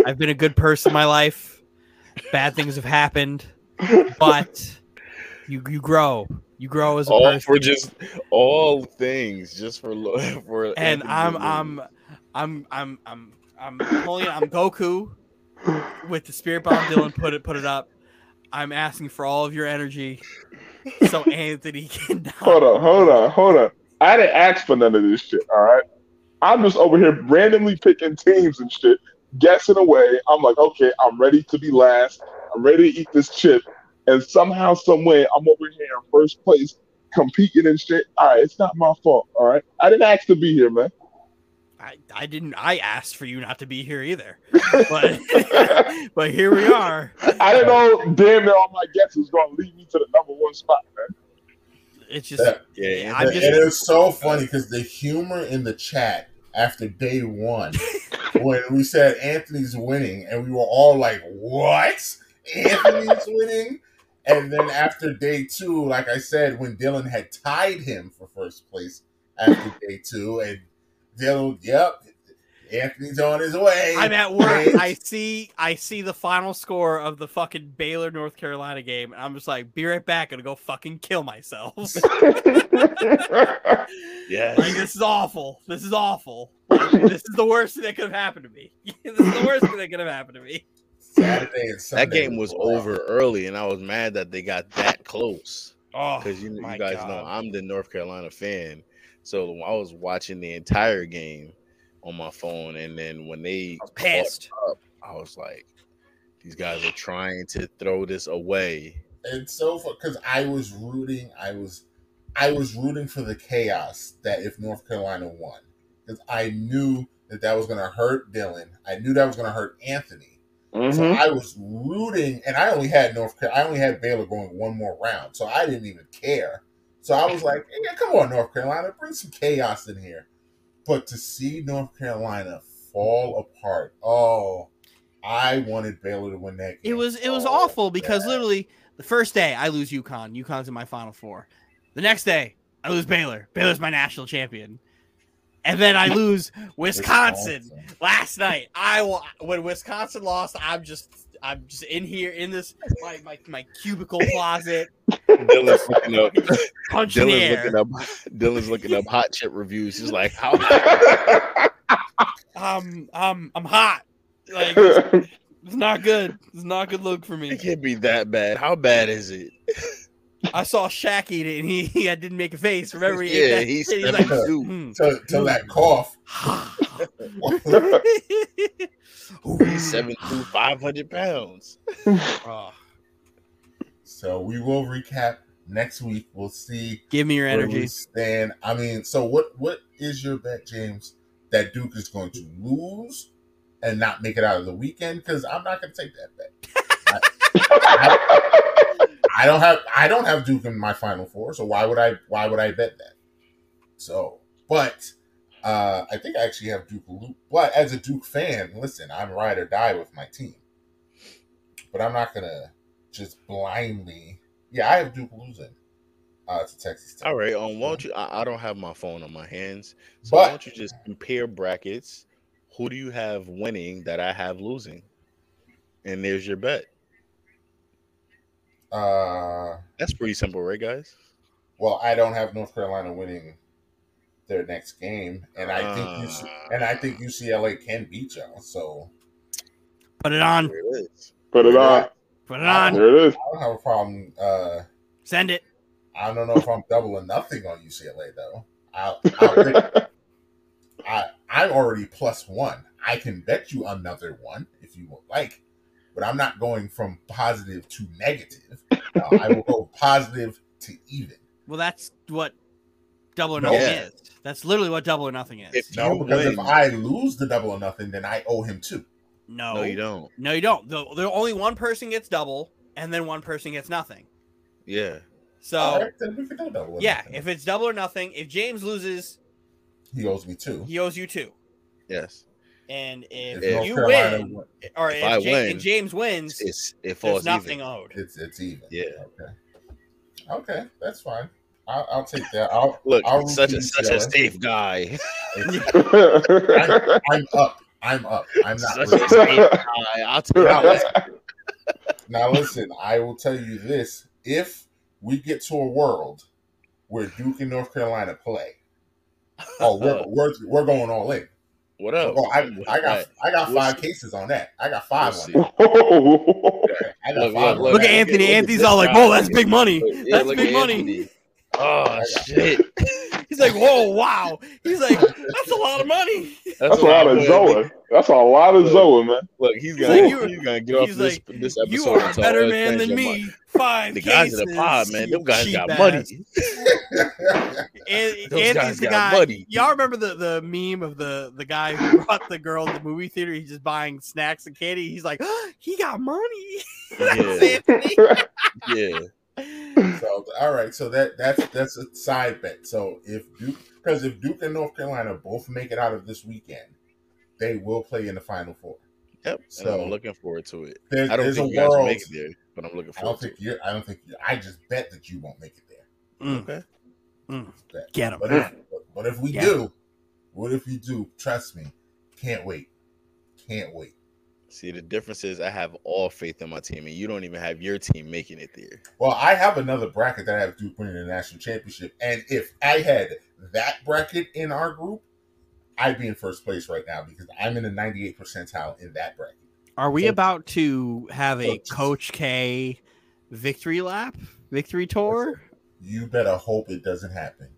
I've been a good person in my life. Bad things have happened, but you you grow. You grow as a all person. for just all things, just for [laughs] for. and Anthony I'm to. I'm I'm I'm I'm I'm pulling I'm Goku with the spirit bomb Dylan put it put it up. I'm asking for all of your energy so Anthony can hold on, hold on, hold on. I didn't ask for none of this shit. All right, I'm just over here randomly picking teams and shit, guessing away. I'm like, okay, I'm ready to be last. I'm ready to eat this chip, and somehow, some way, I'm over here in first place, competing and shit. All right, it's not my fault. All right, I didn't ask to be here, man. I, I didn't I asked for you not to be here either. [laughs] But [laughs] but here we are. I didn't know damn near all my guesses was going to lead me to the number one spot, man. It's just Yeah. yeah, Yeah, I'm just- it was so funny because the humor in the chat after day one, [laughs] when we said Anthony's winning, and we were all like, "What? Anthony's winning?" And then after day two, like I said, when Dylan had tied him for first place after day two, and Dylan, yep, Anthony's on his way. I'm at work. I see I see the final score of the fucking Baylor North Carolina game, and I'm just like, be right back, gonna go fucking kill myself. [laughs] yeah. Like this is awful. This is awful. Like, this is the worst thing that could have happened to me. [laughs] this is the worst thing that could have happened to me. Saturday and Sunday. that game was rough. over early, and I was mad that they got that close. Oh, because you, you guys know I'm the North Carolina fan. So I was watching the entire game on my phone, and then when they I'm caught pissed. up, I was like, "These guys are trying to throw this away." it's so because I was rooting, I was, I was rooting for the chaos that if North Carolina won, because I knew that that was going to hurt Dylan. I knew that was going to hurt Anthony. So Mhm. I was rooting, and I only had North, Car- I only had Baylor going one more round, so I didn't even care. So I was like, yeah, "Come on, North Carolina, bring some chaos in here." But to see North Carolina fall apart, oh, I wanted Baylor to win that game. It was it was so awful because literally the first day I lose UConn. UConn's in my final four. The next day I lose Baylor. Baylor's my national champion. And then I lose Wisconsin. Last night, I when Wisconsin lost, I'm just I'm just in here in this [laughs] my my, my cubicle closet, Dylan's looking up. punching the Dylan's air. looking up. Dylan's looking up hot chip reviews. He's like, "How?" I'm [laughs] [laughs] I'm I'm hot. Like it's not good. It's not a good look for me. It can't be that bad. How bad is it? I saw Shaq eat it and he, he didn't make a face. Remember he Yeah, ate that he's shit? He's seven like, two. "Hmm." to, to that cough. He's [sighs] five hundred pounds. [laughs] Oh, so we will recap next week. We'll see give me your energy. stand. I mean, so what? What is your bet, James? That Duke is going to lose and not make it out of the weekend? Because I'm not going to take that bet. I, I don't have I don't have Duke in my Final Four, so why would I? Why would I bet that? So, but uh, I think I actually have Duke. lo- But as a Duke fan, listen, I'm ride or die with my team. But I'm not gonna just blindly. Yeah, I have Duke losing uh, to Texas Tech. All right. Um, why don't you? I, I don't have my phone on my hands, so why But don't you just compare brackets? Who do you have winning that I have losing? And there's your bet. uh, That's pretty simple, right, guys? well, I don't have North Carolina winning their next game, and I think UC, and I think UCLA can beat y'all. So Put it on. There it is. Put it on. Put it on. There it is. I don't have a problem. Uh, Send it. I don't know if I'm doubling nothing on UCLA though. I'll, I'll bet- I I'm [laughs] already plus one. I can bet you another one if you would like, but I'm not going from positive to negative. No, I will go [laughs] positive to even. Well, that's what double or nothing Yeah. is. That's literally what double or nothing is. If No, you because win, if I lose the double or nothing, then I owe him two. no, no, you don't. No, you don't. The, the only one person gets double, and then one person gets nothing. Yeah. So All right, then we can do double. yeah, nothing. if it's double or nothing, if James loses, he owes me two. he owes you two. Yes. And if, If you Carolina win, win- or If if, I win, and James wins, It's it there's falls nothing even. owed. it's it's even. Yeah. Okay. Okay, that's fine. I'll, I'll take that. I'll Look, I'll such a such a safe guy. [laughs] [laughs] I'm up. I'm up. I'm not. Such a rooting. safe guy. I'll take Now, that. listen, now listen, I will tell you this: if we get to a world where Duke and North Carolina play, oh, we're [laughs] we're, we're going all in. What up? Oh, I, I got Right. I got We'll five see. cases on that. I got 5 We'll on see. that. I got Look, five. look, look Look at Anthony. look Anthony's all like, guy. "Whoa, that's big money. Yeah, That's big at money." Anthony. Oh shit! [laughs] He's like, "Whoa, wow." He's like, "That's a lot of money." That's a lot of Zoa. That's a lot of Zoa, man. Look, he's He's gonna like, you- he's gonna get off he's this like, this episode. You are a better man than me. money. Five The guys in the pod, man. you Them guys got ass. money. [laughs] And, [laughs] Those guys the got guy. money. Y'all remember the, the meme of the, the guy who brought the girl to the movie theater? He's just buying snacks and candy. He's like, [gasps] he got money. That's Yeah, Anthony. yeah. So all right, so that that's that's a side bet. So if Duke because if Duke and North Carolina both make it out of this weekend, they will play in the Final Four. Yep. And So- I'm looking forward to it. There, I don't there's think a you guys world. make it there, but I'm looking I don't to think you. I don't think you. I just bet that you won't make it there. Mm. Okay. Bet. get him. But if but, but if we Yeah. do, what if you do? Trust me, can't wait, can't wait. See, the difference is I have all faith in my team, and you don't even have your team making it there. Well, I have another bracket that I have Duke winning the national championship, and if I had that bracket in our group, I'd be in first place right now because I'm in the 98 percentile in that bracket. Are we So- about to have a Coaches. Coach K victory lap, victory tour? You better hope it doesn't happen.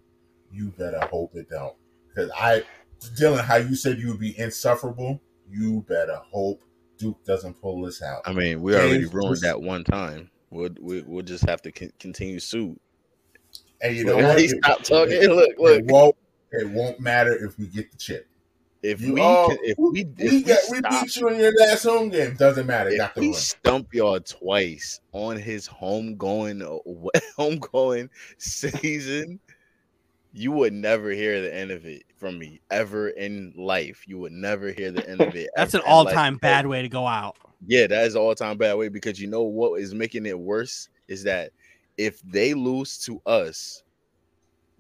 You better hope it don't. Because I, Dylan, how you said you would be insufferable, you better hope Duke doesn't pull this out. I mean, we already ruined that one time. We'll we, we'll just have to con- continue suit. And you know Look, what? he stopped talking. It, Look, look. it won't. It won't matter if we get the chip. If You, we can, if we, if we, we, got, we stop, beat you in your last home game. Doesn't matter. if we win. stump y'all twice on his homegoing uh, [laughs] homegoing season, you would never hear the end of it from me ever in life. You would never hear the end of it. [laughs] That's an ever in life. all-time bad way to go out. Yeah, that is all time bad way because you know what is making it worse is that if they lose to us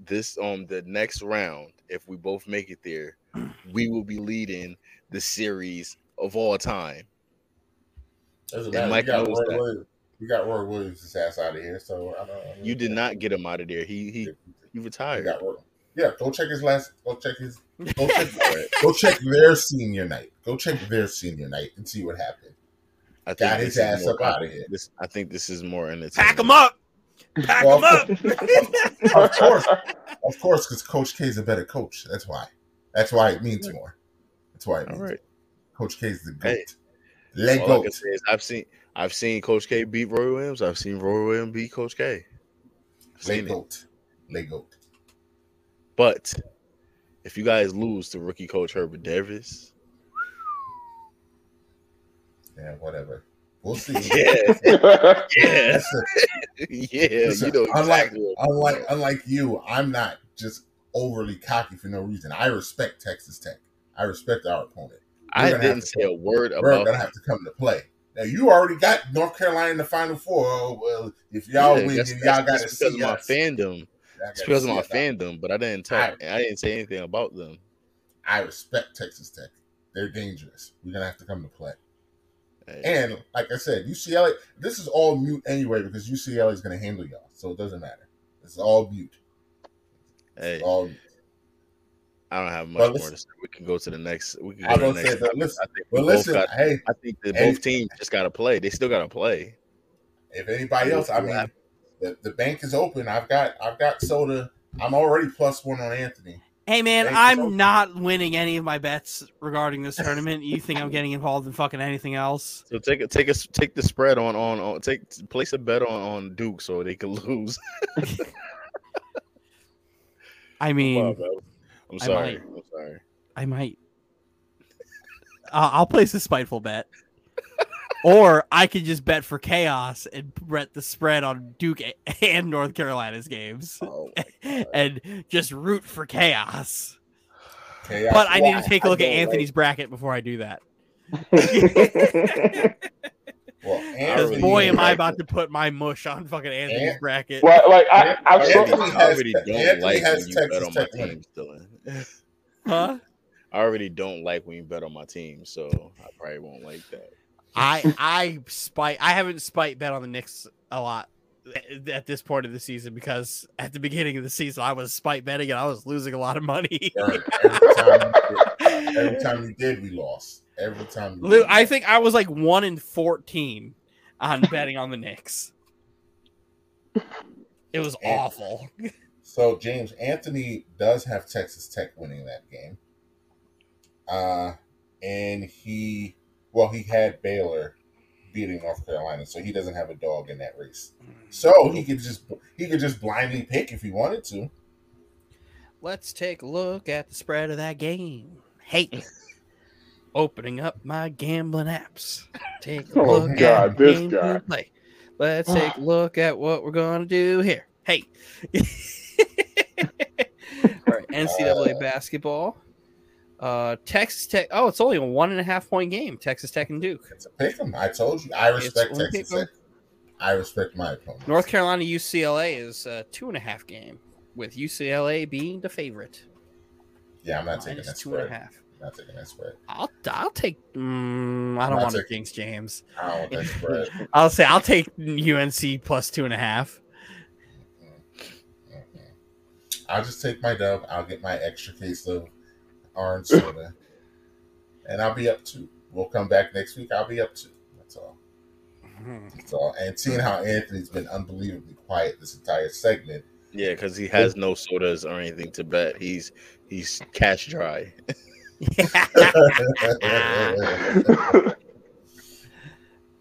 this um the next round, if we both make it there, [clears throat] we will be leading the series of all time. Doesn't And matter. Mike we got knows Roy that. Williams. We got Roy Williams' ass out of here. So I don't. I don't You did not get him out of there. He he he We retired. got Roy. Yeah, go check his last. Go check his. Go check. [laughs] go check their senior night. Go check their senior night and see what happened. I Got this his ass more up outta con- here. This I think this is more entertaining. Pack them up. Pack Well, them up. Of course, of course, because Coach K is a better coach. That's why. That's why it means more. That's why it All means. right. Coach K is the Hey. goat. Leg All I goat. can I've seen I've seen Coach K beat Roy Williams. I've seen Roy Williams beat Coach K. I've Leg goat. Leg goat. But if you guys lose to rookie coach Hubert Davis, Yeah, whatever. We'll see. [laughs] yeah, [laughs] [laughs] yeah, yeah, Listen, you know unlike- exactly. what- unlike unlike you, I'm not just overly cocky for no reason. I respect Texas Tech. I respect our opponent. I gonna have didn't say a word We're about gonna have to come to play. Now you already got North Carolina in the Final Four. Oh, well, if y'all Yeah, win, that's- y'all got to that's because see of my us. fandom. It's because of my fandom, but I didn't talk. I didn't say anything about them. I respect Texas Tech. They're dangerous. We're gonna have to come to play. Hey, And like I said, UCLA. This is all mute anyway because UCLA is gonna handle y'all, so it doesn't matter. It's all mute. hey, It's all. Mute. I don't have much more to say. We can go to the next. We can go was to the next. say, but listen, I think listen. got. hey, I think that Hey. both teams just got to play. They still got to play. if anybody else, I mean, the, the bank is open. I've got I've got soda. I'm already plus one on Anthony. Hey man, Thank. I'm not winning any of my bets regarding this tournament. You think I'm getting involved in fucking anything else? [laughs] So take a take a take the spread on on on take place a bet on on Duke so they can [laughs] lose. I mean, on. I'm I sorry. might. I'm sorry. I might. [laughs] Uh, I'll place a spiteful bet, or I could just bet for chaos and bet the spread on Duke and North Carolina's games, Oh, [laughs] and just root for chaos. Chaos. But I need to take a look at know, Anthony's bracket before I do that. right? [laughs] Well, I boy, am I about to put my mush on fucking Anthony's Ant- bracket. Well, like I, I'm Anthony I has- already don't Anthony like when you bet on my Tech team, still. Huh? [laughs] I already don't like when you bet on my team, so I probably won't like that. I I spite. I haven't spite bet on the Knicks a lot at- at this point of the season because at the beginning of the season I was spite betting and I was losing a lot of money. Every every time, you did, every time you did, we lost. Every time. Lou. I think I was like one in fourteen on [laughs] betting on the Knicks. It was And- awful. So James Anthony does have Texas Tech winning that game. Uh and he well he had Baylor beating North Carolina, so he doesn't have a dog in that race. Mm. So he could just he could just blindly pick if he wanted to. Let's take a look at the spread of that game. Hey, opening up my gambling apps. Take a [laughs] Oh, look God, at this game guy. play. Let's take a [sighs] look at what we're gonna do here. Hey. [laughs] All right, [laughs] NCAA basketball. Uh, Texas Tech. Oh, it's only a one and a half point game. Texas Tech and Duke. It's a pick 'em. I told you. I respect Texas. Tech. I respect my opponent. North Carolina UCLA is a two and a half game, with UCLA being the favorite. Yeah, I'm not taking Minus that two and a spread. half. I'm not taking that spread. I'll I'll take. Mm, I don't want to taking- jinx James. I don't want that spread. [laughs] I'll say I'll take UNC plus two and a half. Mhm. I'll just take my dub. I'll get my extra case of orange soda, and I'll be up two. We'll come back next week. I'll be up two. That's all. Mm-hmm. That's all. And seeing how Anthony's been unbelievably quiet this entire segment, Yeah, because he has no sodas or anything to bet. He's he's cash dry. [laughs]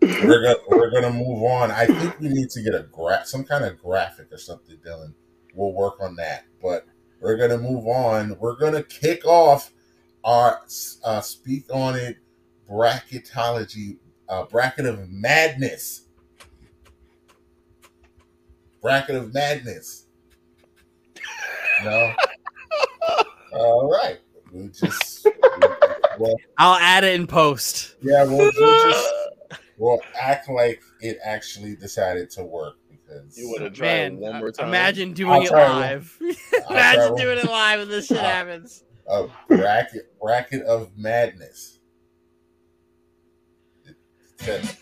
we're gonna we're gonna move on. I think we need to get a graph, some kind of graphic or something, Dylan. We'll work on that. But we're gonna move on. We're gonna kick off our uh, speak on it bracketology uh, bracket of madness. Bracket of madness. No. [laughs] All right. We just well, I'll add it in post. yeah, we'll, we'll just [laughs] we'll act like it actually decided to work because You wanna try Man, one more time? imagine doing I'll it try it [laughs] one- live. Imagine doing one- it live and this shit Uh, happens. a bracket bracket of madness. It said,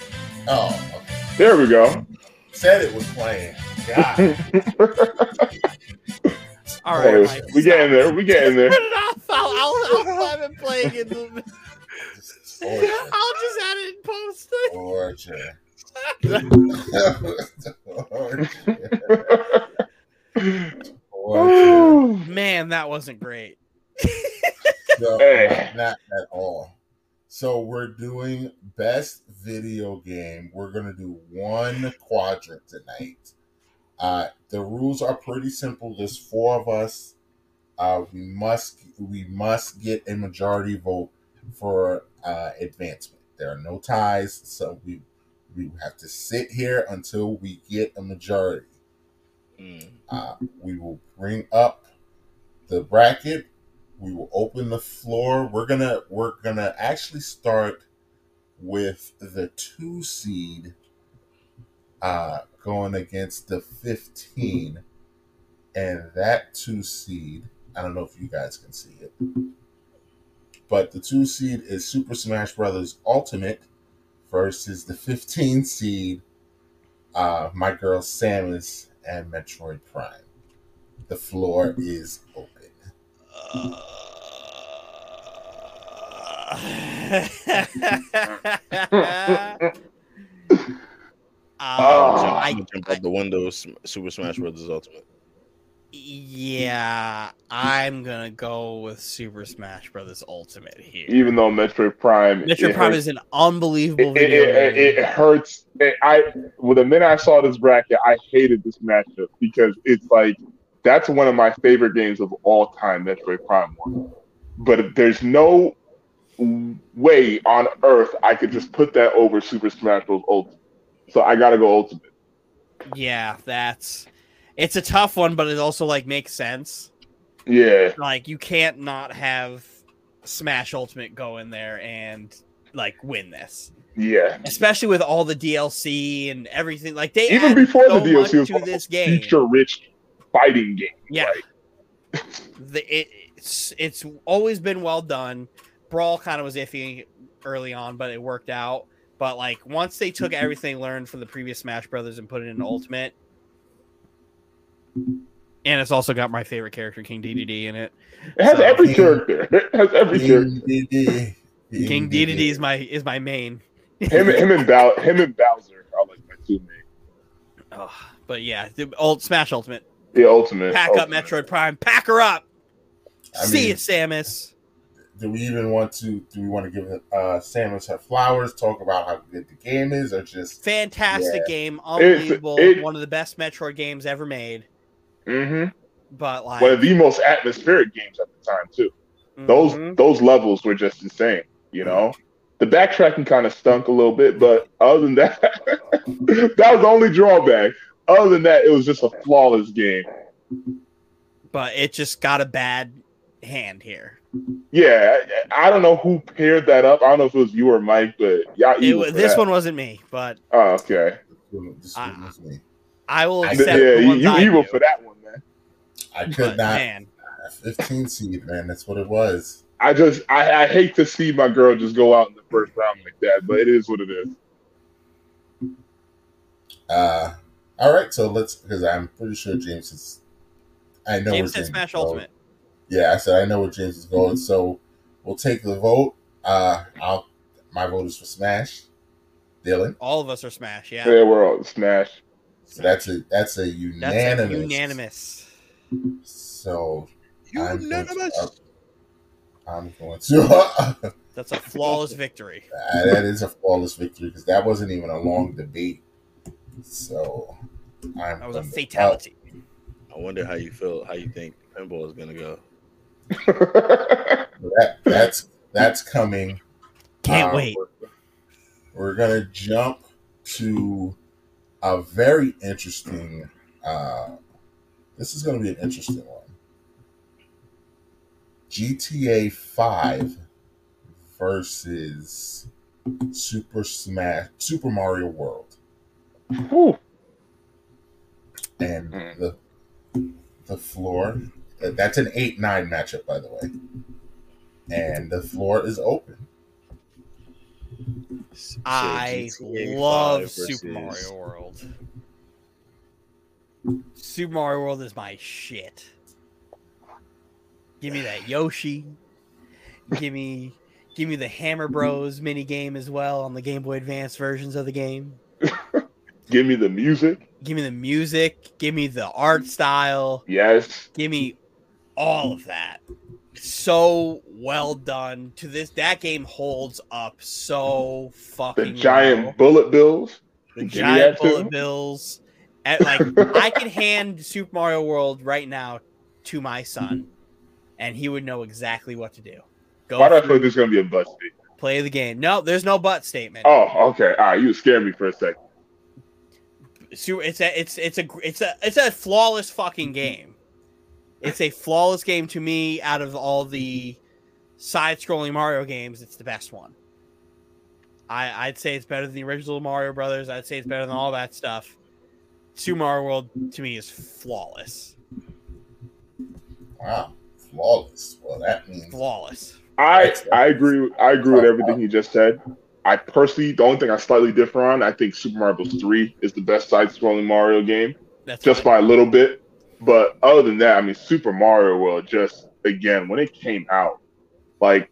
oh, okay. there we go. said it was playing. God, [laughs] All Hey, right, Mike, we getting there. We getting there. Put it off. I'll, I'll, I'll have it playing in the. Just [laughs] I'll just add it in post. torture. Torture. Man, that wasn't great. [laughs] So, Hey. not at all. So we're doing best video game. We're gonna do one quadrant tonight. Uh, the rules are pretty simple. There's four of us. Uh, we must we must get a majority vote for uh, advancement. There are no ties, so we we have to sit here until we get a majority. Mm. Uh, we will bring up the bracket. We will open the floor. We're gonna we're gonna actually start with the two seed uh, going against the fifteen, and that two seed. I don't know if you guys can see it, but the two seed is Super Smash Brothers Ultimate versus the fifteen seed. Uh, my girl Samus and Metroid Prime. The floor is open. [laughs] Oh. Um, Jump, I, jump out the window. Super Smash Brothers Ultimate. Yeah, I'm gonna go with Super Smash Brothers Ultimate here. Even though Metroid Prime, Metroid Prime hurts- is an unbelievable it, video. it, it, it hurts. I well, the minute I saw this bracket, I hated this matchup because it's like that's one of my favorite games of all time, Metroid Prime One. But there's no way on earth I could just put that over Super Smash Bros. Ultimate. So I gotta go Ultimate. yeah, that's it's a tough one, but it also like makes sense. Yeah, Like you can't not have Smash Ultimate go in there and like win this, Yeah. especially with all the DLC and everything. Like they Even before so the DLC was to this game. feature rich fighting game. Yeah. Like, [laughs] the, it, it's it's always been well done. Brawl kind of was iffy early on, but it worked out. But like once they took mm-hmm. everything learned from the previous Smash Brothers and put it in mm-hmm. Ultimate, and it's also got my favorite character King Dedede in it. it has So- every character. [laughs] It has every character. King Dedede. King Dedede is my is my main. Him, [laughs] him and Bow, him and Bowser are like my two main. Oh, but yeah, the old Smash Ultimate. The ultimate. Pack up. Metroid Prime. Pack her up. I See mean- you, Samus. Do we even want to? Do we want to give uh, Samus her flowers? Talk about how good the game is, or just Fantastic Yeah. game, unbelievable, it- one of the best Metroid games ever made. Mhm. But like One of the most atmospheric games at the time too. Those mhm. those levels were just insane. You know, the backtracking kind of stunk a little bit, but other than that, [laughs] that was the only drawback. Other than that, it was just a flawless game. but it just got a bad hand here. Yeah, I I don't know who paired that up. I don't know if it was you or Mike, but yeah, It, wa- this one wasn't me, but Oh, okay. this I- was me. I will accept yeah, the you, ones you I evil do, for that one, man. I could but not. man, 15 seed, man. That's what it was. I just I, I hate to see my girl just go out in the first round like that, but it is what it is. Uh, all right, so let's because I'm pretty sure James is. I know James where said Smash is going. Ultimate. Yeah, I said I know where James is going, so we'll take the vote. Uh, I'll my vote is for Smash. Dylan, All of us are Smash, yeah. Yeah, we're all smash. so that's a that's a That's unanimous. a unanimous. So I'm going Unanimous. to. I'm going to. [laughs] That's a flawless victory. [laughs] Uh, that is a flawless victory because that wasn't even a long debate. So I'm That was a gonna- fatality. I wonder how you feel. How you think pinball is gonna go? uh, [laughs] that, that's that's coming. Can't Uh, wait. We're, we're gonna jump to a very interesting. Uh, this is gonna be an interesting one. GTA Five versus Super Smash Super Mario World. Whew. and Mm. the the floor that's an 8-9 matchup by the way and the floor is open So I GTA love 5 Super Mario World. Super Mario World is my shit. Give me that Yoshi. Give me give me the Hammer Bros mini game as well on the Game Boy Advance versions of the game. [laughs] Give me the music. Give me the music, give me the art style, Yes. give me all of that. So well done. To this that game holds up so fucking. The giant well. bullet bills. the Give giant that too. bullet bills. Like [laughs] I could hand Super Mario World right now to my son, and he would know exactly what to do. Go Why do I feel there's gonna be a butt statement? play the game. No, there's no but statement. Oh, okay. All right, you scared me for a second. Su- It's a it's it's a it's a it's a flawless fucking game. It's a flawless game to me. Out of all the side-scrolling Mario games, it's the best one. I I'd say it's better than the original Mario Brothers. I'd say it's better than all that stuff. Super Mario World to me is flawless. wow flawless well that means Flawless. I I agree. I agree with uh, everything he just said. I personally, the only thing I slightly differ on, I think Super Mario Bros. Three is the best side-scrolling Mario game, That's just fine. by a little bit. But other than that, I mean, Super Mario World just again when it came out, like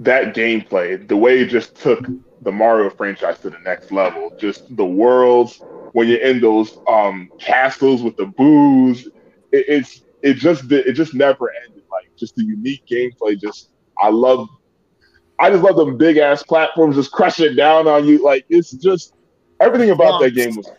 that gameplay, the way it just took the Mario franchise to the next level. Just the worlds when you're in those um castles with the Boos, it, it's it just it just never ended. Like just the unique gameplay. Just I love. I just love them big ass platforms just crushing down on you. Like it's just everything about that game was.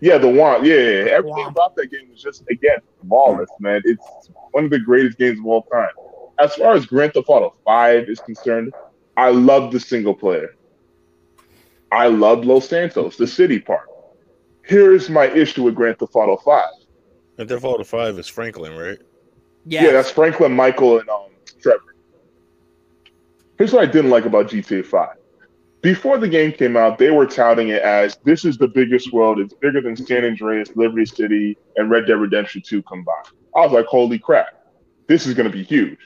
Yeah, the one. Yeah, yeah, everything about that game was just again flawless, man. It's one of the greatest games of all time. As far as Grand Theft Auto Five is concerned, I love the single player. I love Los Santos, the city part. Here's my issue with Grand Theft Auto Five. Grand Theft Auto Five is Franklin, right? Yeah. Yeah, that's Franklin, Michael, and um, Trevor. Here's what I didn't like about GTA 5. before the game came out, they were touting it as this is the biggest world. It's bigger than San Andreas, Liberty City, and Red Dead Redemption 2 combined. I was like, holy crap, this is going to be huge.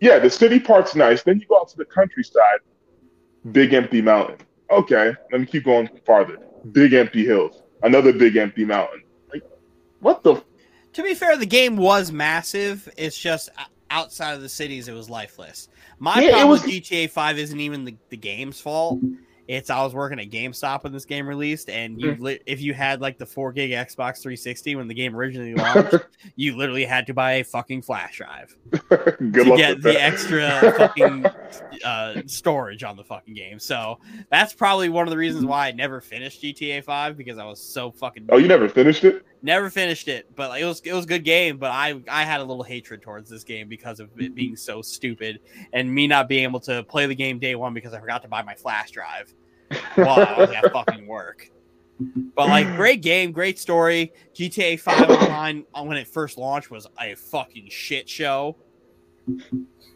Yeah, the city part's nice. Then you go out to the countryside, big empty mountain. Okay, let me keep going farther. Big empty hills, another big empty mountain. Like, what the? To be fair, the game was massive. It's just outside of the cities, it was lifeless. My Yeah, problem was- with GTA 5 isn't even the, the game's fault. It's I was working at GameStop when this game released, and you Hmm. li- if you had like the four gig Xbox 360 when the game originally [laughs] launched, you literally had to buy a fucking flash drive [laughs] Good to luck get the extra [laughs] fucking uh, storage on the fucking game. So that's probably one of the reasons why I never finished GTA 5 because I was so fucking Oh, you never finished it? Never finished it. But like, it was it was a good game. But I I had a little hatred towards this game because of it being so stupid and me not being able to play the game day one because I forgot to buy my flash drive while I was at [laughs] fucking work. But like, great game, great story. GTA 5 Online when it first launched was a fucking shit show.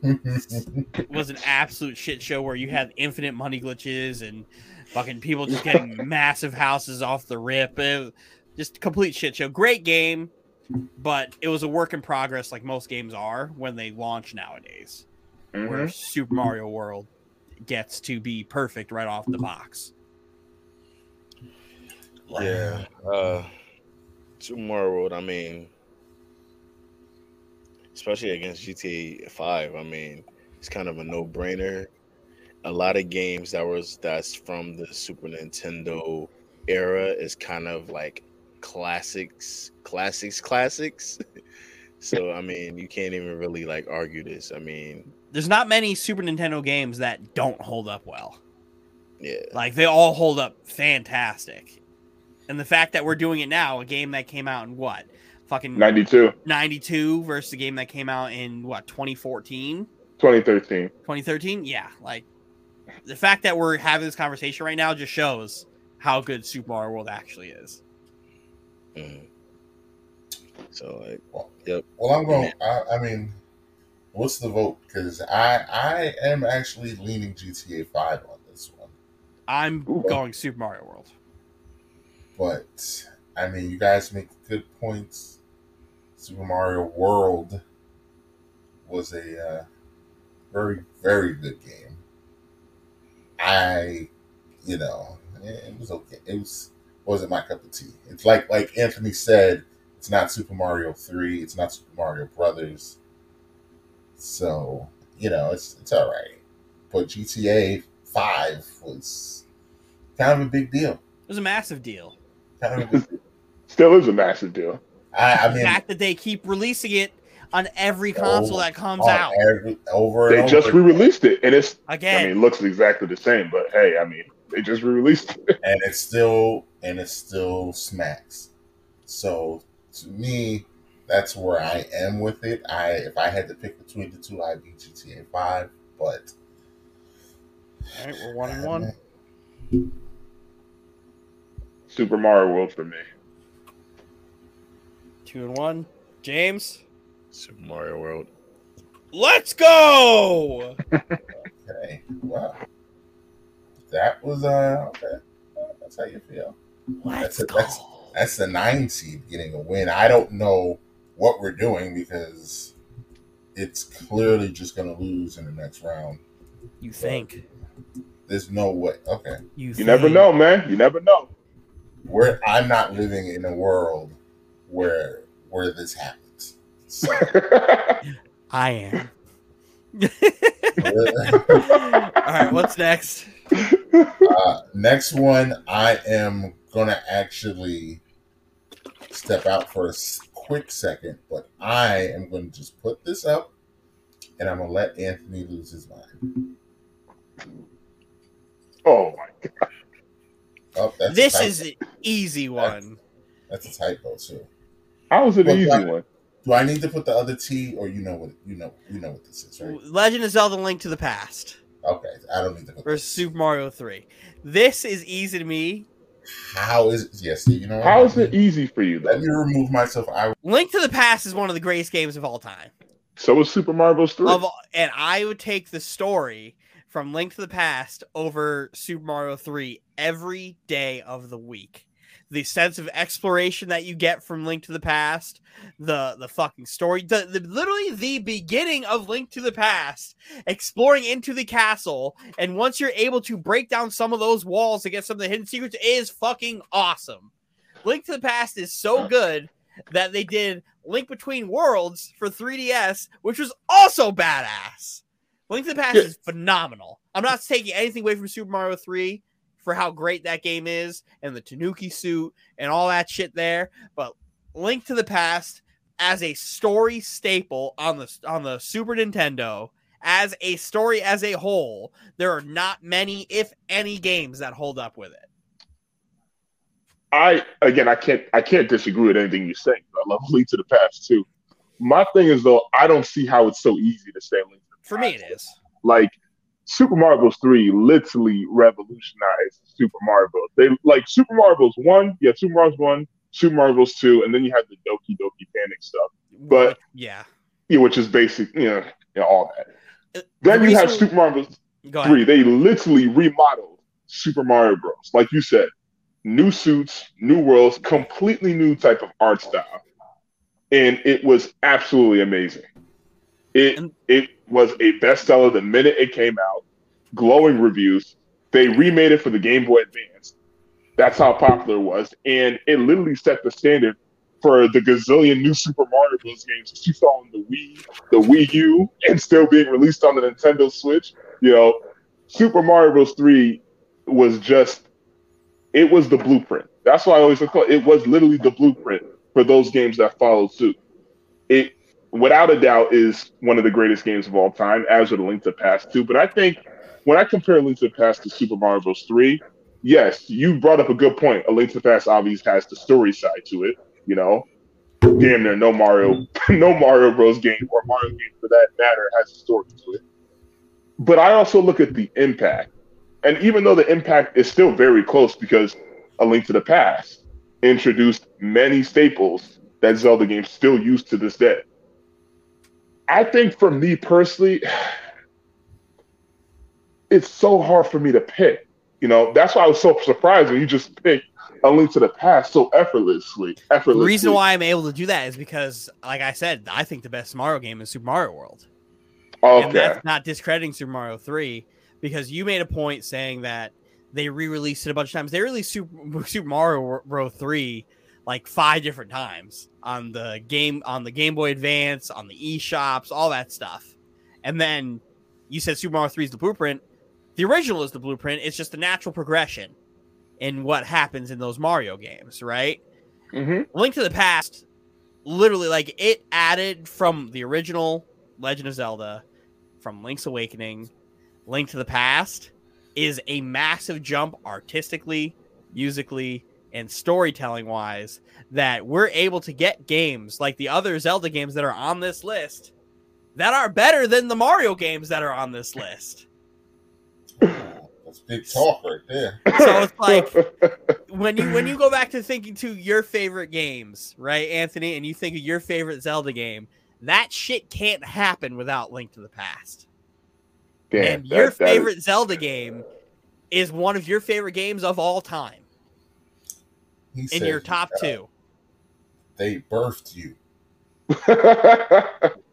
It was an absolute shit show where you had infinite money glitches and fucking people just getting [laughs] massive houses off the rip. It just complete shit show. Great game, but it was a work in progress, like most games are when they launch nowadays. Where Mhm. Super Mario World gets to be perfect right off the box. Yeah. Uh Super Mario World, I mean especially against GTA five, I mean, it's kind of a no brainer. A lot of games that was that's from the Super Nintendo era is kind of like classics, classics, classics. [laughs] so I mean, you can't even really like argue this. I mean, There's not many Super Nintendo games that don't hold up well. yeah. Like they all hold up fantastic. And the fact that we're doing it now, a game that came out in what? Fucking 92, 92 versus a game that came out in what 2014 2013. 2013 yeah like the fact that we're having this conversation right now just shows how good super mario world actually is Mhm. So like, Well, I'm going. I, I mean, what's the vote? Because I I am actually leaning GTA Five on this one, i'm Ooh. going super mario world but I mean, you guys make good points. Super Mario World was a uh, very very good game. I, you know, it was okay. It was wasn't my cup of tea. It's like like Anthony said, it's not Super Mario Three. It's not Super Mario Brothers. So you know, it's it's all right. But GTA Five was kind of a big deal. it was a massive deal Kind of a deal. [laughs] Still is a massive deal. I, I the fact that they keep releasing it on every oh, console Oh, that comes out every, over They and just over, re-released it, and it's. again. I again mean, it looks exactly the same, but hey, I mean, they just re-released it. [laughs] and it's still and it still smacks. So to me, that's where I am with it. I if I had to pick between the two, I'd be GTA Five. But all right we're one and one Super Mario World for me. two and one james Super Mario World. let's go [laughs] okay, wow, that was uh okay. That's how you feel. let's That's it, go that's- That's the nine seed getting a win. I don't know what we're doing because it's clearly just going to lose in the next round. you think There's no way. Okay. you, You never know, man. You never know. We're, I'm not living in a world where where this happens. So, [laughs] I am. [laughs] [laughs] All right, what's next? Uh, next one, I am going to actually step out for a quick second, but I am going to just put this up and I'm going to let Anthony lose his mind. oh my god. Oh, that's This is an easy one. That's a typo too. How was it an Well, easy right. one? Do I need to put the other T, or you know what you know? You know what this is, right? Legend of Zelda: Link to the Past Okay, I don't need to put. versus Super Mario 3. This is easy to me. How is it? Yes, you know. what? How is it easy for you Let me remove myself. I Link to the Past is one of the greatest games of all time. So was Super Mario 3. Of and I would take the story from Link to the Past over Super Mario 3 every day of the week. The sense of exploration that you get from Link to the Past, the the fucking story, the, the literally the beginning of Link to the Past, exploring into the castle, and once you're able to break down some of those walls to get some of the hidden secrets, is fucking awesome. Link to the Past is so good that they did Link Between Worlds for 3DS, which was also badass. Link to the Past Yeah. is phenomenal. I'm not taking anything away from Super Mario 3 for how great that game is and the Tanuki suit and all that shit there, but Link to the Past as a story staple on the on the Super Nintendo as a story as a whole, there are not many if any games that hold up with it. I again, I can't, I can't disagree with anything you're saying. I love Link to the Past too. My thing is though, I don't see how it's so easy to say Link to the For me it is. Like Super Bros. Three literally revolutionized Super Mario Bros. They like Super Bros. One, yeah, Super Bros. One, Super Mario Bros. Two, and then you had the Doki Doki Panic stuff, But- yeah. yeah, which is basic, you know, you know all that. Uh, Then the you have Super Mario Bros. Go ahead. Three. They literally remodeled Super Mario Bros. Like you said, new suits, new worlds, completely new type of art style, and it was absolutely amazing. It And- it was a bestseller the minute it came out. Glowing reviews. They remade it for the Game Boy Advance. That's how popular it was, and it literally set the standard for the gazillion new Super Mario Bros. games that you saw on the Wii, the Wii U, and still being released on the Nintendo Switch. You know, Super Mario Bros. 3 was just, it was the blueprint. That's why I always it, it was literally the blueprint for those games that followed suit. It, without a doubt, is one of the greatest games of all time, as with Link to Past 2. But I think when I compare Link to Past to Super Mario Bros. 3, yes, you brought up a good point. A Link to the Past obviously has the story side to it, you know. Damn near no Mario, [laughs] no Mario Bros. game or Mario game for that matter has a story to it. But I also look at the impact. And even though the impact is still very close because A Link to the Past introduced many staples that Zelda games still use to this day. I think for me personally, it's so hard for me to pick. You know, that's why I was so surprised when you just picked A Link to the Past so effortlessly. The reason why I'm able to do that is because, like I said, I think the best Mario game is Super Mario World. Okay. And that's not discrediting Super Mario 3 because you made a point saying that they re-released it a bunch of times. They released Super, [laughs] Super Mario Bros. 3 like five different times on the game on the Game Boy Advance, on the eShops, all that stuff. And then you said Super Mario 3 is the blueprint. The original is the blueprint. It's just the natural progression in what happens in those Mario games, right? hmm Link to the Past, literally, like it added from the original Legend of Zelda, from Link's Awakening, Link to the Past, is a massive jump artistically, musically, and storytelling wise that we're able to get games like the other Zelda games that are on this list that are better than the Mario games that are on this list. That's big talk right there. [laughs] So it's like when you when you go back to thinking to your favorite games, right, Anthony, and you think of your favorite Zelda game, that shit can't happen without Link to the Past. Damn, and that- your that is- favorite Zelda game is one of your favorite games of all time He in said your he- top two. They birthed you. [laughs]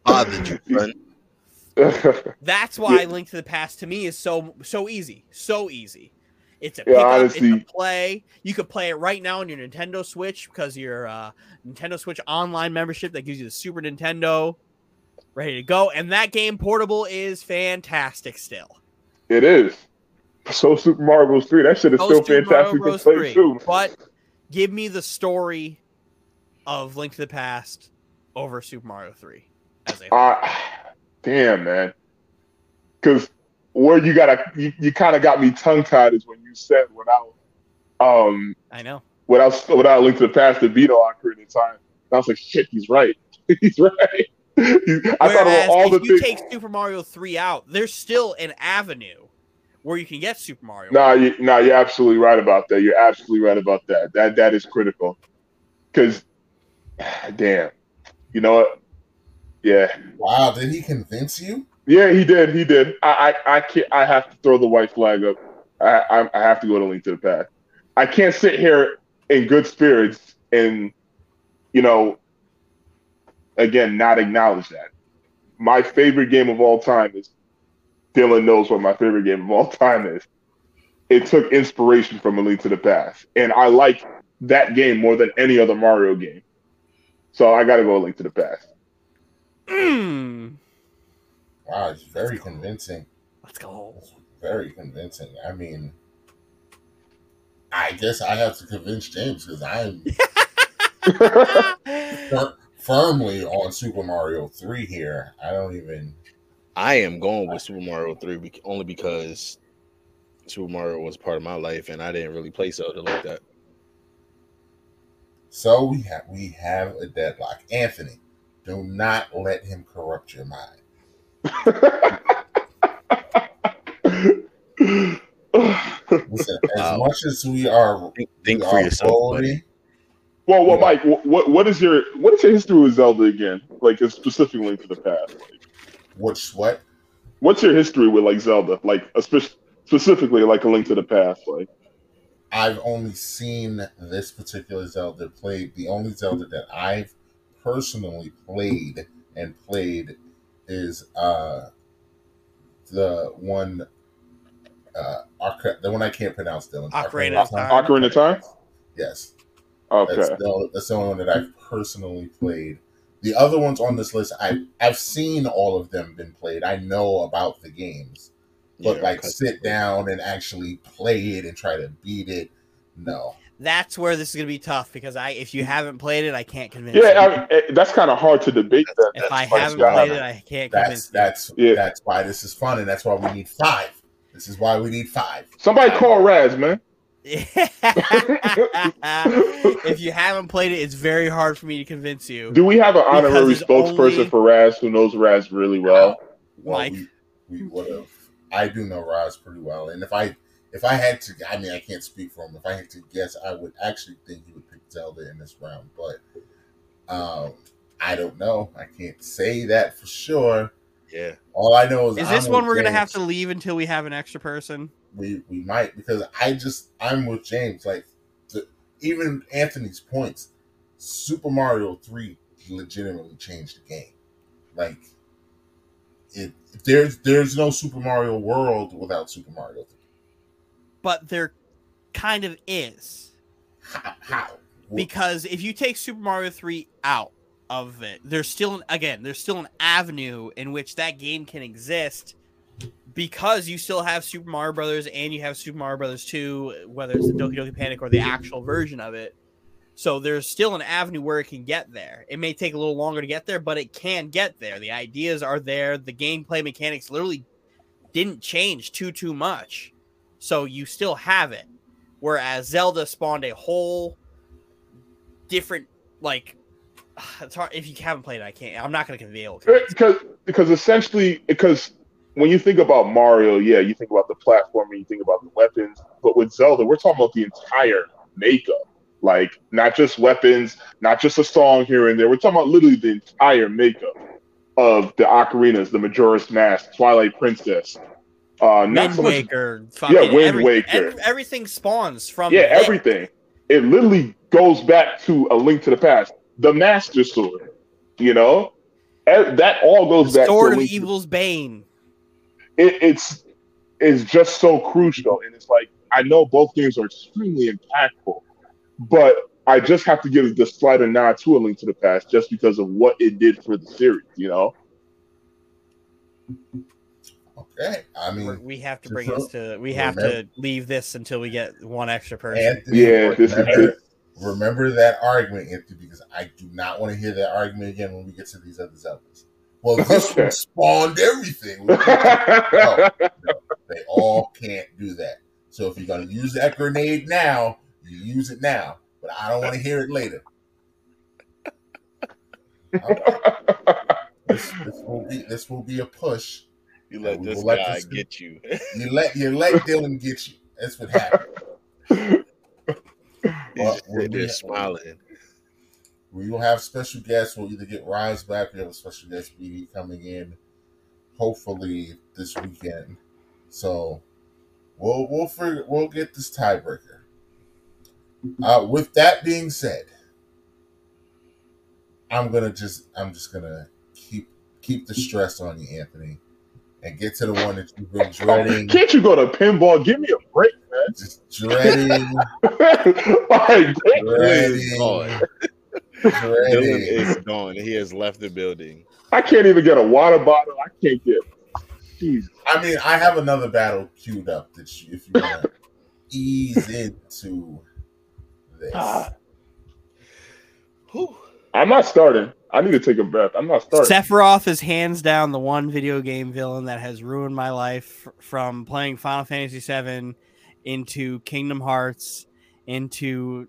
Bothered you, [laughs] friend. That's why Link to the Past to me is so so easy, so easy. It's a Yeah, pick up, honestly- it's a play. You could play it right now on your Nintendo Switch because your uh, Nintendo Switch online membership that gives you the Super Nintendo ready to go. And that game portable is fantastic still. it is. So Super Mario Bros. 3, that shit is Oh, still Super Mario fantastic to play 3, too. But give me the story of Link to the Past over Super Mario 3 as a. Uh, damn, man. Because where you gotta, you, you kind of got me tongue tied is when you said without, um, I know. without without Link to the Past, the Beetle Ocarina of Time. And I was like, shit, he's right. [laughs] he's right. [laughs] I thought Whereas about all the if you things. take Super Mario 3 out, there's still an avenue where you can get Super Mario. Nah, you, nah, you're absolutely right about that. You're absolutely right about that. That that is critical. Because, [sighs] damn, you know what? Yeah, Wow, did he convince you? Yeah, he did. He did. I, I, I can't. I have to throw the white flag up. I, I, I have to go to Link to the Past. I can't sit here in good spirits and, you know, again, not acknowledge that. My favorite game of all time is. Dylan knows what my favorite game of all time is. It took inspiration from A Link to the Past, and I like that game more than any other Mario game. So I got to go A Link to the Past. Mm. Wow, it's very convincing. Let's go. It's very convincing. I mean, I guess I have to convince James because I'm [laughs] fir- firmly on Super Mario 3 here. I don't even. I am going with Super Mario 3 bec- only because Super Mario was part of my life and I didn't really play Zelda like that. So we have we have a deadlock. Anthony, do not let him corrupt your mind. Listen, [laughs] as Wow. much as we are, Think, think we for are yourself, buddy. voting, well, well, Mike, what what is your what is your history with Zelda again? Like, it's specifically Link to the Past. Like, which what? what's your history with like Zelda? Like, a spe- specifically like a Link to the Past. Like, I've only seen this particular Zelda played. The only Zelda that I've personally played and played is uh the one uh Arca- the one I can't pronounce Dylan. Ocarina of Time. Ocarina of Time. Yes. Okay. That's the, that's the only one that I've personally played. The other ones on this list, I I've seen all of them been played. I know about the games, but Yeah, like 'cause- sit down and actually play it and try to beat it, no. That's where this is gonna be tough because I, if you mm-hmm. haven't played it, I can't convince Yeah, you. I, I- that's kind of hard to debate. That if I haven't yeah. played it, I can't That's convince that's Yeah. that's why this is fun, and that's why we need five. This is why we need five. Somebody call Raz, man. You. if you haven't played it, it's very hard for me to convince you. Do we have an honorary spokesperson only- for Raz who knows Raz really well? Well, Mike. we, we would have. I do know Raz pretty well, and if I if I had to, I mean, I can't speak for him. If I had to guess, I would actually think he would pick Zelda in this round, but um, I don't know. I can't say that for sure. Yeah. All I know is Is I'm this one with we're gonna have to leave until we have an extra person? We we might because I just I'm with James. Like the, even Anthony's points, Super Mario Three legitimately changed the game. Like it, there's there's no Super Mario World without Super Mario Three. But there kind of is. How? how? because if you take Super Mario 3 out of it, there's still an, again, there's still an avenue in which that game can exist because you still have Super Mario Brothers and you have Super Mario Brothers 2, whether it's the Doki Doki Panic or the actual version of it. So there's still an avenue where it can get there. It may take a little longer to get there, but it can get there. The ideas are there. The gameplay mechanics literally didn't change too too much. So you still have it. Whereas Zelda spawned a whole different like [sighs] it's hard if you haven't played it, I can't I'm not gonna convey it. Because because essentially because when you think about Mario, yeah, you think about the platforming, you think about the weapons, but with Zelda, we're talking about the entire makeup. Like not just weapons, not just a song here and there. We're talking about literally the entire makeup of the ocarinas, the Majora's Mask, Twilight Princess. Uh, Wind so much Waker, fucking Wind every- Waker. ev- everything spawns from Yeah, everything. It literally goes back to a link to the past. The Master Sword, you know, that all goes The back Sword to of Evil's Bane. It, it's it's just so crucial, and it's like I know both games are extremely impactful, but I just have to give the slighter nod to a Link to the Past just because of what it did for the series. You know, Okay, I mean, We have to to bring pro- this to. We have to leave this until we get one extra person. Anthony, Yeah, remember, remember that argument, Anthony, because I do not want to hear that argument again when we get to these other Zeldas. Well, this Okay. one spawned everything. No, they all can't do that. So if you're going to use that grenade now, you use it now. But I don't want to hear it later. This, this will be this will be a push. You let this let guy this- get you. [laughs] You let you let Dylan get you. That's what happened. [laughs] Well, He's when they're smiling. We will have special guests. We'll either get Rise back. We have a special guest BD coming in. hopefully this weekend. So we'll we'll figure, we'll get this tiebreaker. Uh, with that being said, I'm gonna just I'm just gonna keep keep the stress on you, Anthony, and get to the one that you've been dreading. Can't you go to pinball? Give me a break, man. Just dreading, [laughs] All right, dreading, gone. Dylan is gone. He has left the building. I can't even get a water bottle. I can't get. Jeez. I mean, I have another battle queued up that you, if you want to [laughs] ease into this. Ah. I'm not starting. I need to take a breath. I'm not starting. Sephiroth is hands down the one video game villain that has ruined my life from playing Final Fantasy VII into Kingdom Hearts into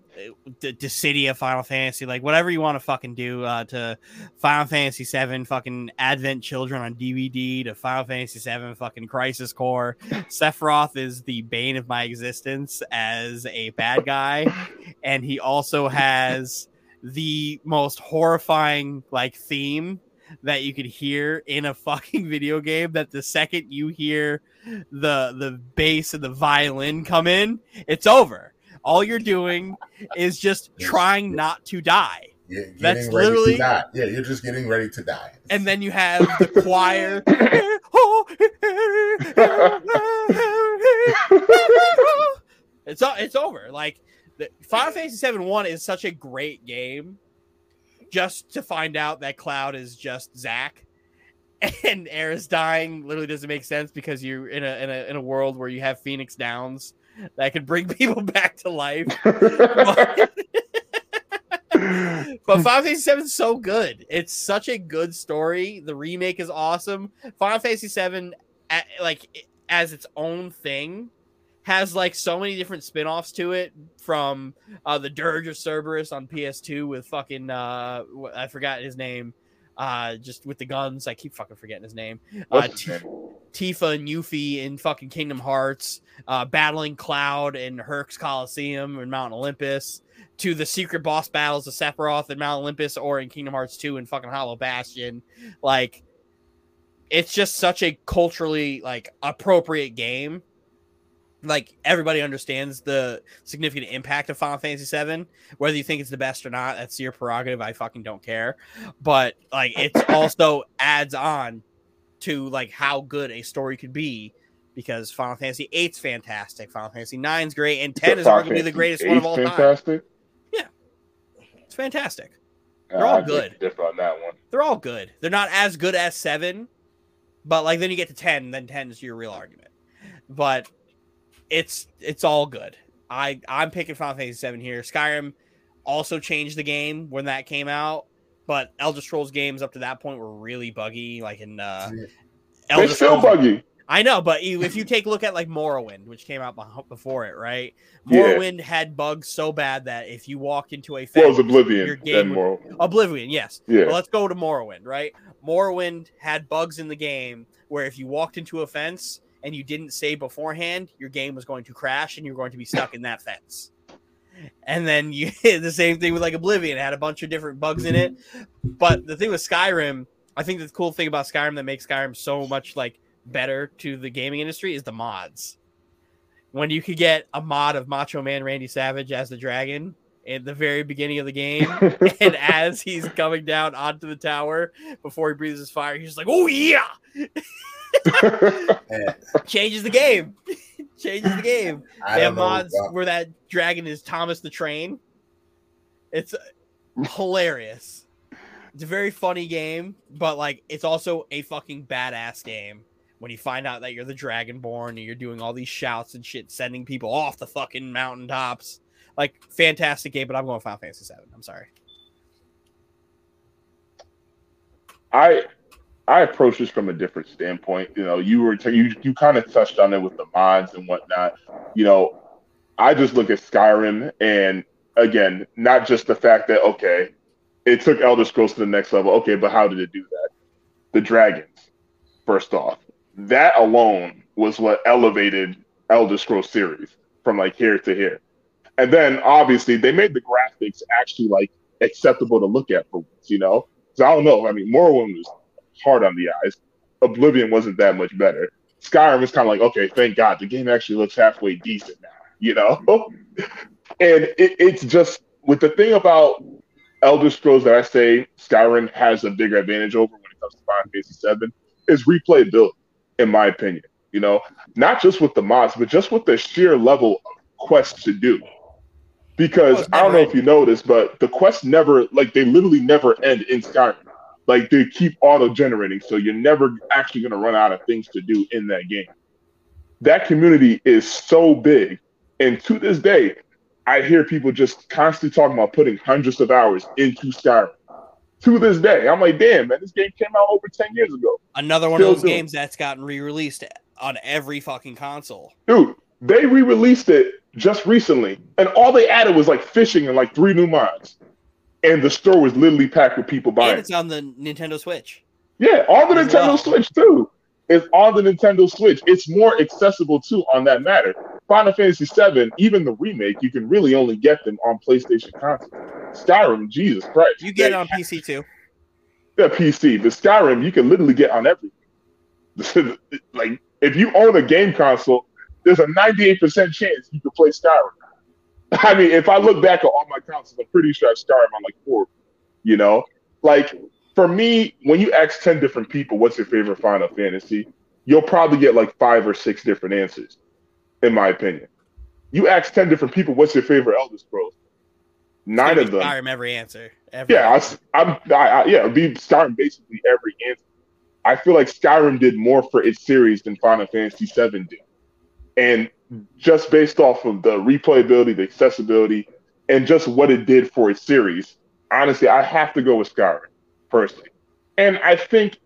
the, the of Final Fantasy, like whatever you want to fucking do uh, to Final Fantasy VII, fucking Advent Children on DVD to Final Fantasy VII, fucking Crisis Core. [laughs] Sephiroth is the bane of my existence as a bad guy, and he also has the most horrifying like theme that you could hear in a fucking [laughs] video game that the second you hear the the bass and the violin come in it's over all you're doing is just [laughs] trying not to die. You're That's literally- to. Yeah, you're just getting ready to die. and then you have the choir. [laughs] [laughs] It's o- it's over. Like the Final Fantasy 7 1 is such a great game just to find out that Cloud is just Zack and Aerith dying literally doesn't make sense because you're in a in a in a world where you have Phoenix Downs that can bring [laughs] people back to life. [laughs] [laughs] but Final Fantasy VII is so good. It's such a good story. The remake is awesome. Final Fantasy VII, like as its own thing, has like so many different spin-offs to it. From uh, the Dirge of Cerberus on PS2 with fucking uh, I forgot his name. Uh, just with the guns, I keep fucking forgetting his name. Uh, T- name? Tifa and Yuffie in fucking Kingdom Hearts, uh, battling Cloud in Herc's Coliseum in Mount Olympus, to the secret boss battles of Sephiroth in Mount Olympus or in Kingdom Hearts 2 in fucking Hollow Bastion. Like, it's just such a culturally like appropriate game. Like everybody understands the significant impact of Final Fantasy VII. Whether you think it's the best or not, that's your prerogative. I fucking don't care. But like, it's [coughs] also adds on to like how good a story could be because Final Fantasy VIII's fantastic, Final Fantasy IX's great, and 10 is arguably the greatest one of all time. Fantastic. Yeah It's fantastic. They're all good. to differ on that one. They're all good. They're not as good as seven, but like then you get to ten, then ten is your real argument. But it's it's all good. I I'm picking Final Fantasy seven here. Skyrim also changed the game when that came out, but Elder Scrolls games up to that point were really buggy. Like in uh, Elder It's still Scrolls buggy. I know, but if you take a look at like Morrowind, which came out before it, right? Yeah. Morrowind had bugs so bad that if you walked into a Well, it was fence, Oblivion. your Then game would- Oblivion, yes. Yeah. Well, let's go to Morrowind, right? Morrowind had bugs in the game where if you walked into a fence and you didn't say beforehand, your game was going to crash and you're going to be stuck in that fence. And then you [laughs] the same thing with like Oblivion, it had a bunch of different bugs in it. But the thing with Skyrim, I think the cool thing about Skyrim that makes Skyrim so much like better to the gaming industry is the mods. When you could get a mod of Macho Man Randy Savage as the dragon at the very beginning of the game, [laughs] and as he's coming down onto the tower before he breathes his fire, he's just like, "Oh yeah!" [laughs] And [laughs] Changes the game. [laughs] Changes the game. I They have don't know mods about- where that dragon is Thomas the Train. It's hilarious. It's a very funny game, but like it's also a fucking badass game. When you find out that you're the Dragonborn and you're doing all these shouts and shit, sending people off the fucking mountaintops, like fantastic game. But I'm going Final Fantasy Seven. I'm sorry. I I approach this from a different standpoint. You know, you were you you kind of touched on it with the mods and whatnot. You know, I just look at Skyrim and again, not just the fact that okay, it took Elder Scrolls to the next level. Okay, but how did it do that? The dragons, first off, that alone was what elevated Elder Scrolls series from like here to here. And then obviously they made the graphics actually like acceptable to look at for once, you know. So I don't know. I mean, Morrowind was hard on the eyes. Oblivion wasn't that much better. Skyrim is kind of like, okay, thank God, the game actually looks halfway decent now, you know? [laughs] and it, it's just with the thing about Elder Scrolls that I say Skyrim has a bigger advantage over when it comes to Final Fantasy VII is replayability, in my opinion. You know, not just with the mods, but just with the sheer level of quests to do. Because I don't know if you noticed, but the quests never, like, they literally never end in Skyrim. Like, they keep auto generating, so you're never actually going to run out of things to do in that game. That community is so big. And to this day, I hear people just constantly talking about putting hundreds of hours into Skyrim. To this day, I'm like, damn, man, this game came out over 10 years ago. Another one Still of those doing. games that's gotten re-released on every fucking console. Dude, they re released it just recently, and all they added was like fishing and like three new mods. And the store was literally packed with people And buying. it's on the Nintendo Switch. Yeah, on the As Nintendo well. Switch too. It's on the Nintendo Switch. It's more accessible too on that matter. Final Fantasy VII, even the remake, you can really only get them on PlayStation console. Skyrim, Jesus Christ. You get it on PC too. Yeah, PC. The Skyrim you can literally get on everything. [laughs] like if you own a game console, there's a 98% chance you can play Skyrim. I mean, if I look back at all my consoles, I'm pretty sure I Skyrim on like four. You know, like for me, when you ask 10 different people, what's your favorite Final Fantasy, you'll probably get like five or six different answers, in my opinion. You ask 10 different people, what's your favorite Elder Scrolls? Nine of them. Skyrim every answer. Every Yeah, I, am I, I, yeah, be Skyrim basically every answer. I feel like Skyrim did more for its series than Final Fantasy VII did, and Mm-hmm. just based off of the replayability, the accessibility, and just what it did for its series, honestly, I have to go with Skyrim personally. And I think,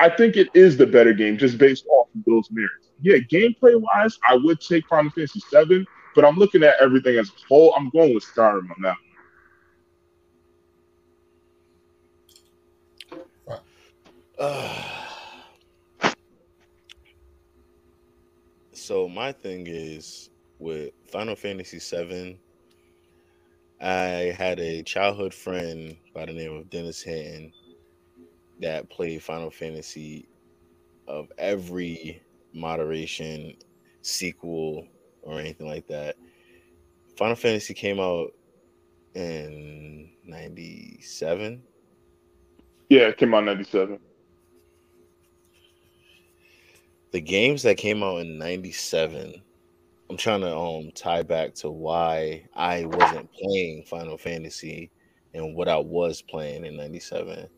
I think it is the better game just based off of those merits. Yeah, gameplay wise, I would take Final Fantasy VII, but I'm looking at everything as a whole. I'm going with Skyrim on that. [sighs] so my thing is with Final Fantasy VII. I had a childhood friend by the name of Dennis Hinton that played Final Fantasy of every moderation, sequel, or anything like that. Final Fantasy came out in 97. Yeah, it came out in 97. The games that came out in 97 i'm trying to um tie back to why i wasn't playing final fantasy and what i was playing in 97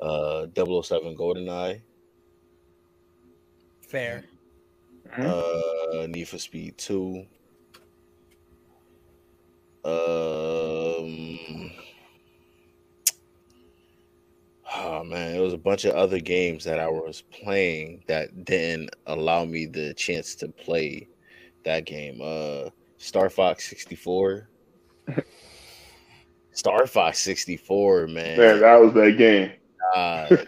uh 007 goldeneye. Fair. uh need for speed 2 um Oh man, it was a bunch of other games that I was playing that didn't allow me the chance to play that game. Uh Star Fox 64. [laughs] Star Fox 64, man. Man, that was that game. Uh, [laughs] Do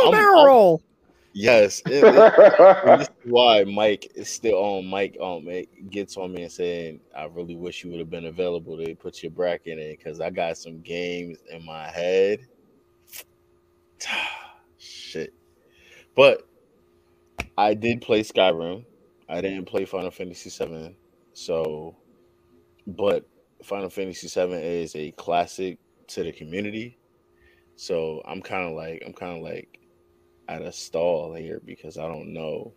a I'm- barrel I'm- roll. yes. it- it- this is why Mike is still on. Mike um it gets on me and saying, "I really wish you would have been available to put your bracket in because I got some games in my head." Shit, but I did play Skyrim. I didn't play Final Fantasy VII, so but Final Fantasy VII is a classic to the community. So I'm kind of like I'm kind of like at a stall here because I don't know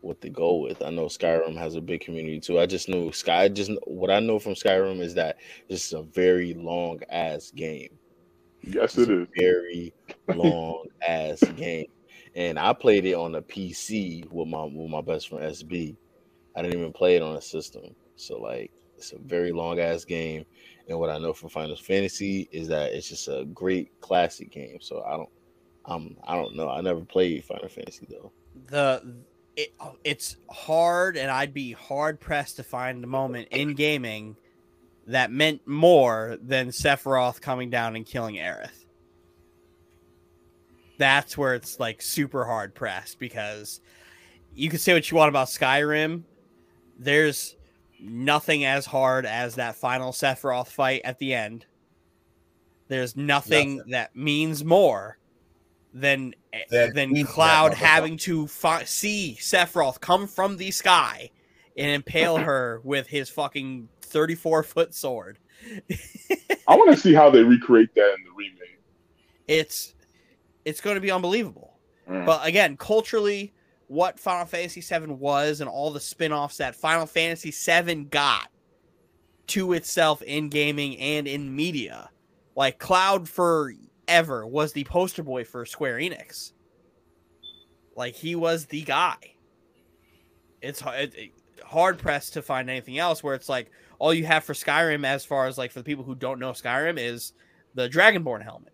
what to go with. I know Skyrim has a big community too. I just know Sky. I just what I know from Skyrim is that this is a very long ass game. Yes, It's it a is. very long [laughs] ass game, and I played it on a PC with my with my best friend SB. I didn't even play it on a system, so like it's a very long ass game. And what I know from Final Fantasy is that it's just a great classic game. So I don't, um, I don't know. I never played Final Fantasy though. The it, it's hard, and I'd be hard pressed to find a moment in gaming that meant more than Sephiroth coming down and killing Aerith. That's where it's like super hard pressed because you can say what you want about Skyrim. There's nothing as hard as that final Sephiroth fight at the end. There's nothing, that means more than Then than Cloud having to fi- see Sephiroth come from the sky and impale her with his fucking 34 foot sword. I want to see how they recreate that in the remake. It's it's going to be unbelievable. Mm. But again, culturally, what Final Fantasy VII was and all the spin-offs that Final Fantasy VII got to itself in gaming and in media. Like Cloud forever was the poster boy for Square Enix. Like he was the guy. It's it- hard pressed to find anything else where it's like all you have for Skyrim as far as like for the people who don't know Skyrim is the Dragonborn helmet.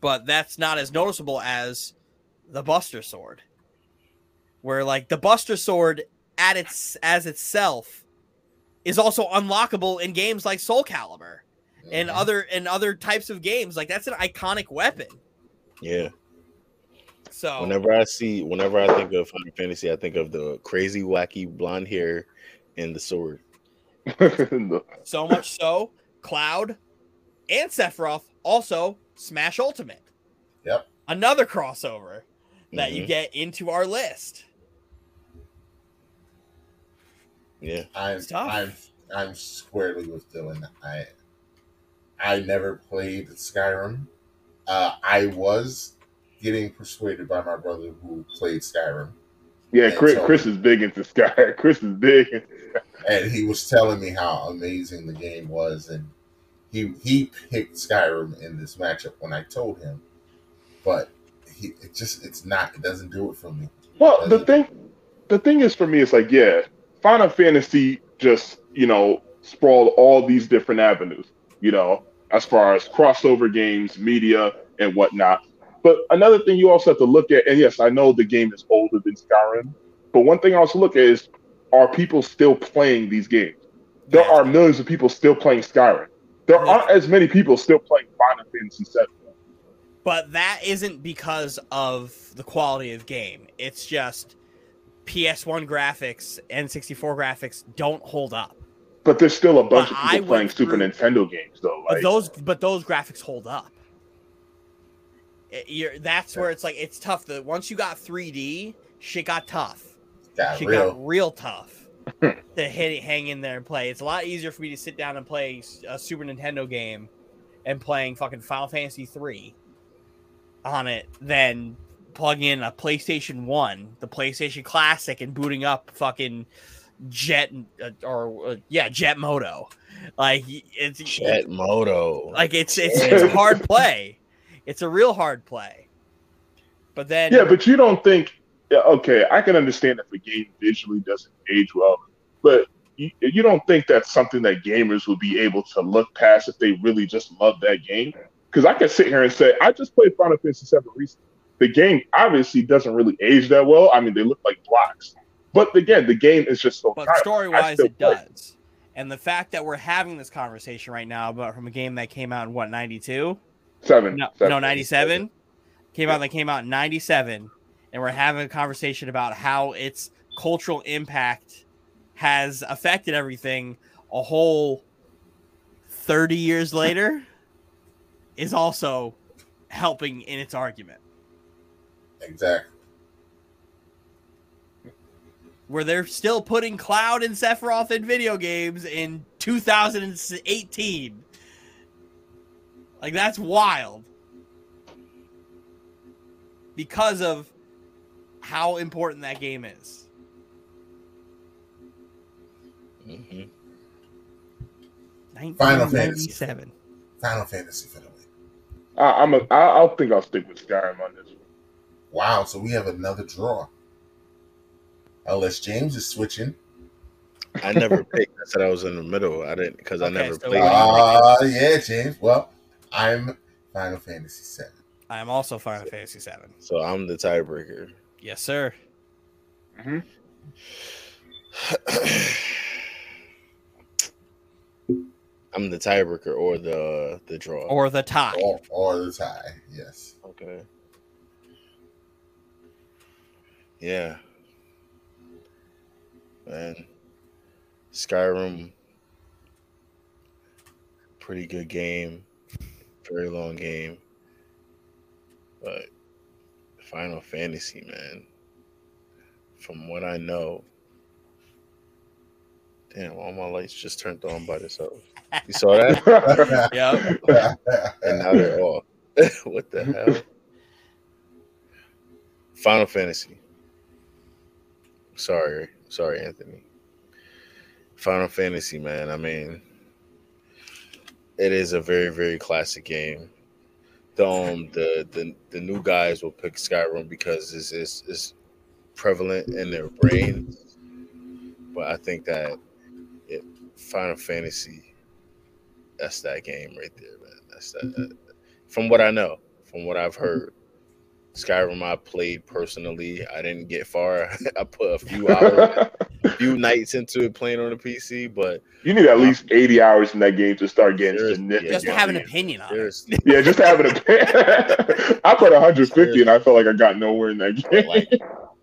But that's not as noticeable as the Buster Sword. Where like the Buster Sword at its as itself is also unlockable in games like Soul Calibur and Mhm. other and other types of games. Like that's an iconic weapon. Yeah. So Whenever I see, whenever I think of Final Fantasy, I think of the crazy, wacky blonde hair and the sword. No. [laughs] so much so, Cloud and Sephiroth also Smash Ultimate. Yep. Another crossover that you Mhm. get into our list. Yeah. I'm I'm I'm squarely with Dylan. I I never played Skyrim. Uh, I was getting persuaded by my brother who played Skyrim, Yeah, Chris, Chris is big into Sky. [laughs] Chris is big. and he was telling me how amazing the game was, and he he picked Skyrim in this matchup when I told him, but he it just it's not it doesn't do it for me. Well, the thing, the thing is for me, it's like yeah, Final Fantasy just you know sprawled all these different avenues. You know, as far as crossover games, media, and whatnot. But another thing you also have to look at, and yes, I know the game is older than Skyrim, but one thing I also look at is are people still playing these games? There are millions of people still playing Skyrim. There aren't as many people still playing Final Fantasy VII. But that isn't because of the quality of game. It's just PS1 graphics and 64 graphics don't hold up. But there's still a bunch But of people playing Super Nintendo games, though. But Like, those but those graphics hold up. It- you're, that's where it's like it's tough. The once you got 3D, shit got tough. Got Shit real. got real tough [laughs] to hit it, hang in there and play. It's a lot easier for me to sit down and play a Super Nintendo game and playing fucking Final Fantasy 3 on it than plugging in a PlayStation 1, the PlayStation Classic, and booting up fucking Jet uh, or uh, yeah, Jet Moto. Like it's Jet Moto. like it's it's it's [laughs] hard play. It's a real hard play. But then yeah, but you don't think, okay, I can understand if a game visually doesn't age well, but you, you don't think that's something that gamers would be able to look past if they really just love that game? Because I can sit here and say, I just played Final Fantasy VII recently. The game obviously doesn't really age that well. I mean, they look like blocks. But again, the game is just so but story wise, it play does. And the fact that we're having this conversation right now about from a game that came out in what, ninety two? Seven. No, seven. no, ninety seven. Came out that came out in ninety seven. And we're having a conversation about how its cultural impact has affected everything a whole 30 years later is also helping in its argument. Exactly. Where they're still putting Cloud and Sephiroth in video games in 2018. Like, that's wild. Because of how important that game is. Mhm. Final Fantasy. 1997. Final Fantasy for the win. I, I'm a, I, I'll think I'll stick with Skyrim on this one. Wow, so we have another draw. Unless James is switching. I never picked. I said I was in the middle. I didn't because I never so played. we- it. Ah, yeah, James. Well, I'm Final Fantasy Seven. I am also Final Fantasy 7. So I'm the tiebreaker. Yes, sir. Mm-hmm. [clears throat] I'm the tiebreaker or the the draw. Or the tie. Or, or the tie. Yes. Okay. Yeah. Man. Skyrim. Pretty good game. Very long game. But Final Fantasy, man. From what I know, damn, all my lights just turned on by themselves. You saw that? [laughs] [laughs] Yeah. and now they're off. [laughs] what the hell? Final Fantasy. Sorry, sorry, Anthony. Final Fantasy, man. I mean, it is a very, very classic game. The um, the the, the new guys will pick Skyrim because it's, it's it's prevalent in their brain. But I think that it Final Fantasy, that's that game right there, man. That's that. From what I know, from what I've heard, Skyrim I played personally. I didn't get far. [laughs] I put a few [laughs] hours, a few nights into it playing on the PC, but you need at least 80 hours in that game to start getting Seriously, significant. Just to have an opinion on it. Yeah, just to have an opinion. [laughs] I put 150 and I felt like I got nowhere in that game. like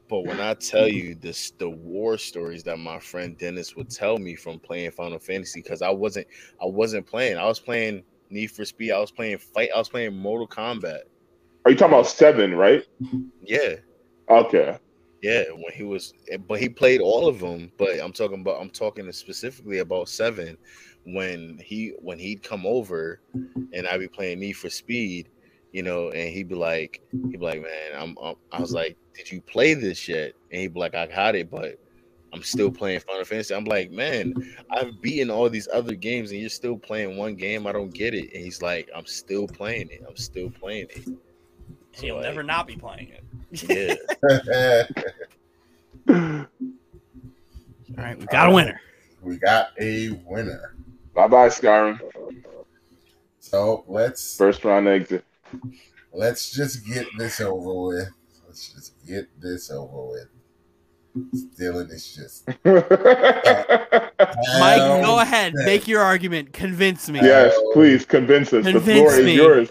but when I tell you this the war stories that my friend Dennis would tell me from playing Final Fantasy, because I wasn't I wasn't playing. I was playing Need for Speed, I was playing fight, I was playing Mortal Kombat. Are you talking about seven, right? Yeah. Okay. Yeah, when he was, but he played all of them. But I'm talking about, I'm talking specifically about seven, when he when he'd come over, and I'd be playing Need for Speed, you know, and he'd be like, he'd be like, man, I'm, I'm I was like, did you play this yet? And he'd be like, I got it, but I'm still playing Final Fantasy. I'm like, man, I've beaten all these other games, and you're still playing one game. I don't get it. And he's like, I'm still playing it. I'm still playing it. So, He'll like, never not be playing it. Yeah. [laughs] All right, we got a winner. we got a winner. Bye bye, Skyrim. So let's First round exit. let's just get this over with. Let's just get this over with. Dylan is just [laughs] Mike, go ahead, make your argument, convince me. yes, please convince us. the Convince floor me. is yours.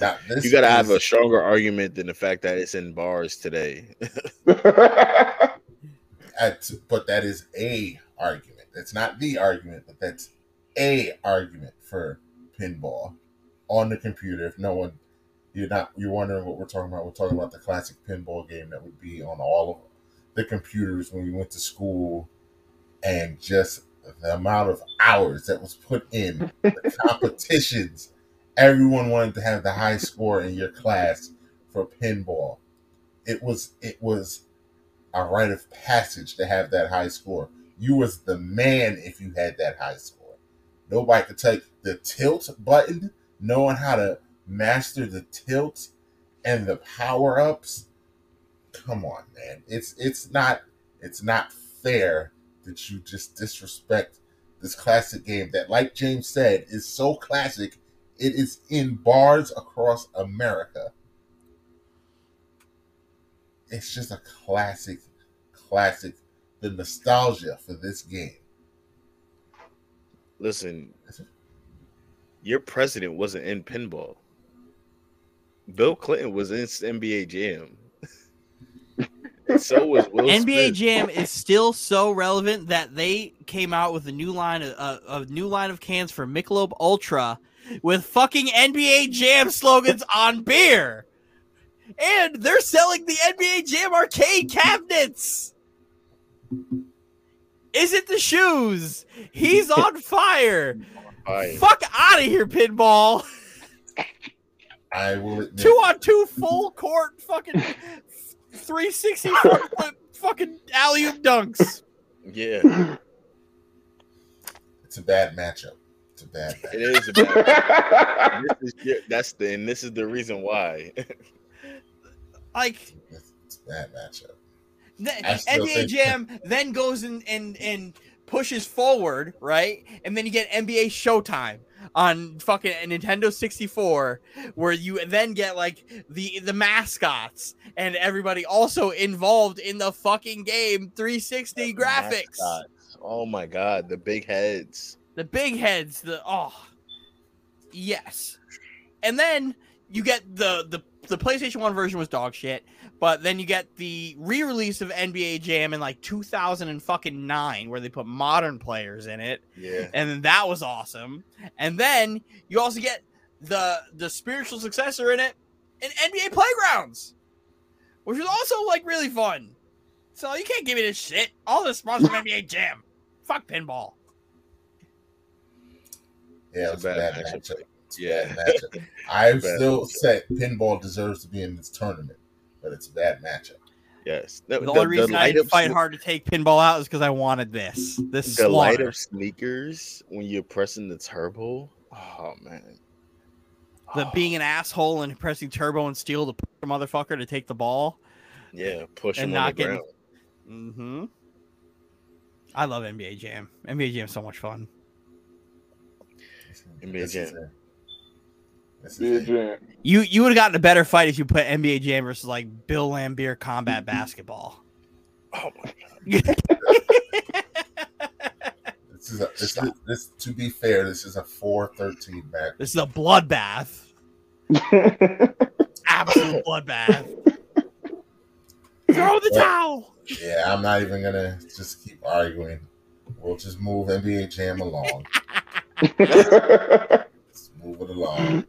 Now, this You got to have a stronger argument than the fact that it's in bars today. [laughs] at, but that is a argument. That's not the argument, but that's a argument for pinball on the computer. If no one, you're not, you're wondering what we're talking about. We're talking about the classic pinball game that would be on all of the computers when we went to school, and just the amount of hours that was put in the [laughs] competitions. Everyone wanted to have the high score in your class for pinball. It was it was a rite of passage to have that high score. You was the man if you had that high score. Nobody could take the tilt button, knowing how to master the tilt and the power ups. Come on, man. It's it's not it's not fair that you just disrespect this classic game that, like James said, is so classic. It is in bars across America. It's just a classic, classic. The nostalgia for this game. Listen, your president wasn't in pinball. Bill Clinton was in NBA Jam. [laughs] So was Will NBA Smith. Jam is still so relevant that they came out with a new line of uh, a new line of cans for Michelob Ultra with fucking NBA Jam slogans on beer. And they're selling the NBA Jam arcade cabinets. Is it the shoes? He's [laughs] on fire. Fire. Fuck out of here, pinball. I will admit, Two on two full court fucking 360 front fucking alley oop dunks. Yeah, [laughs] it's a bad matchup. It's a bad matchup. it is. A bad, [laughs] this is your- that's the and this is the reason why. [laughs] Like It's, it's a bad matchup. the, NBA think- Jam then goes and, and and pushes forward, right? And then you get NBA Showtime on fucking Nintendo 64, where you then get like the the mascots and everybody also involved in the fucking game 360 graphics. Mascots. Oh my god, the big heads. The big heads, the oh yes. And then you get the the the PlayStation 1 version was dog shit, but then you get the re-release of NBA Jam in like 2009 where they put modern players in it, Yeah. and then that was awesome. And then you also get the the spiritual successor in it, and NBA Playgrounds, which was also like really fun. So you can't give me this shit. All the sponsors from NBA Jam. Fuck pinball. Yeah, It's it's a a bad bad matchup. matchup. Yeah. matchup. [laughs] I still say pinball deserves to be in this tournament, but it's a bad matchup. Yes. The, only reason I didn't fight hard to take pinball out is because I wanted this. This The light slaughter. up sneakers when you're pressing the turbo. Oh man. the being an asshole and pressing turbo and steal the motherfucker to take the ball. Yeah, push And him on not the getting- ground. Mm-hmm. I love NBA Jam. NBA Jam's so much fun. NBA This Jam. it. This Yeah, is it. Jam. You you would have gotten a better fight if you put NBA Jam versus like Bill Laimbeer combat [laughs] basketball. Oh my god. [laughs] This is a this, is, this to be fair, this is a 4-13 match. this is a bloodbath. [laughs] Absolute bloodbath. Throw the Yeah. towel. Yeah, I'm not even gonna just keep arguing. We'll just move NBA Jam along. Let's move it along.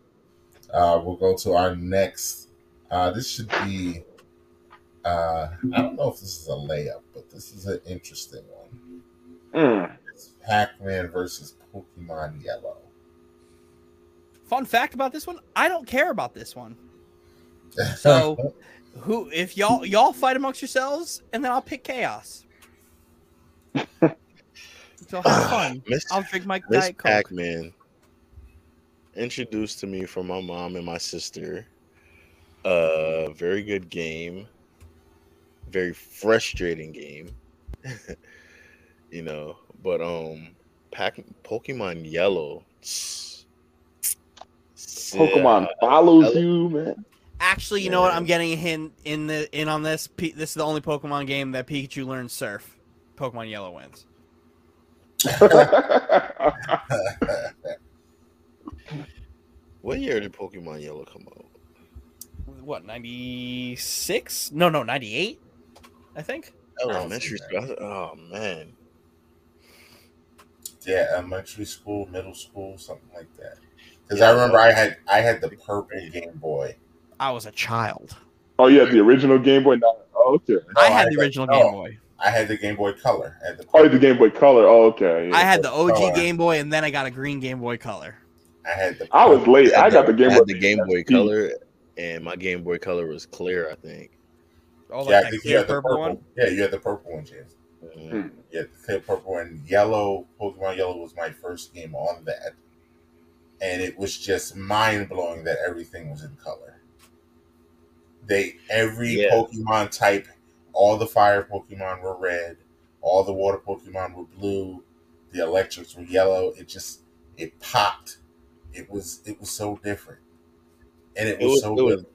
Uh, we'll go to our next. Uh, this should be. Uh, I don't know if this is a layup, but this is an interesting one. Mm. It's Pac-Man versus Pokemon Yellow. Fun fact about this one: I don't care about this one. [laughs] So- Who, if y'all y'all fight amongst yourselves, and then I'll pick chaos. [laughs] so have [sighs] fun. Miss I'll drink my Miss diet coke. Pac-Man introduced to me from my mom and my sister. A very good game, very frustrating game. [laughs] you know, but um, Pac Pokemon Yellow. Pokemon follows you, man. Actually, you know what? I'm getting a hint in the in on this. This is the only Pokemon game that Pikachu learns Surf. Pokemon Yellow wins. [laughs] What year did Pokemon Yellow come out? What ninety six? No, no, ninety eight. I think. Oh, elementary school. Oh man. yeah, elementary school, middle school, something like that. Because I remember I had I had the purple Game Boy. I was a child. oh, yeah, the original Game Boy. No, oh, okay. No, I had the got- original no, Game Boy. I had the Game Boy Color. I had the Oh, the Game Boy Color. Oh, okay. yeah. I had the OG Color. Game Boy, and then I got a green Game Boy Color. I had the. I was late. I got the I Game had Boy. the Game Boy SP. Color, and my Game Boy Color was clear. I think. Oh, Yeah, like that think you had the purple purple. one. Yeah, you had the purple one, James. Mhm. Yeah, the clear purple and yellow. Pokemon Yellow was my first game on that, and it was just mind blowing that everything was in color. They every Yeah. Pokemon type, all the fire Pokemon were red, all the water Pokemon were blue, the electrics were yellow. It just it popped. It was it was so different, and it It was, was- so it was- good.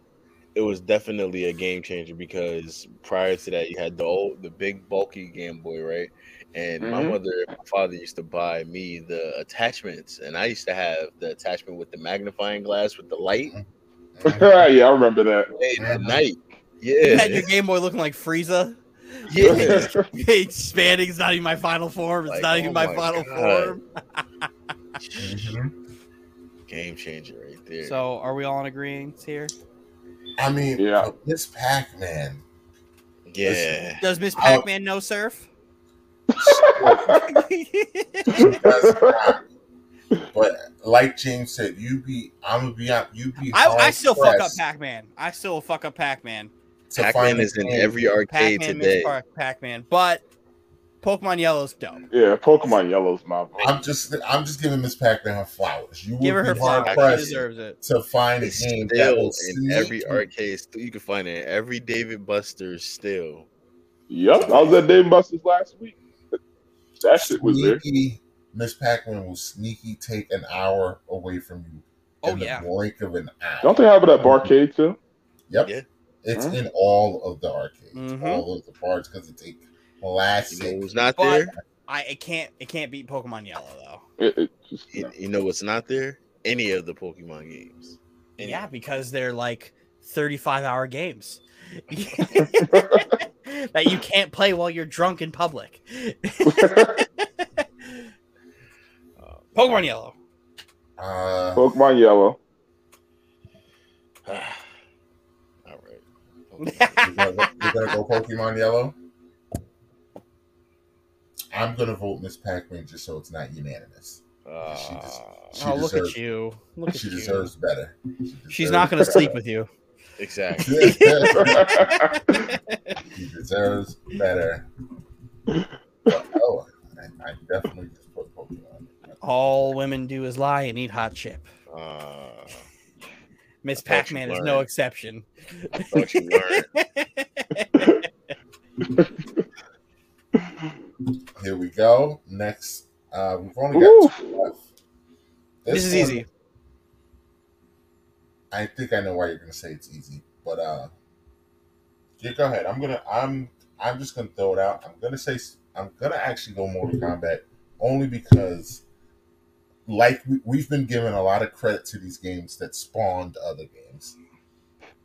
It was definitely a game changer because prior to that, you had the old, the big bulky Game Boy, right? And my Mhm. mother and my father used to buy me the attachments, and I used to have the attachment with the magnifying glass with the light Mhm. [laughs] yeah, I remember that. late at Mhm. night. Yeah, you had your Game Boy looking like Frieza. yeah. [laughs] Expanding is not even my final form. It's Like, not oh even my, my final God. form. [laughs] Game changer right there. So, are we all in agreement here? I mean, Yeah. Miss Pac Man. yeah, Does Miss Pac-Man know surf? not. [laughs] But like James said, you be I'm gonna be out. You be. I, I hard still fuck up Pac-Man. I still fuck up Pac-Man. to Pac-Man is in every arcade Pac-Man today. Miss Pac-Man, but Pokemon Yellow's dope. yeah, Pokemon Yellow's my vote. I'm just I'm just giving Miss Pac Man her flowers. You Give her would her be hard flowers. She pressed deserves it. to find a It's game that still will in sneak every you- arcade. Still, you can find it in every Dave & Buster's still. Yep, I was at Dave & Buster's last week. That shit was there. Miss Pac Man will sneaky take an hour away from you. Oh, in the yeah. blink of an eye. Don't they have it at Barcade too? Yep. Yeah. It's Huh? in all of the arcades, Mhm. all of the parts, because it's a You classic. know what's not But- there? I it can't it can't beat Pokemon Yellow though. It, it just, You, you know what's not there? Any of the Pokemon games. Any. Yeah, because they're like 35 hour games [laughs] that you can't play while you're drunk in public. Uh, [laughs] Pokemon Yellow. Uh, Pokemon Yellow. [sighs] You're gonna, go, you're gonna go Pokemon Yellow. I'm gonna vote Miss Pac-Man just so it's not unanimous. Uh, She just- She oh, look deserves- at you! Look at She you! deserves better. She She's not going to better. sleep with you. exactly. [laughs] She deserves better. Oh, I, I definitely just put Pokemon. All women do is lie and eat hot chip. Uh, Miss I Pac-Man is no exception. I thought you learned. Here we go. Next, uh, we've only got two left. This is one- easy. I think I know why you're gonna say it's easy, but uh, yeah, go ahead. I'm gonna, I'm, I'm just gonna throw it out. I'm gonna say, I'm gonna actually go Mortal Kombat only because, like, we, we've been given a lot of credit to these games that spawned other games,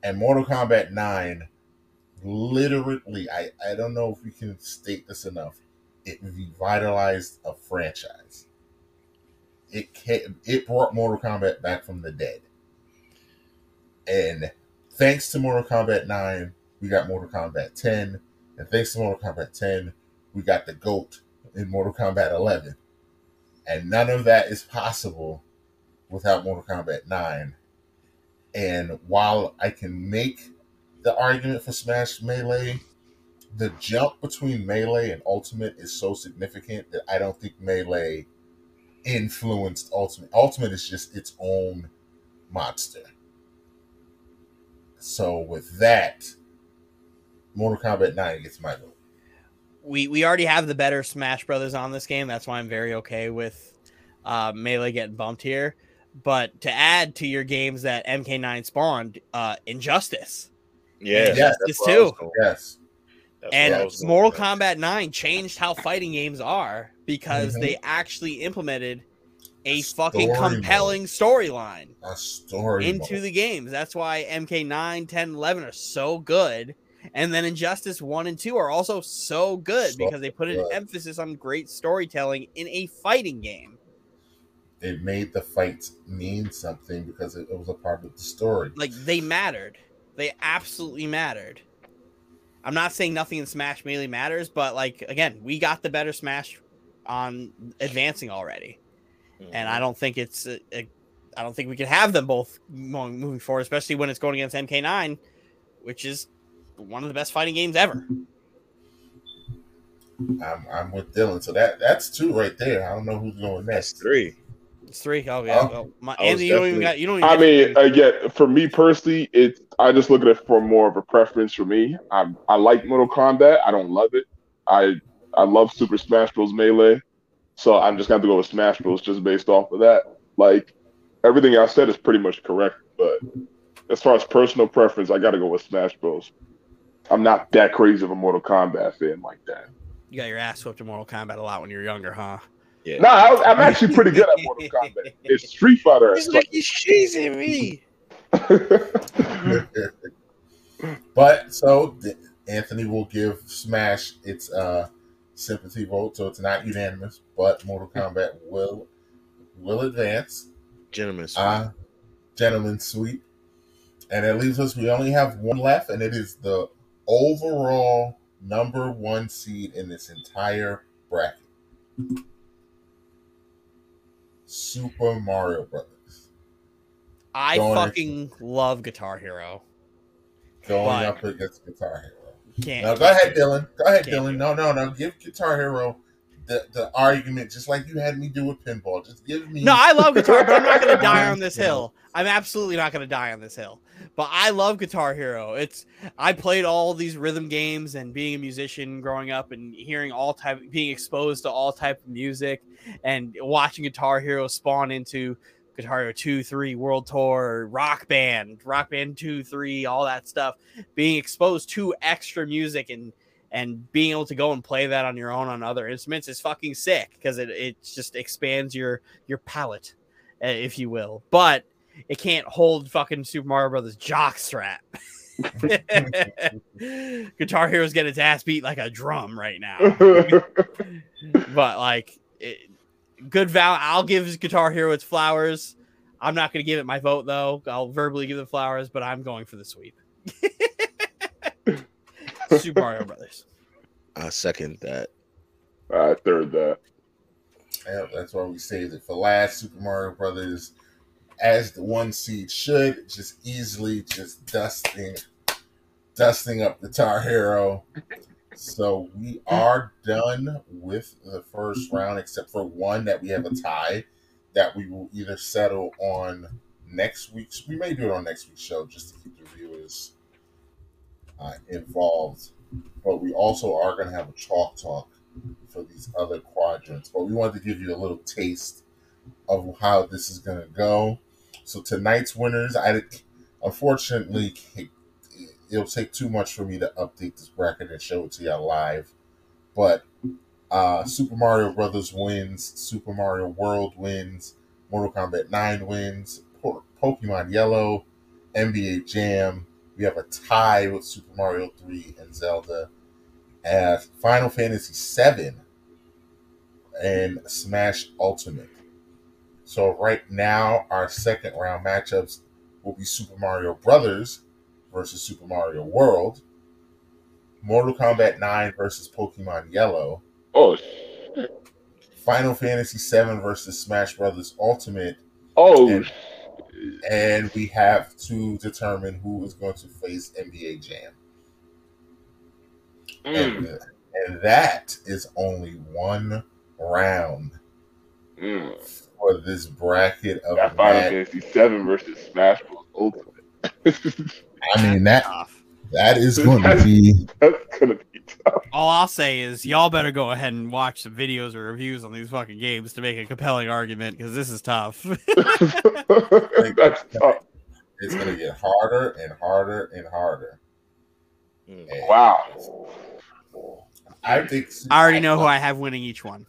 and Mortal Kombat Nine, literally, I, I don't know if we can state this enough. It revitalized a franchise. It ca- it brought Mortal Kombat back from the dead. And thanks to Mortal Kombat 9, we got Mortal Kombat 10. And thanks to Mortal Kombat 10, we got the GOAT in Mortal Kombat 11. And none of that is possible without Mortal Kombat 9. And while I can make the argument for Smash Melee, the jump between Melee and Ultimate is so significant that I don't think Melee influenced Ultimate. Ultimate is just its own monster. So with that, Mortal Kombat 9 gets my vote. We we already have the better Smash Brothers on this game. That's why I'm very okay with uh, Melee getting bumped here. But to add to your games that MK9 spawned, uh, Injustice Yeah, Yeah, that's this where I was too. going. Yes. That's and Mortal with. Kombat 9 changed how fighting games are because Mhm. they actually implemented a Story fucking mode. compelling storyline story into mode. the games. That's why MK9, 10, 11 are so good. And then Injustice 1 and 2 are also so good So because they put an good. emphasis on great storytelling in a fighting game. It made the fights mean something because it, it was a part of the story. Like they mattered. They absolutely mattered. I'm not saying nothing in Smash Melee matters, but like again, we got the better Smash on advancing already. and I mhm. don't think it's a, a, I don't think we can have them both moving forward, especially when it's going against MK9, which is one of the best fighting games ever. I'm, I'm with Dylan. So that that's two right there. I don't know who's going That's next. three. It's three. Oh yeah, Oh. my, I Andy, you don't even got you don't. Even I get- mean, uh, again, for me personally, it. I just look at it for more of a preference for me. I I like Mortal Kombat. I don't love it. I I love Super Smash Bros. Melee, so I'm just gonna have to go with Smash Bros. just based off of that. Like everything I said is pretty much correct, but as far as personal preference, I got to go with Smash Bros. I'm not that crazy of a Mortal Kombat fan like that. you got your ass whipped in Mortal Kombat a lot when you were younger, huh? Yeah. No, I, I'm actually pretty good at Mortal Kombat. [laughs] It's Street Fighter. He's like he's cheesing me. [laughs] but so Anthony will give Smash its uh, sympathy vote, so it's not unanimous. But Mortal Kombat will will advance. Gentlemen, Uh, gentlemen sweep, and it leaves us. We only have one left, and it is the overall number one seed in this entire bracket. Super Mario Brothers I Going fucking love Guitar Hero. going up against Guitar Hero. Can't. No, go ahead, Dylan. Go ahead, Dylan. No, no, no. Give Guitar Hero the, the argument, just like you had me do with pinball. Just give me. No, I love guitar, but I'm not going [laughs] to die on this hill. I'm absolutely not going to die on this hill. But I love Guitar Hero. It's I played all these rhythm games and being a musician growing up and hearing all type being exposed to all type of music and watching Guitar Hero spawn into Guitar Hero 2, 3, World Tour, Rock Band, Rock Band 2, 3, all that stuff. Being exposed to extra music and and being able to go and play that on your own on other instruments is fucking sick because it, it just expands your your palette, uh, if you will. But it can't hold fucking Super Mario Brothers jock strap. [laughs] Guitar Hero's getting its ass beat like a drum right now. [laughs] but like, it, good val. I'll give Guitar Hero its flowers. I'm not going to give it my vote though. I'll verbally give it flowers, but I'm going for the sweep. [laughs] Super Mario Brothers. I second that. I third that. Yeah, that's why we saved it for last. Super Mario Brothers, as the one seed should, just easily just dusting, dusting up the Tar Hero. So we are done with the first round, except for one that we have a tie that we will either settle on next week's. We may do it on next week's show just to keep the viewers uh, involved. But we also are going to have a chalk talk for these other quadrants. But we wanted to give you a little taste of how this is going to go. So tonight's winners, I unfortunately it'll take too much for me to update this bracket and show it to you live. But uh, Super Mario Brothers wins, Super Mario World wins, Mortal Kombat 9 wins, Pokemon Yellow, NBA Jam. We have a tie with Super Mario 3 and Zelda. As Final Fantasy 7 and Smash Ultimate. So right now, our second round matchups will be Super Mario Brothers versus Super Mario World, Mortal Kombat 9 versus Pokemon Yellow, Oh, Final Fantasy 7 versus Smash Brothers Ultimate, oh, And- and we have to determine who is going to face NBA Jam. mm, And, and that is only one round mm. For this bracket of That Final match. Fantasy Seven versus Smash Bros. Ultimate. [laughs] I mean that that is going to be That's gonna be tough. All I'll say is y'all better go ahead and watch some videos or reviews on these fucking games to make a compelling argument because this is tough. [laughs] [laughs] That's tough. it's going to get harder and harder and harder. Mm. And Wow. I think I already know who I have winning each one.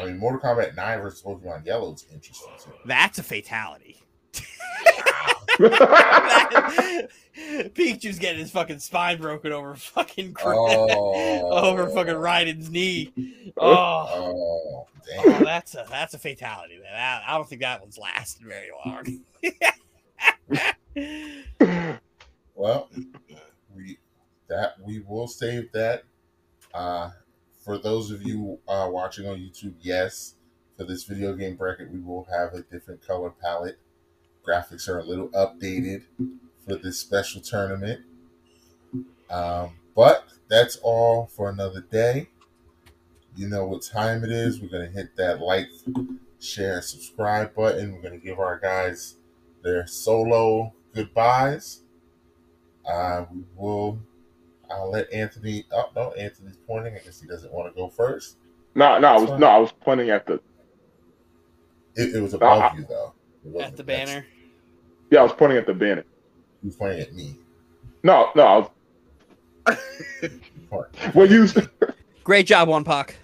I mean, Mortal Kombat 9 versus Pokemon Yellow is interesting too. That's a fatality. [laughs] Pikachu's getting his fucking spine broken over fucking Oh, [laughs] over fucking Raiden's knee. Oh, [laughs] Oh, oh, damn. that's a that's a fatality. Man. I, I don't think that one's lasted very long. Well, we that we will save that. Uh, for those of you uh, watching on YouTube, yes, for this video game bracket, we will have a different color palette. Graphics are a little updated for this special tournament. Um, but that's all for another day. You know what time it is. We're going to hit that like, share, subscribe button. We're going to give our guys their solo goodbyes. Uh, we will. I'll let Anthony. Oh no, Anthony's pointing. I guess he doesn't want to go first. no, no, I was no, I was pointing at the It, it was above you though. It At the next- banner. yeah, I was pointing at the banner. He was pointing at me. No, no, I was [laughs] Point. [laughs] well you Great job, One Puck.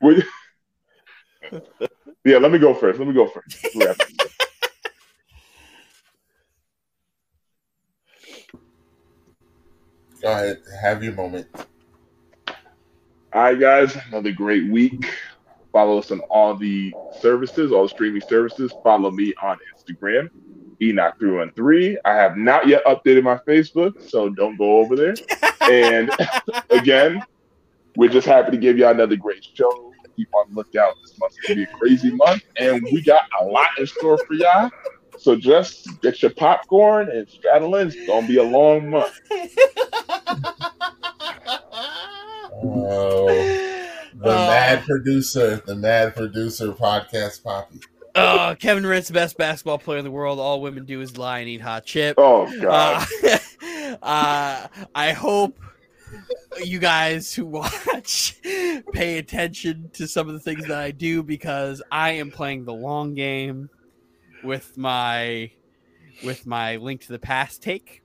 well, you- [laughs] Yeah, let me go first. Let me go first. Wrap it. Go ahead. Have your moment. All right, guys, another great week. Follow us on all the services, all the streaming services. Follow me on Instagram, Enoch313. I have not yet updated my Facebook, so don't go over there. [laughs] And [laughs] again, we're just happy to give y'all another great show. Keep on the lookout. This month's gonna be a crazy month, and we got a lot in store for y'all. So just get your popcorn and straddle in. It's gonna be a long month. Oh, the Uh, mad producer, the mad producer, podcast Poppy. uh, Kevin Durant's the best basketball player in the world. All women do is lie and eat hot chip. Oh God. Uh, [laughs] uh, I hope you guys who watch pay attention to some of the things that I do because I am playing the long game with my with my link to the past take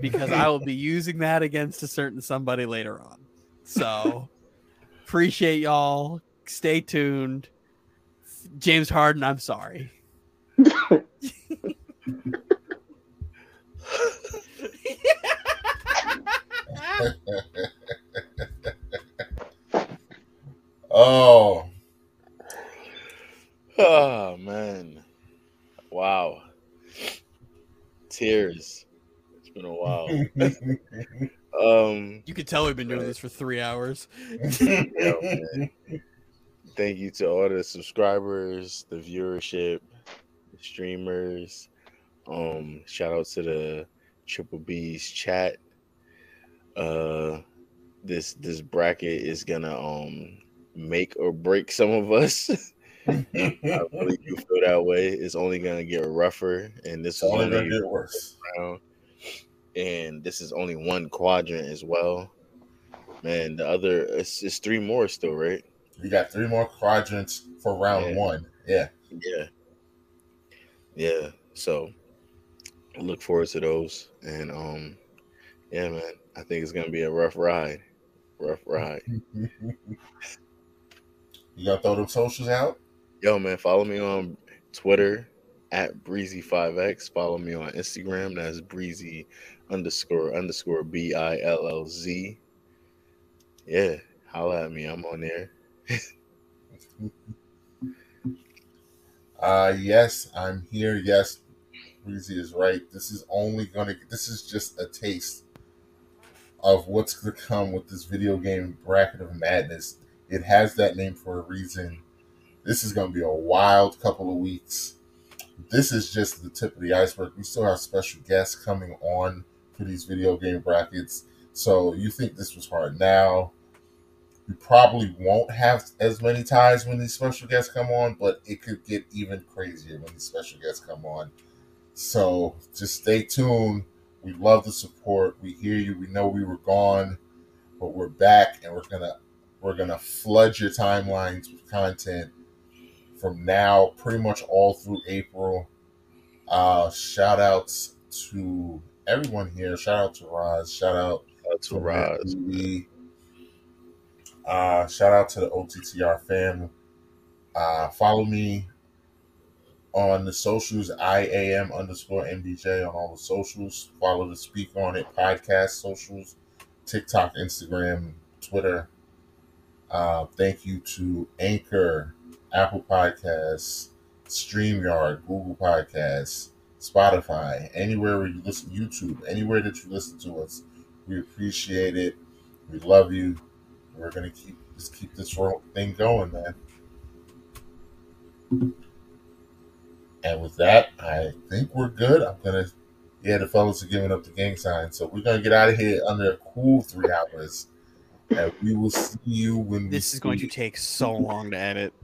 because I will be [laughs] using that against a certain somebody later on. So appreciate y'all. Stay tuned. James Harden, I'm sorry. [laughs] Oh, Oh man. Wow. Tears. It's been a while. [laughs] um, You could tell we've been doing this for three hours. yo. [laughs] Thank you to all the subscribers, the viewership, the streamers. Um, shout out to the Triple B's chat. Uh, this this bracket is gonna um make or break some of us. [laughs] I [laughs] really do feel that way. It's only gonna get rougher, and this It's is only gonna get worse. round, and this is only one quadrant as well. Man, the other it's, it's three more still, right? We got three more quadrants for round Yeah. one. Yeah. Yeah, yeah. So I look forward to those, and um, yeah, man, I think it's gonna be a rough ride, rough ride. [laughs] You gonna throw them socials out? Yo, man, follow me on Twitter at Breezy5X. Follow me on Instagram. That's Breezy underscore underscore B I L L Z. Yeah, holla at me. I'm on there. [laughs] Uh yes, I'm here. Yes, Breezy is right. This is only gonna this is just a taste of what's gonna come with this video game bracket of madness. It has that name for a reason. This is gonna be a wild couple of weeks. This is just the tip of the iceberg. We still have special guests coming on for these video game brackets. So you think this was hard now? We probably won't have as many ties when these special guests come on, but it could get even crazier when these special guests come on. So just stay tuned. We love the support. We hear you. We know we were gone, but we're back and we're gonna we're gonna flood your timelines with content from now pretty much all through April. Uh shout outs to everyone here. Shout out to Roz. Shout out Shout out to Roz. Uh, shout out to the OTTR fam. Uh, follow me on the socials, IAM underscore MDJ on all the socials. Follow the Speak On It podcast socials, TikTok, Instagram, Twitter. Uh, thank you to Anchor, Apple Podcasts, StreamYard, Google Podcasts, Spotify, anywhere where you listen, YouTube, anywhere that you listen to us. We appreciate it. We love you. We're gonna keep just keep this thing going, man. And with that, I think we're good. I'm gonna, yeah, the fellas are giving up the gang sign, so we're gonna get out of here under a cool three hours. And we will see you when we This is going to take so long to edit.